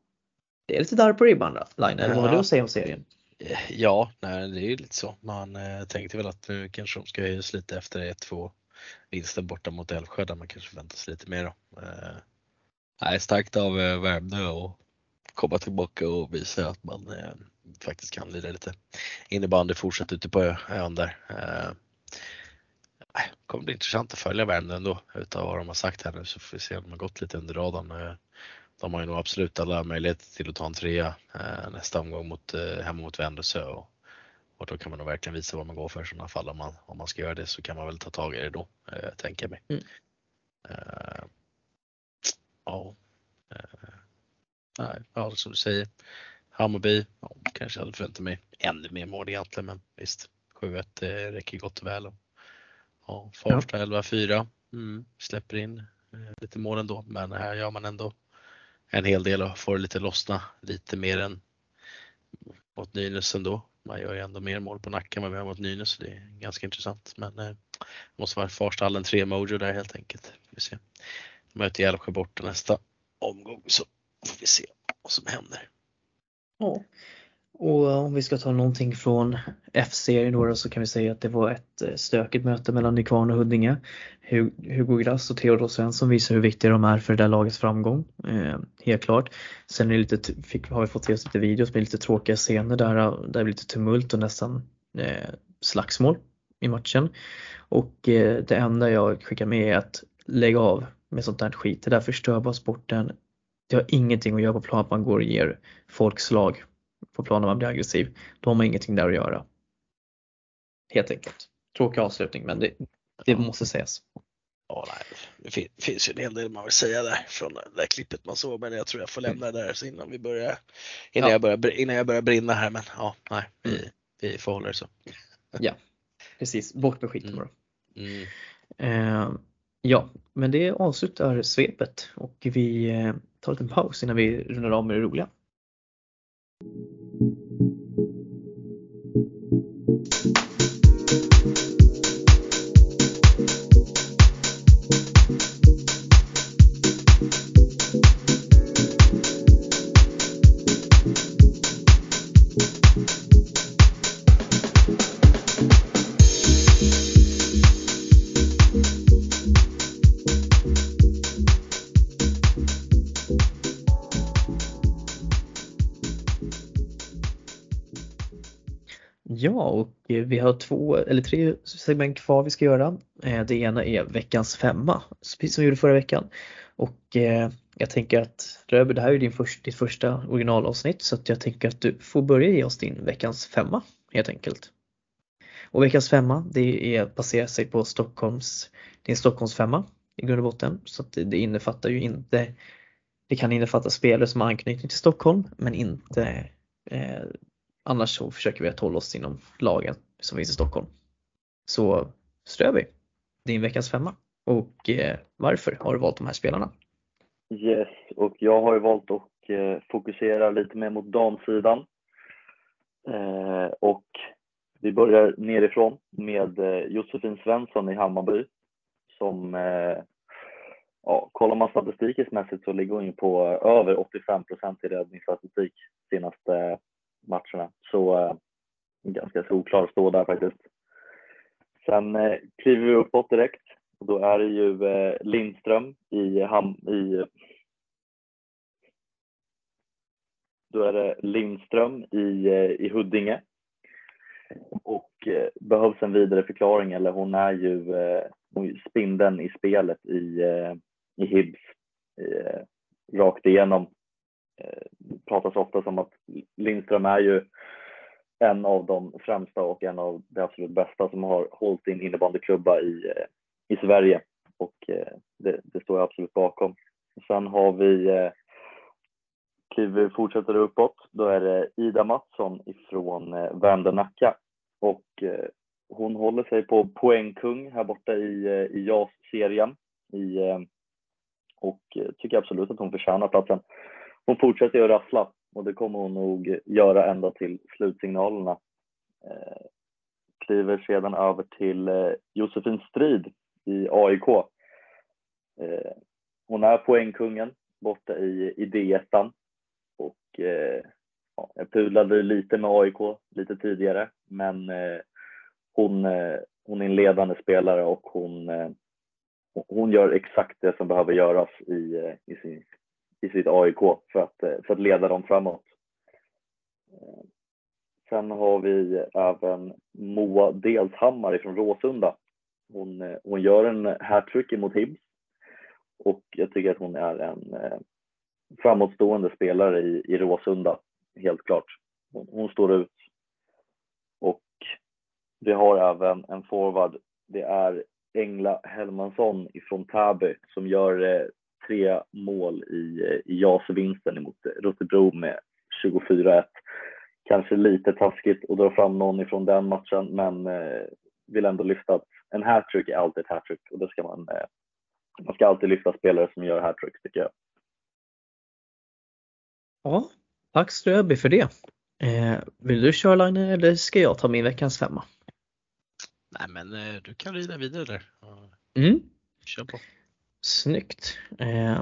det är lite darr på ribban Line, vad har du att säga om serien? Ja, nej, det är ju lite så. Man eh, tänkte väl att nu kanske de ska höjas lite efter 1-2 vinsten borta mot Älvsjö där man kanske förväntar sig lite mer. Då. Eh, nej, starkt av eh, Värmdö och komma tillbaka och visa att man eh, faktiskt kan lira lite innebandy fortsatt ute på ön där. Eh, kommer bli intressant att följa Värmdö ändå utav vad de har sagt här nu så får vi se om de har gått lite under radarn. Eh, de har ju nog absolut alla möjligheter till att ta en trea eh, nästa omgång mot, eh, hemma mot Vändelsö. Och, Och då kan man nog verkligen visa vad man går för i sådana fall. Om man, om man ska göra det så kan man väl ta tag i det då, eh, tänker jag mig. Mm. Eh, ja. Eh, nej, ja, som du säger. Hammarby, ja, kanske hade förväntat mig ännu mer mål egentligen, men visst. 7-1 eh, räcker gott och väl. Ja, Farsta 11-4. Mm, släpper in eh, lite mål ändå, men här gör man ändå en hel del och får det lite lossna lite mer än mot Nynäs ändå. Man gör ju ändå mer mål på nacken än vad vi har mot Nynäs, så det är ganska intressant. Men eh, måste vara Farstallen 3 mojo där helt enkelt. Vi se. Möter Älvsjö borta nästa omgång så får vi se vad som händer. Ja. Och eh, om vi ska ta någonting från F-serien då, så kan vi säga att det var ett eh, stökigt möte mellan Nykvarn och Huddinge. Hugo Grass och Theodor Svensson visar hur viktiga de är för det där lagets framgång. Eh, helt klart. Sen är det lite, fick, har vi fått se lite videos med lite tråkiga scener där, eh, där det blir lite tumult och nästan eh, slagsmål i matchen. Och eh, det enda jag skickar med är att lägga av med sånt där skit. Det där förstör bara sporten. Det har ingenting att göra på plan att man går och ger folk slag på plan när man blir aggressiv. Då har man ingenting där att göra. Helt enkelt. Tråkig avslutning men det, det måste sägas. Ja, nej, det finns ju en hel del man vill säga där från det där klippet man såg men jag tror jag får lämna det där så innan vi börjar innan, ja. jag, börjar, innan jag börjar brinna här men ja, nej, vi, mm. vi hålla det så. [laughs] Ja, precis. Bort med skiten mm. bara. Mm. Eh, ja, men det avslutar svepet och vi ta en liten paus innan vi rundar av med det roliga. Vi har två eller tre segment kvar vi ska göra. Eh, det ena är veckans femma, precis som vi gjorde förra veckan. Och eh, jag tänker att Röber, det här är din först, ditt första originalavsnitt så att jag tänker att du får börja ge oss din veckans femma helt enkelt. Och veckans femma det är baserar sig på Stockholms, din Stockholms femma i grund och botten. Så att det, det innefattar ju inte, det kan innefatta spelare som har anknytning till Stockholm men inte eh, Annars så försöker vi att hålla oss inom lagen som finns i Stockholm. Så Ströby, din veckans femma. Och eh, varför har du valt de här spelarna? Yes, och jag har ju valt att eh, fokusera lite mer mot damsidan. Eh, och vi börjar nerifrån med eh, Josefin Svensson i Hammarby som eh, ja, kollar man statistikmässigt så ligger hon ju på eh, över 85 procent i räddningsstatistik senaste eh, matcherna. Så eh, ganska solklar stå där faktiskt. Sen eh, kliver vi uppåt direkt och då är det ju eh, Lindström i, ham i då är det Lindström i, eh, i Huddinge. Och eh, behövs en vidare förklaring eller hon är ju eh, spindeln i spelet i, eh, i Hibs eh, rakt igenom Eh, pratas ofta som att Lindström är ju en av de främsta och en av de absolut bästa som har hållit in innebandyklubba i, eh, i Sverige. Och eh, det, det, står jag absolut bakom. Sen har vi eh, kliver fortsätter uppåt, då är det Ida Mattsson ifrån Värmdö Nacka och hon håller sig på poängkung här borta i, i JAS-serien. Och tycker absolut att hon förtjänar platsen. Hon fortsätter att rassla och det kommer hon nog göra ända till slutsignalerna. Eh, kliver sedan över till eh, Josefin Strid i AIK. Eh, hon är poängkungen borta i, i D1 och eh, ja, jag pudlade lite med AIK lite tidigare men eh, hon, eh, hon är en ledande spelare och hon, eh, hon gör exakt det som behöver göras i, eh, i sin i sitt AIK för att, eh, för att leda dem framåt. Eh, sen har vi även Moa Delshammar från Råsunda. Hon, eh, hon gör en hattrick mot Hibs och jag tycker att hon är en framåtstående spelare i, i Råsunda, helt klart. Hon, hon står ut. Och vi har även en forward, det är Engla Helmansson ifrån Täby som gör eh, tre mål i, i JAS-vinsten mot Rotebro med 24-1. Kanske lite taskigt att dra fram någon ifrån den matchen, men eh, vill ändå lyfta att en hattrick är alltid ett hattrick och det ska man, eh, man ska alltid lyfta spelare som gör hattricks tycker jag. Ja, tack Ströby för det. Eh, vill du köra Line eller ska jag ta min veckans femma? Nej men eh, du kan rida vidare där. Mm. Kör på. Snyggt. Eh,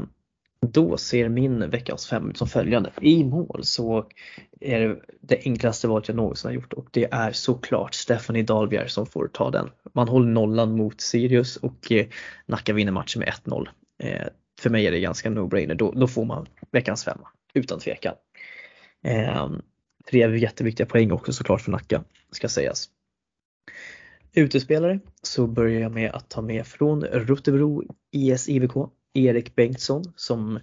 då ser min veckans fem ut som följande. I mål så är det det enklaste valet jag någonsin har gjort och det är såklart Stephanie Dahlbjer som får ta den. Man håller nollan mot Sirius och eh, Nacka vinner matchen med 1-0. Eh, för mig är det ganska no-brainer, då, då får man veckans femma utan tvekan. Eh, tre jätteviktiga poäng också såklart för Nacka, ska sägas. Utespelare så börjar jag med att ta med från Rotebro IS IVK Erik Bengtsson som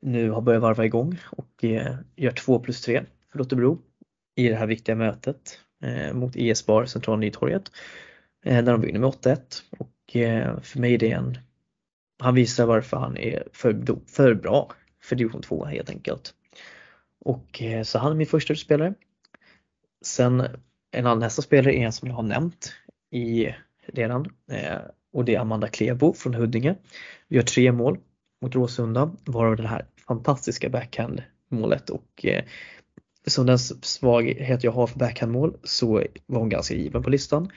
nu har börjat varva igång och eh, gör 2 plus 3 för Rotebro i det här viktiga mötet eh, mot IS Bar Centrala Nytorget eh, När de vinner med 8-1 och för mig är det en han visar varför han är för, för bra för division 2 helt enkelt. Och så han är min första utspelare. Sen en annan nästa spelare är en som jag har nämnt i redan eh, och det är Amanda Klebo från Huddinge. Vi gör tre mål mot Råsunda, varav det här fantastiska backhand-målet och eh, som den svaghet jag har för backhandmål så var hon ganska given på listan.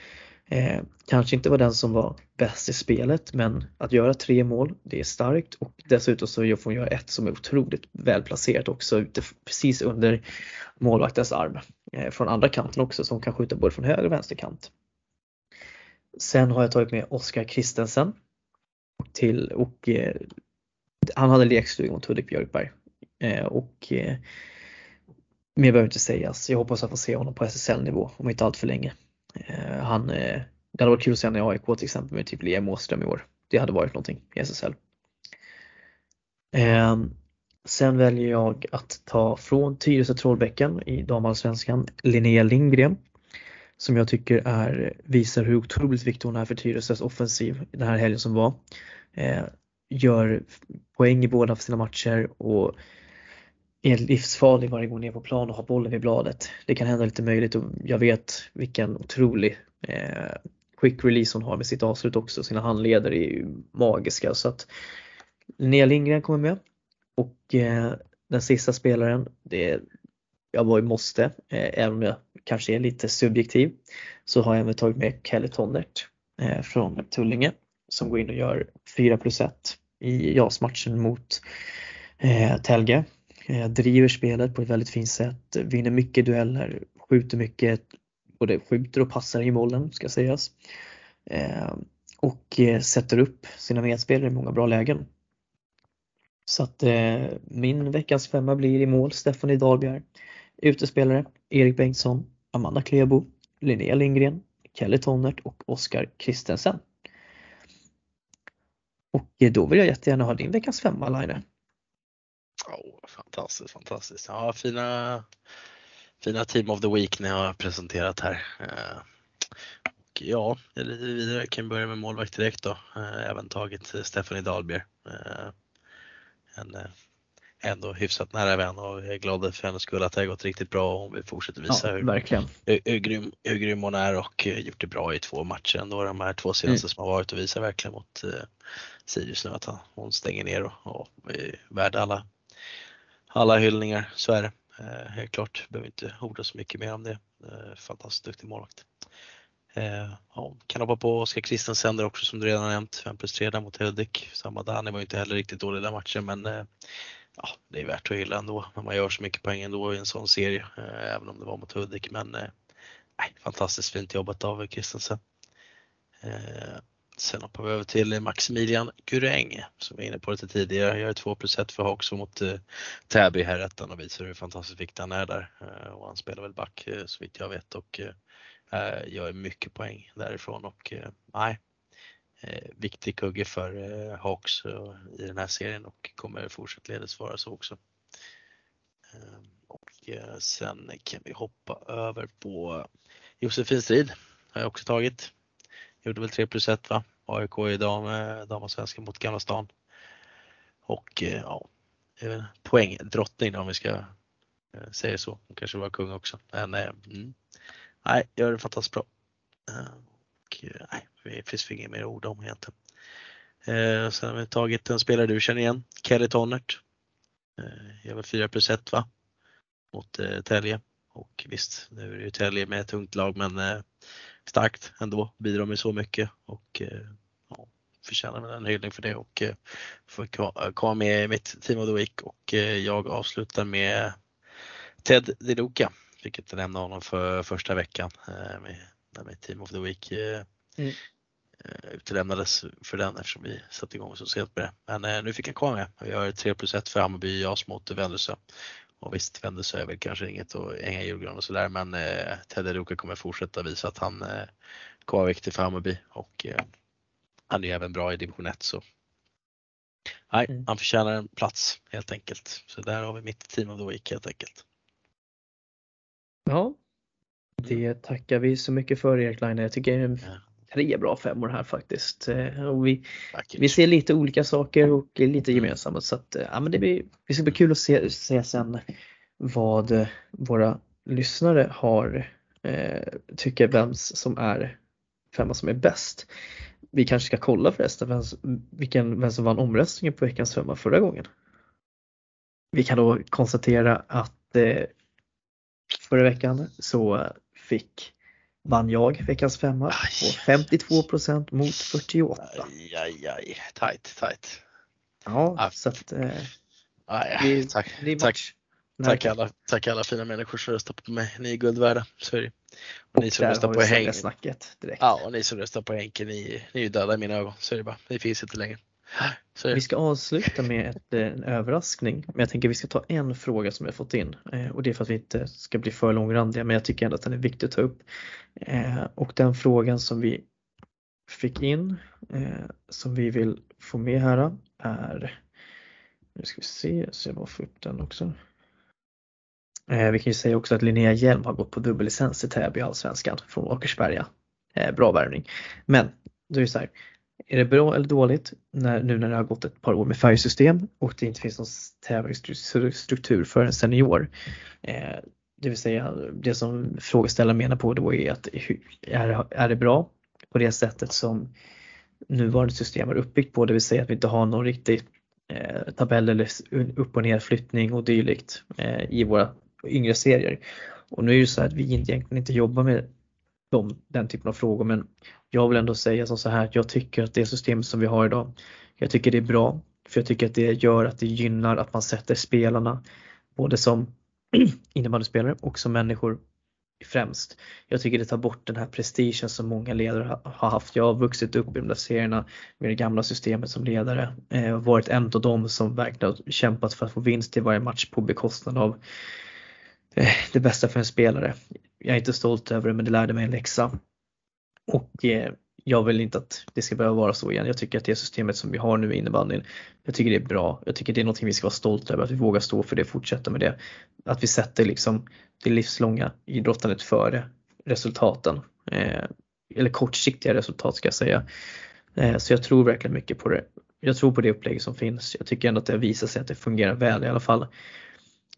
Eh, kanske inte var den som var bäst i spelet men att göra tre mål det är starkt och dessutom så får hon göra ett som är otroligt välplacerat också ute precis under målvaktens arm. Eh, från andra kanten också som kan skjuta både från höger och vänster kant. Sen har jag tagit med Oskar Kristensen till och eh, han hade lekstuga mot Hudik Björkberg eh, och eh, mer behöver inte sägas. Jag hoppas att få se honom på SSL-nivå om inte allt för länge. Eh, han, eh, det hade varit kul att se honom i AIK till exempel med typ Liam Åström i år. Det hade varit någonting i SSL. Eh, sen väljer jag att ta från Tyresö Trollbäcken i damallsvenskan Linnea Lindgren som jag tycker är, visar hur otroligt viktig hon är för Tyresös offensiv den här helgen som var. Eh, gör poäng i båda sina matcher och är livsfarlig varje gång ner på plan och har bollen vid bladet. Det kan hända lite möjligt och jag vet vilken otrolig eh, quick release hon har med sitt avslut också. Sina handleder är ju magiska så att Linnea Lindgren kommer med och eh, den sista spelaren, det är jag var ju måste, eh, även om jag kanske är lite subjektiv, så har jag även tagit med Kelly Tonnert eh, från Tullinge som går in och gör 4 plus 1 i JAS-matchen mot eh, Telge. Eh, driver spelet på ett väldigt fint sätt, vinner mycket dueller, skjuter mycket, både skjuter och passar i målen ska sägas. Eh, och eh, sätter upp sina medspelare i många bra lägen. Så att eh, min veckans femma blir i mål Stephanie Dahlbjer. Utespelare Erik Bengtsson, Amanda Klebo, Linnea Lindgren, Kelly Tonnert och Oskar Kristensen. Och eh, då vill jag jättegärna ha din veckans femma Line. Oh, fantastiskt, fantastiskt. Ja, fina, fina Team of the Week ni har presenterat här. Eh, och ja, vidare kan börja med målvakt direkt då. Eh, även tagit Stephanie Dahlberg. En ändå hyfsat nära vän och jag är glad för hennes skull att det har gått riktigt bra och hon vill fortsätta visa ja, hur, verkligen. Hur, hur, grym, hur grym hon är och gjort det bra i två matcher ändå de här två senaste mm. som har varit och visar verkligen mot eh, Sirius nu att hon stänger ner och, och är värd alla, alla hyllningar. Så är det. Eh, helt klart, behöver inte orda så mycket mer om det. Eh, fantastiskt duktig målvakt. Eh, ja, kan hoppa på Oskar Kristensen där också som du redan nämnt, 5 plus 3 där mot Hudik. Samma där, han var ju inte heller riktigt dålig den matchen men eh, ja, det är värt att hylla ändå när man gör så mycket poäng ändå i en sån serie, eh, även om det var mot Hudik. Men eh, fantastiskt fint jobbat av Kristensen. Eh, sen hoppar vi över till Maximilian Guräng som vi var inne på lite tidigare. Gör 2 plus 1 för Hawks mot eh, Täby här ettan och visar hur fantastiskt viktig han är där. Eh, och han spelar väl back eh, så vitt jag vet och eh, eh gör mycket poäng därifrån och eh, nej, Eh, viktig kugge för eh, Hawks eh, i den här serien och kommer fortsättledes vara så också. Eh, och eh, sen kan vi hoppa över på Josefin Strid. har jag också tagit. Gjorde väl 3 plus 1 va? AIK i dam, eh, damallsvenskan mot Gamla stan. Och eh, ja, poängdrottning om vi ska eh, säga så. Hon kanske var kung också. Men mm, nej, gör det fantastiskt bra. Ehm, och, nej, det finns inget mer ord om egentligen. Eh, sen har vi tagit en spelare du känner igen, Kelly Tonnert. Eh, gör väl 4 plus 1 va? Mot eh, Tälje. Och visst, nu är det ju Tälje med ett tungt lag men eh, starkt ändå, bidrar med så mycket och eh, ja, förtjänar väl en hyllning för det och eh, får komma med i mitt Team of the Week och eh, jag avslutar med Ted DiLuca. Fick inte nämna honom för första veckan eh, med, när mitt Team of the Week eh, mm. Eh, utelämnades för den eftersom vi satte igång så sent med det. Men eh, nu fick han komma med. Vi har 3 plus 1 för Hammarby, JAS mot Vändelsö. Och visst, Vändelsö är väl kanske inget att hänga i julgran och sådär men eh, Ted Ruka kommer fortsätta visa att han eh, kommer vara viktig för Hammarby och eh, han är även bra i division 1 så nej, mm. han förtjänar en plats helt enkelt. Så där har vi mitt team of the week helt enkelt. Ja, det tackar vi så mycket för Erik Line. Jag tycker ja tre bra femmor här faktiskt. Eh, och vi, vi ser lite olika saker och lite mm. gemensamma så att, eh, ja, men det, blir, det ska bli kul att se, se sen vad våra lyssnare har eh, tycker vem som är femma som är bäst. Vi kanske ska kolla förresten vem, vilken, vem som vann omröstningen på veckans femma förra gången. Vi kan då konstatera att eh, förra veckan så fick vann jag veckans femma på 52% mot 48. Aj, aj, aj. Tight, tight. Ja, ah. så att eh, aj, det, tack, det tack, tack, alla, tack alla fina människor som röstar på mig. Ni är guld värda. Så är det. Och, och ni som röstar på Henke. Ja, och ni som röstar på Henke, ni, ni är ju döda i mina ögon. Så är det bara. Ni finns inte längre. Vi ska avsluta med ett, eh, en överraskning, men jag tänker vi ska ta en fråga som vi har fått in eh, och det är för att vi inte ska bli för långrandiga, men jag tycker ändå att den är viktig att ta upp. Eh, och den frågan som vi fick in, som vi vill få med här är, nu ska vi se så jag bara får upp den också. Vi kan ju säga också att Linnea Hjelm har gått på dubbellicens i Täby Allsvenskan från Åkersberga. Bra värvning. Men då är det så här, är det bra eller dåligt när, nu när det har gått ett par år med färgsystem och det inte finns någon tävlingsstruktur för en senior? Eh, det vill säga det som frågeställaren menar på då är att är, är det bra på det sättet som nuvarande system är uppbyggt på, det vill säga att vi inte har någon riktig eh, tabell eller upp och nerflyttning och dylikt eh, i våra yngre serier. Och nu är det så att vi egentligen inte jobbar med de, den typen av frågor men jag vill ändå säga som så här, jag tycker att det system som vi har idag, jag tycker det är bra. För jag tycker att det gör att det gynnar att man sätter spelarna både som [clears throat] innebandyspelare och som människor främst. Jag tycker det tar bort den här prestigen som många ledare har haft. Jag har vuxit upp i de där serierna med det gamla systemet som ledare. Eh, varit en av dem som verkligen har kämpat för att få vinst i varje match på bekostnad av eh, det bästa för en spelare. Jag är inte stolt över det men det lärde mig en läxa. Och eh, jag vill inte att det ska behöva vara så igen. Jag tycker att det systemet som vi har nu i innebandyn, jag tycker det är bra. Jag tycker det är någonting vi ska vara stolta över, att vi vågar stå för det, och fortsätta med det. Att vi sätter liksom det livslånga idrottandet före resultaten. Eh, eller kortsiktiga resultat ska jag säga. Eh, så jag tror verkligen mycket på det. Jag tror på det upplägget som finns. Jag tycker ändå att det visar sig att det fungerar väl i alla fall.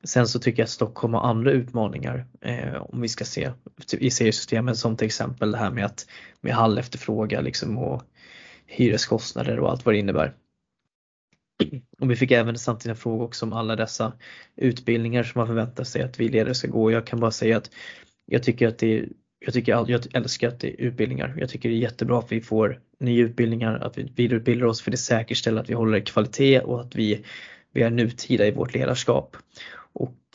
Sen så tycker jag att Stockholm har andra utmaningar eh, om vi ska se typ i seriesystemet som till exempel det här med att med hall efterfråga liksom och hyreskostnader och allt vad det innebär. Och vi fick även samtidigt en fråga också om alla dessa utbildningar som man förväntar sig att vi ledare ska gå. Jag kan bara säga att jag tycker att det är, jag, tycker, jag älskar att det är utbildningar. Jag tycker det är jättebra att vi får nya utbildningar, att vi vidareutbildar oss för det säkerställer att vi håller kvalitet och att vi, vi är nutida i vårt ledarskap.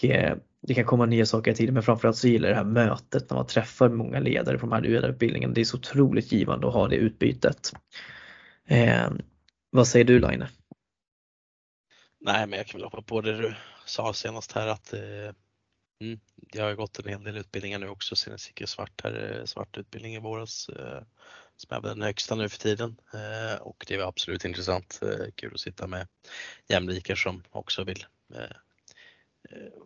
Eh, det kan komma nya saker i tiden men framförallt så gillar jag det här mötet när man träffar många ledare på de här ledarutbildningen. Det är så otroligt givande att ha det utbytet. Eh, vad säger du Line? Nej men jag kan väl hoppa på det du sa senast här att eh, mm, jag har gått en hel del utbildningar nu också. Senast gick jag svart här, eh, svart utbildning i våras eh, som är den högsta nu för tiden eh, och det var absolut intressant. Eh, kul att sitta med jämlikar som också vill eh,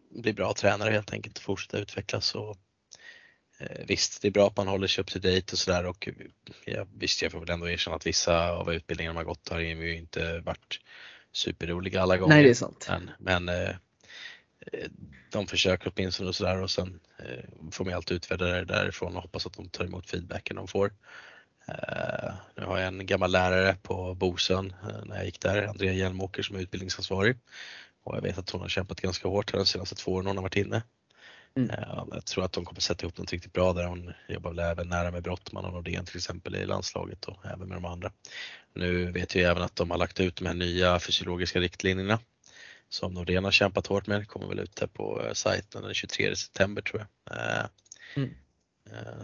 bli bra tränare helt enkelt och fortsätta utvecklas. Och, eh, visst, det är bra att man håller sig up to date och sådär och ja, visst, jag får väl ändå erkänna att vissa av utbildningarna man gått har ju inte varit superroliga alla gånger. Nej, det är sant. Men, men eh, de försöker åtminstone och sådär och sen eh, får man alltid utvärdera det därifrån och hoppas att de tar emot feedbacken de får. Eh, nu har jag en gammal lärare på Bosön eh, när jag gick där, Andrea Hjelmåker som är utbildningsansvarig. Och jag vet att hon har kämpat ganska hårt de senaste två åren hon har varit inne. Mm. Jag tror att de kommer sätta ihop något riktigt bra där. Hon jobbar väl även nära med Brottman och Nordén till exempel i landslaget och även med de andra. Nu vet jag även att de har lagt ut de här nya fysiologiska riktlinjerna som Nordén har kämpat hårt med. kommer väl ut här på eh, sajten den 23 september tror jag. Mm.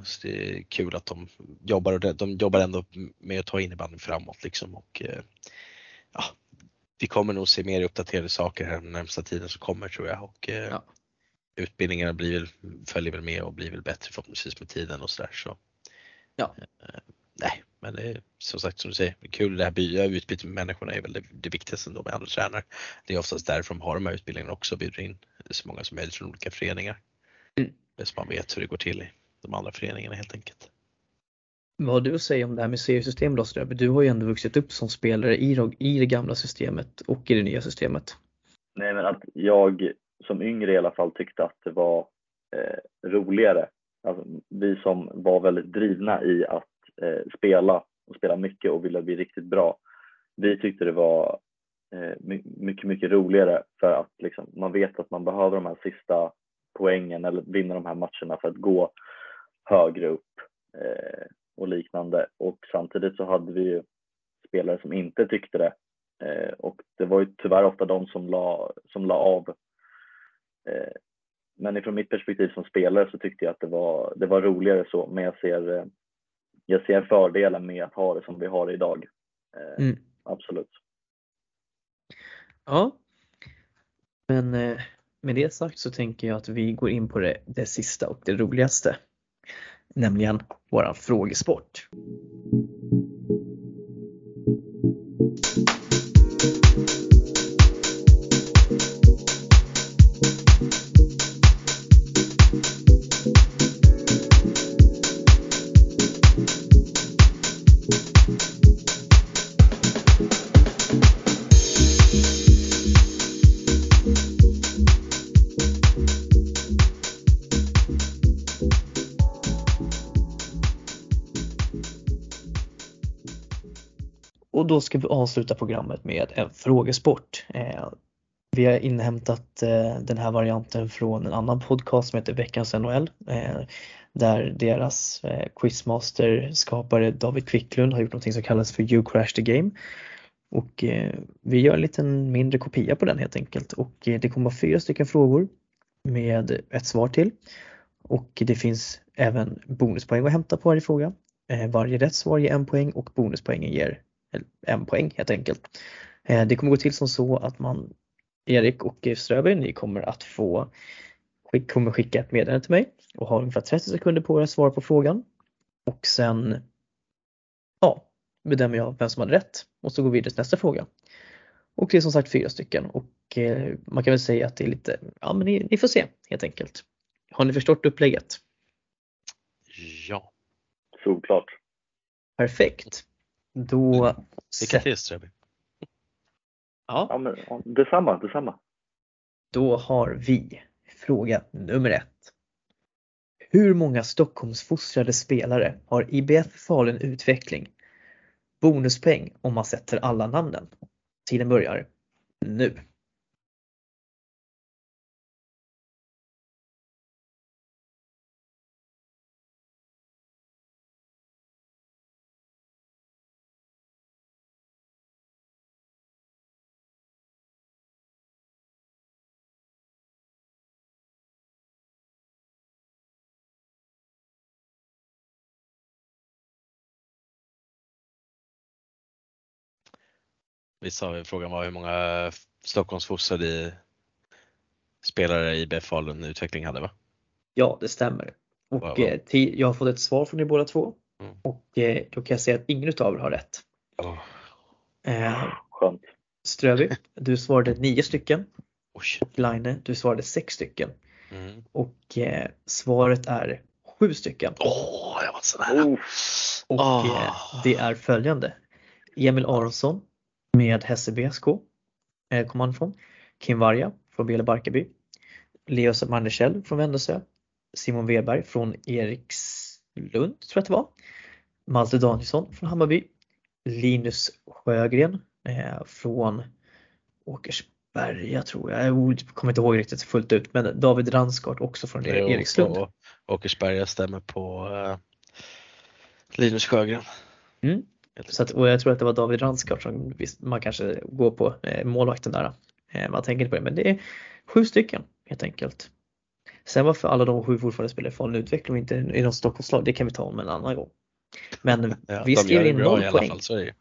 Så det är kul att de jobbar, de jobbar ändå med att ta innebandyn framåt liksom och ja, vi kommer nog se mer uppdaterade saker här den närmsta tiden som kommer tror jag och ja. utbildningarna blir väl, följer väl med och blir väl bättre förhoppningsvis med tiden och sådär. Så. Ja. Nej, men det är som sagt som du säger, kul det här byta utbytet med människorna är väl det, det viktigaste ändå med andra tränare. Det är oftast därför de har de här utbildningarna också, bjuder in så många som möjligt från olika föreningar. Mm. Så man vet hur det går till i de andra föreningarna helt enkelt. Vad har du att säga om det här med seriesystem då Ströby? Du har ju ändå vuxit upp som spelare i, i det gamla systemet och i det nya systemet. Nej men att jag som yngre i alla fall tyckte att det var eh, roligare. Alltså, vi som var väldigt drivna i att eh, spela och spela mycket och ville bli riktigt bra. Vi tyckte det var eh, mycket, mycket roligare för att liksom, man vet att man behöver de här sista poängen eller vinna de här matcherna för att gå högre upp eh, och liknande. Och samtidigt så hade vi ju spelare som inte tyckte det eh, och det var ju tyvärr ofta de som la, som la av. Eh, men ifrån mitt perspektiv som spelare så tyckte jag att det var, det var roligare så, men jag ser eh, jag ser fördelen med att ha det som vi har det idag. Eh, mm. Absolut. Ja, men med det sagt så tänker jag att vi går in på det, det sista och det roligaste, nämligen våran frågesport. Och då ska vi avsluta programmet med en frågesport. Eh, vi har inhämtat eh, den här varianten från en annan podcast som heter Veckans NHL eh, där deras quizmaster-skapare David Quicklund har gjort något som kallas för You Crash the Game. Och vi gör en liten mindre kopia på den helt enkelt och det kommer vara fyra stycken frågor med ett svar till. Och det finns även bonuspoäng att hämta på varje fråga. Varje rätt svar ger en poäng och bonuspoängen ger en poäng helt enkelt. Eh, det kommer gå till som så att man, Erik och Ströberg, ni kommer att få kommer skicka ett meddelande till mig och har ungefär 30 sekunder på er att svara på frågan. Och sen ja, bedömer jag vem som hade rätt och så går vi vidare till nästa fråga. Och det är som sagt fyra stycken och eh, man kan väl säga att det är lite, ja men ni, ni får se helt enkelt. Har ni förstått upplägget? Ja. Såklart. Perfekt. Då... Lycka till Ströby. Ja. ja men, detsamma, detsamma. Då har vi fråga nummer ett. Hur många Stockholmsfostrade spelare har IBF Falun Utveckling? Bonuspoäng om man sätter alla namnen. Tiden börjar nu. Vi sa frågan var hur många Stockholmsfostrade spelare i BF Falun utveckling hade va? Ja, det stämmer. Och wow. eh, jag har fått ett svar från er båda två mm. och eh, då kan jag säga att ingen av er har rätt. Oh. Eh, Skönt. Ströby, du svarade nio stycken. Oj. Och Line, du svarade sex stycken. Mm. Och eh, svaret är sju stycken. Åh, jag var så nära. Oh, Och eh, det är följande. Emil Aronsson med Hässelby SK eh, kom han ifrån. Kim Varga från Bele Barkarby. Leo Manderkjell från Vändelsö. Simon Weberg från Erikslund tror jag att det var. Malte Danielsson från Hammarby. Linus Sjögren eh, från Åkersberga tror jag. Jag kommer inte ihåg riktigt fullt ut men David Ransgård också från Jo, Erikslund. Åkersberga stämmer på eh, Linus Sjögren. Mm. Så att, och jag tror att det var David Ransgård som visst, man kanske går på eh, målvakten där. Eh, man tänker inte på det men det är sju stycken helt enkelt. Sen varför alla de sju fortfarande spelar i Falun utveckling och inte i något Stockholmslag det kan vi ta om en annan gång. Men [laughs] Ja, vi skriver in noll poäng. fall, ju.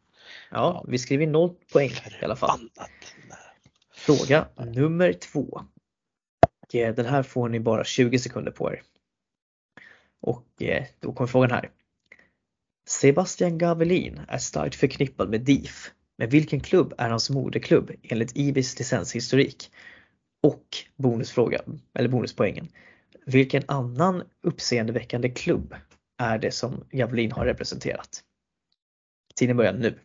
Ja, vi skriver in noll poäng i alla fall. Fråga nummer två. Och, eh, den här får ni bara 20 sekunder på er. Och eh, då kommer frågan här. Sebastian Gavelin är starkt förknippad med DIF. Men vilken klubb är hans moderklubb enligt IBIS licenshistorik? Och bonusfråga, eller bonuspoängen. Vilken annan uppseendeväckande klubb är det som Gavelin har representerat? Tiden börjar nu.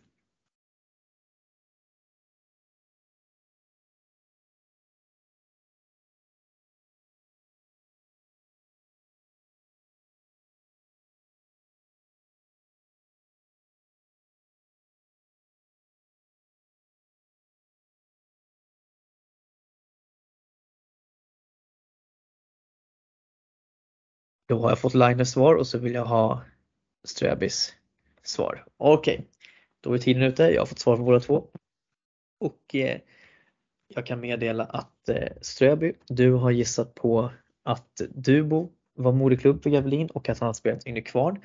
Då har jag fått Linus svar och så vill jag ha Ströbis svar. Okej, då är tiden ute. Jag har fått svar på båda två. Och eh, jag kan meddela att eh, Ströby, du har gissat på att Dubo var moderklubb för Gavelin och att han har spelat i Kvarn.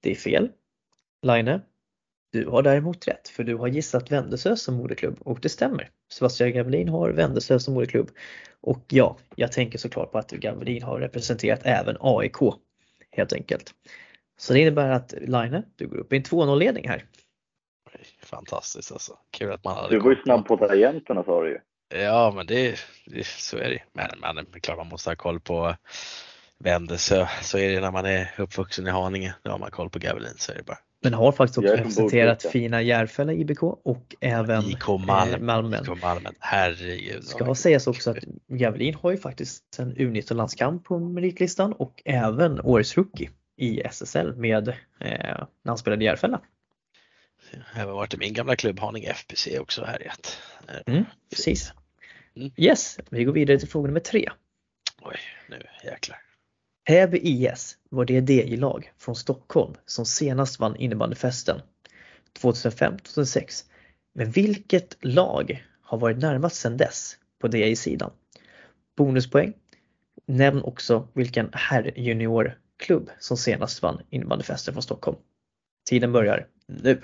Det är fel. Line, du har däremot rätt för du har gissat Vändelsö som moderklubb och det stämmer. Sebastian Gavelin har Vändelsö som moderklubb. Och ja, jag tänker såklart på att Gavelin har representerat även AIK helt enkelt. Så det innebär att Line, du går upp i en 2-0 ledning här. Fantastiskt alltså. Kul att man hade du var ju snabb på tangenterna sa du ju. Ja, men det, det så är det. Men, men det är klart man måste ha koll på Vändelsö. Så är det när man är uppvuxen i Haninge. Då har man koll på Gavelin, så är det bara. Men har faktiskt också representerat fina Järfälla IBK och även IK Malm. eh, Malmö. IK Malmen. Herregud. Ska sägas också att Gavelin har ju faktiskt en U19-landskamp på meritlistan och även årets rookie i SSL med eh, när han spelade i Järfälla. Även varit i min gamla klubb Haninge FPC också härjat. Eh, Mm, precis. Mm. Yes, vi går vidare till fråga nummer tre. Oj, nu jäklar. Täby IS var det DI-lag från Stockholm som senast vann innebandyfesten 2005-2006. Men vilket lag har varit närmast sedan dess på DI-sidan? Bonuspoäng. Nämn också vilken herrjuniorklubb som senast vann innebandyfesten från Stockholm. Tiden börjar nu.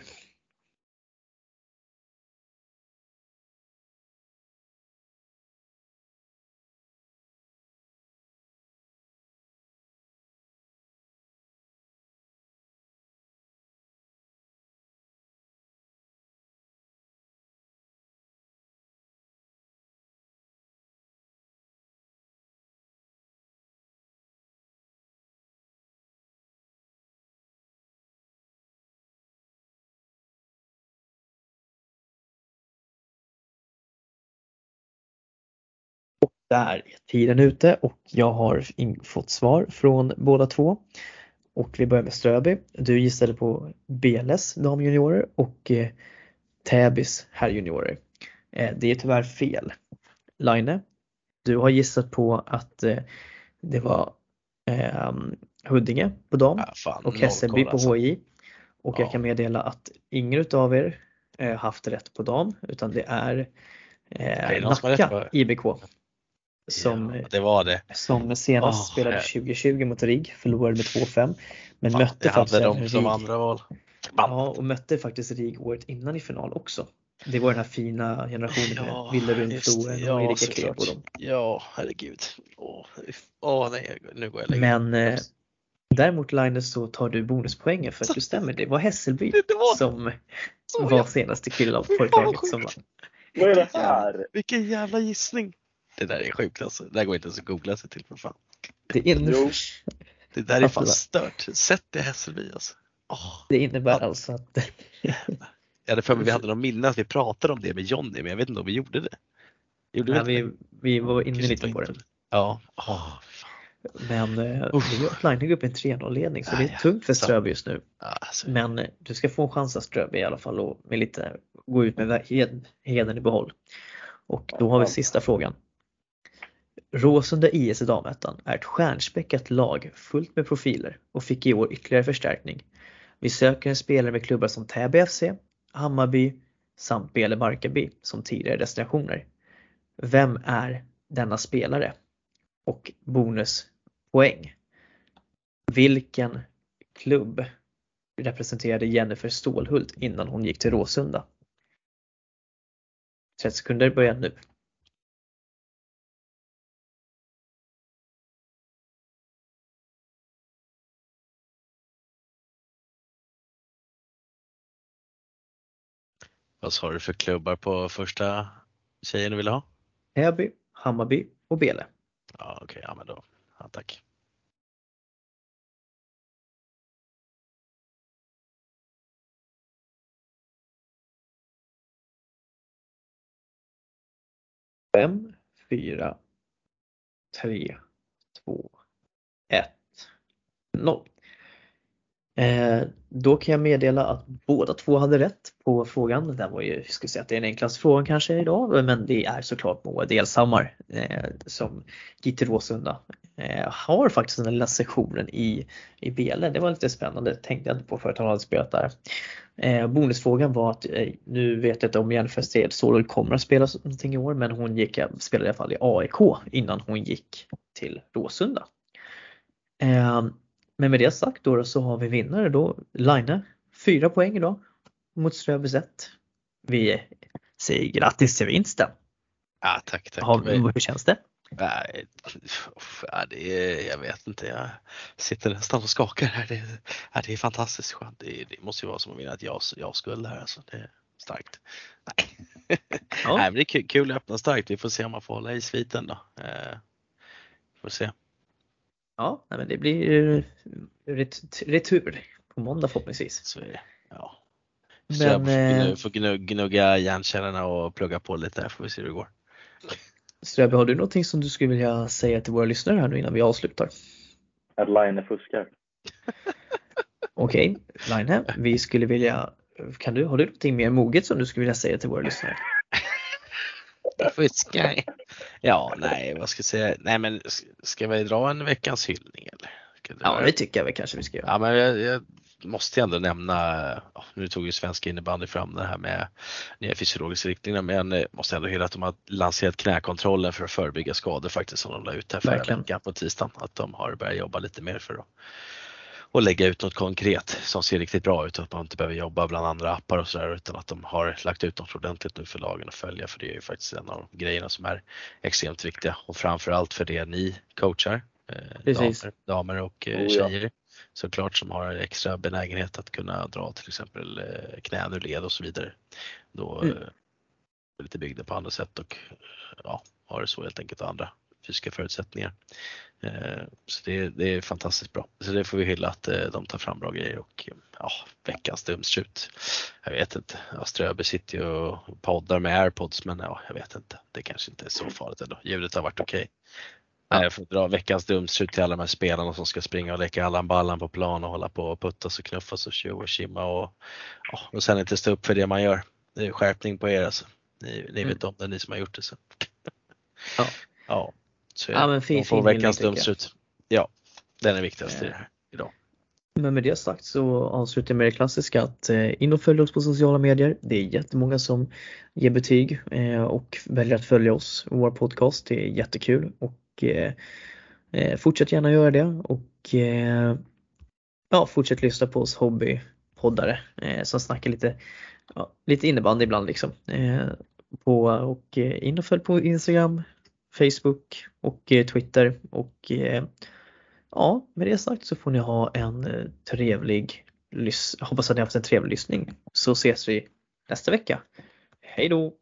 Där är tiden ute och jag har fått svar från båda två. Och vi börjar med Ströby. Du gissade på BLS damjuniorer och eh, Täbys herrjuniorer. Eh, det är tyvärr fel. Line, du har gissat på att eh, det var eh, Huddinge på dam Ja, fan, och Hässelby på alltså. HI. Och jag Ja. kan meddela att ingen utav er haft rätt på dam utan det är eh, Nacka IBK som, Ja, det var det. som senast Åh, spelade jag- 2020 mot RIG, förlorade med 2-5 men Fan, mötte jag faktiskt dem som RIG. andra val. Ja, och mötte faktiskt RIG året innan i final också. Det var den här fina generationen med Ja, Wille just det. Rundfloen Ja, och Erika. Klebo och dem. Ja, herregud. Åh, åh nej, nu går jag lägger Men eh, däremot Linus så tar du bonuspoängen för att du stämmer. Det var Hässelby Det- det var- som Så var jävla- senaste killen vad pojklaget som vann. Vad är det här? Vilken jävla gissning. Det där är sjukt alltså. Det där går inte ens att googla sig till för fan. Det är, Jo. Det där är fan stört. Sätt i Hässelby alltså. Åh, Det innebär Ja. alltså att [laughs] jag hade för mig vi hade någon minne att vi pratade om det med Jonny, men jag vet inte om vi gjorde det. Gjorde nej, vi, det? vi var inne lite på det. inte. Ja. Fan. Men eh, Uff. vi har Line upp en 3-0-ledning så det är tungt för. Ströby just nu. Alltså, Men eh, du ska få en chans att Ströby i alla fall och med lite, gå ut med vä- hed- hedern i behåll. Och då har vi sista frågan. Råsunda IS i damettan är ett stjärnspäckat lag fullt med profiler och fick i år ytterligare förstärkning. Vi söker en spelare med klubbar som Täby FC, Hammarby samt Bele Barkarby som tidigare destinationer. Vem är denna spelare? Och bonuspoäng. Vilken klubb representerade Jennifer Stålhult innan hon gick till Råsunda? 30 sekunder börjar nu. Vad sa du för klubbar på första tjejen du ville ha? Täby, Hammarby och Bele. Ja, okej, ja men då. Ja, tack. Fem, fyra, tre, två, ett, noll. Eh, då kan jag meddela att båda två hade rätt på frågan. Det var ju, jag skulle säga att det är den enklaste frågan kanske idag, men det är såklart Moa Delshammar eh, som gick till Råsunda. Eh, har faktiskt den lilla sektionen i, i Bele. Det var lite spännande, tänkte jag inte på förut han hade spelat där. Eh, bonusfrågan var att eh, nu vet jag inte om Jennifer Stedståhl kommer att spela någonting i år men hon gick, spelade i alla fall i AIK innan hon gick till Råsunda. Eh, men med det sagt då så har vi vinnare då, Line, fyra poäng idag mot Ströbys 1. Vi säger grattis till vinsten. Ja, tack, tack. Har, hur känns det? Nej, ja, det är, jag vet inte. Jag sitter nästan och skakar här. Det, ja, det är fantastiskt skönt. Det, det måste ju vara som att vinna ett JAS, JAS-guld här. Alltså. Det är starkt. Nej. Ja. [laughs] Nej, men det är kul, kul att öppna starkt. Vi får se om man får hålla i sviten då. Eh, får se. Ja, nej, men det blir ret- retur på måndag förhoppningsvis. Så är det. Ja. Men, Så jag får eh, gnugga, hjärnkällorna och plugga på lite här får vi se hur det går. Ströby, har du någonting som du skulle vilja säga till våra lyssnare här nu innan vi avslutar? Att Line fuskar. [laughs] Okej, Line, vi skulle vilja, kan du, har du någonting mer moget som du skulle vilja säga till våra lyssnare? Fuskar. Ja, nej, vad ska jag säga? Nej, men ska vi dra en veckans hyllning eller? Ja, det tycker jag väl kanske vi ska göra. Ja, men jag, jag måste ändå nämna, nu tog ju svenska innebandy fram det här med nya fysiologiska riktlinjer, men jag måste ändå hylla att de har lanserat knäkontrollen för att förebygga skador faktiskt som de la ut här förra Verkligen. veckan på tisdagen. Att de har börjat jobba lite mer för att och lägga ut något konkret som ser riktigt bra ut och att man inte behöver jobba bland andra appar och sådär utan att de har lagt ut något ordentligt nu för lagen att följa för det är ju faktiskt en av de grejerna som är extremt viktiga och framförallt för det ni coachar, eh, damer, damer och eh, Oh tjejer såklart som har extra benägenhet att kunna dra till exempel eh, knän ur led och så vidare. Då Mm. eh, lite byggda på andra sätt och ja, har det så helt enkelt andra fysiska förutsättningar. Eh, Så det, det är fantastiskt bra. Så det får vi hylla att eh, de tar fram bra grejer och ja, veckans dumstrut. Jag vet inte, ja, Ströby sitter ju och poddar med airpods men ja, jag vet inte. Det kanske inte är så farligt ändå. Ljudet har varit okej. Nej, Jag får dra veckans dumstrut till alla de här spelarna som ska springa och leka Allan Ballan på plan och hålla på och puttas och knuffas och tjo och tjimma och, ja, och sen inte stå upp för det man gör. Det är skärpning på er alltså. Ni, ni vet om det, ni som har gjort det. Så. Ja. ja, så Ja, men fin- De får veckans dumstrut. Ja, den är viktigast i det här idag. Men med det sagt så avslutar jag med det klassiska att eh, in och följ oss på sociala medier. Det är jättemånga som ger betyg eh, och väljer att följa oss och vår podcast. Det är jättekul och eh, eh, fortsätt gärna göra det och eh, ja, fortsätt lyssna på oss hobbypoddare eh, som snackar lite, ja, lite innebandy ibland liksom. Eh, på, och eh, in och följ på Instagram, Facebook och eh, Twitter och eh, Ja, med det sagt så får ni ha en eh, trevlig hoppas att ni har haft en trevlig lyssning så ses vi nästa vecka. Hej då!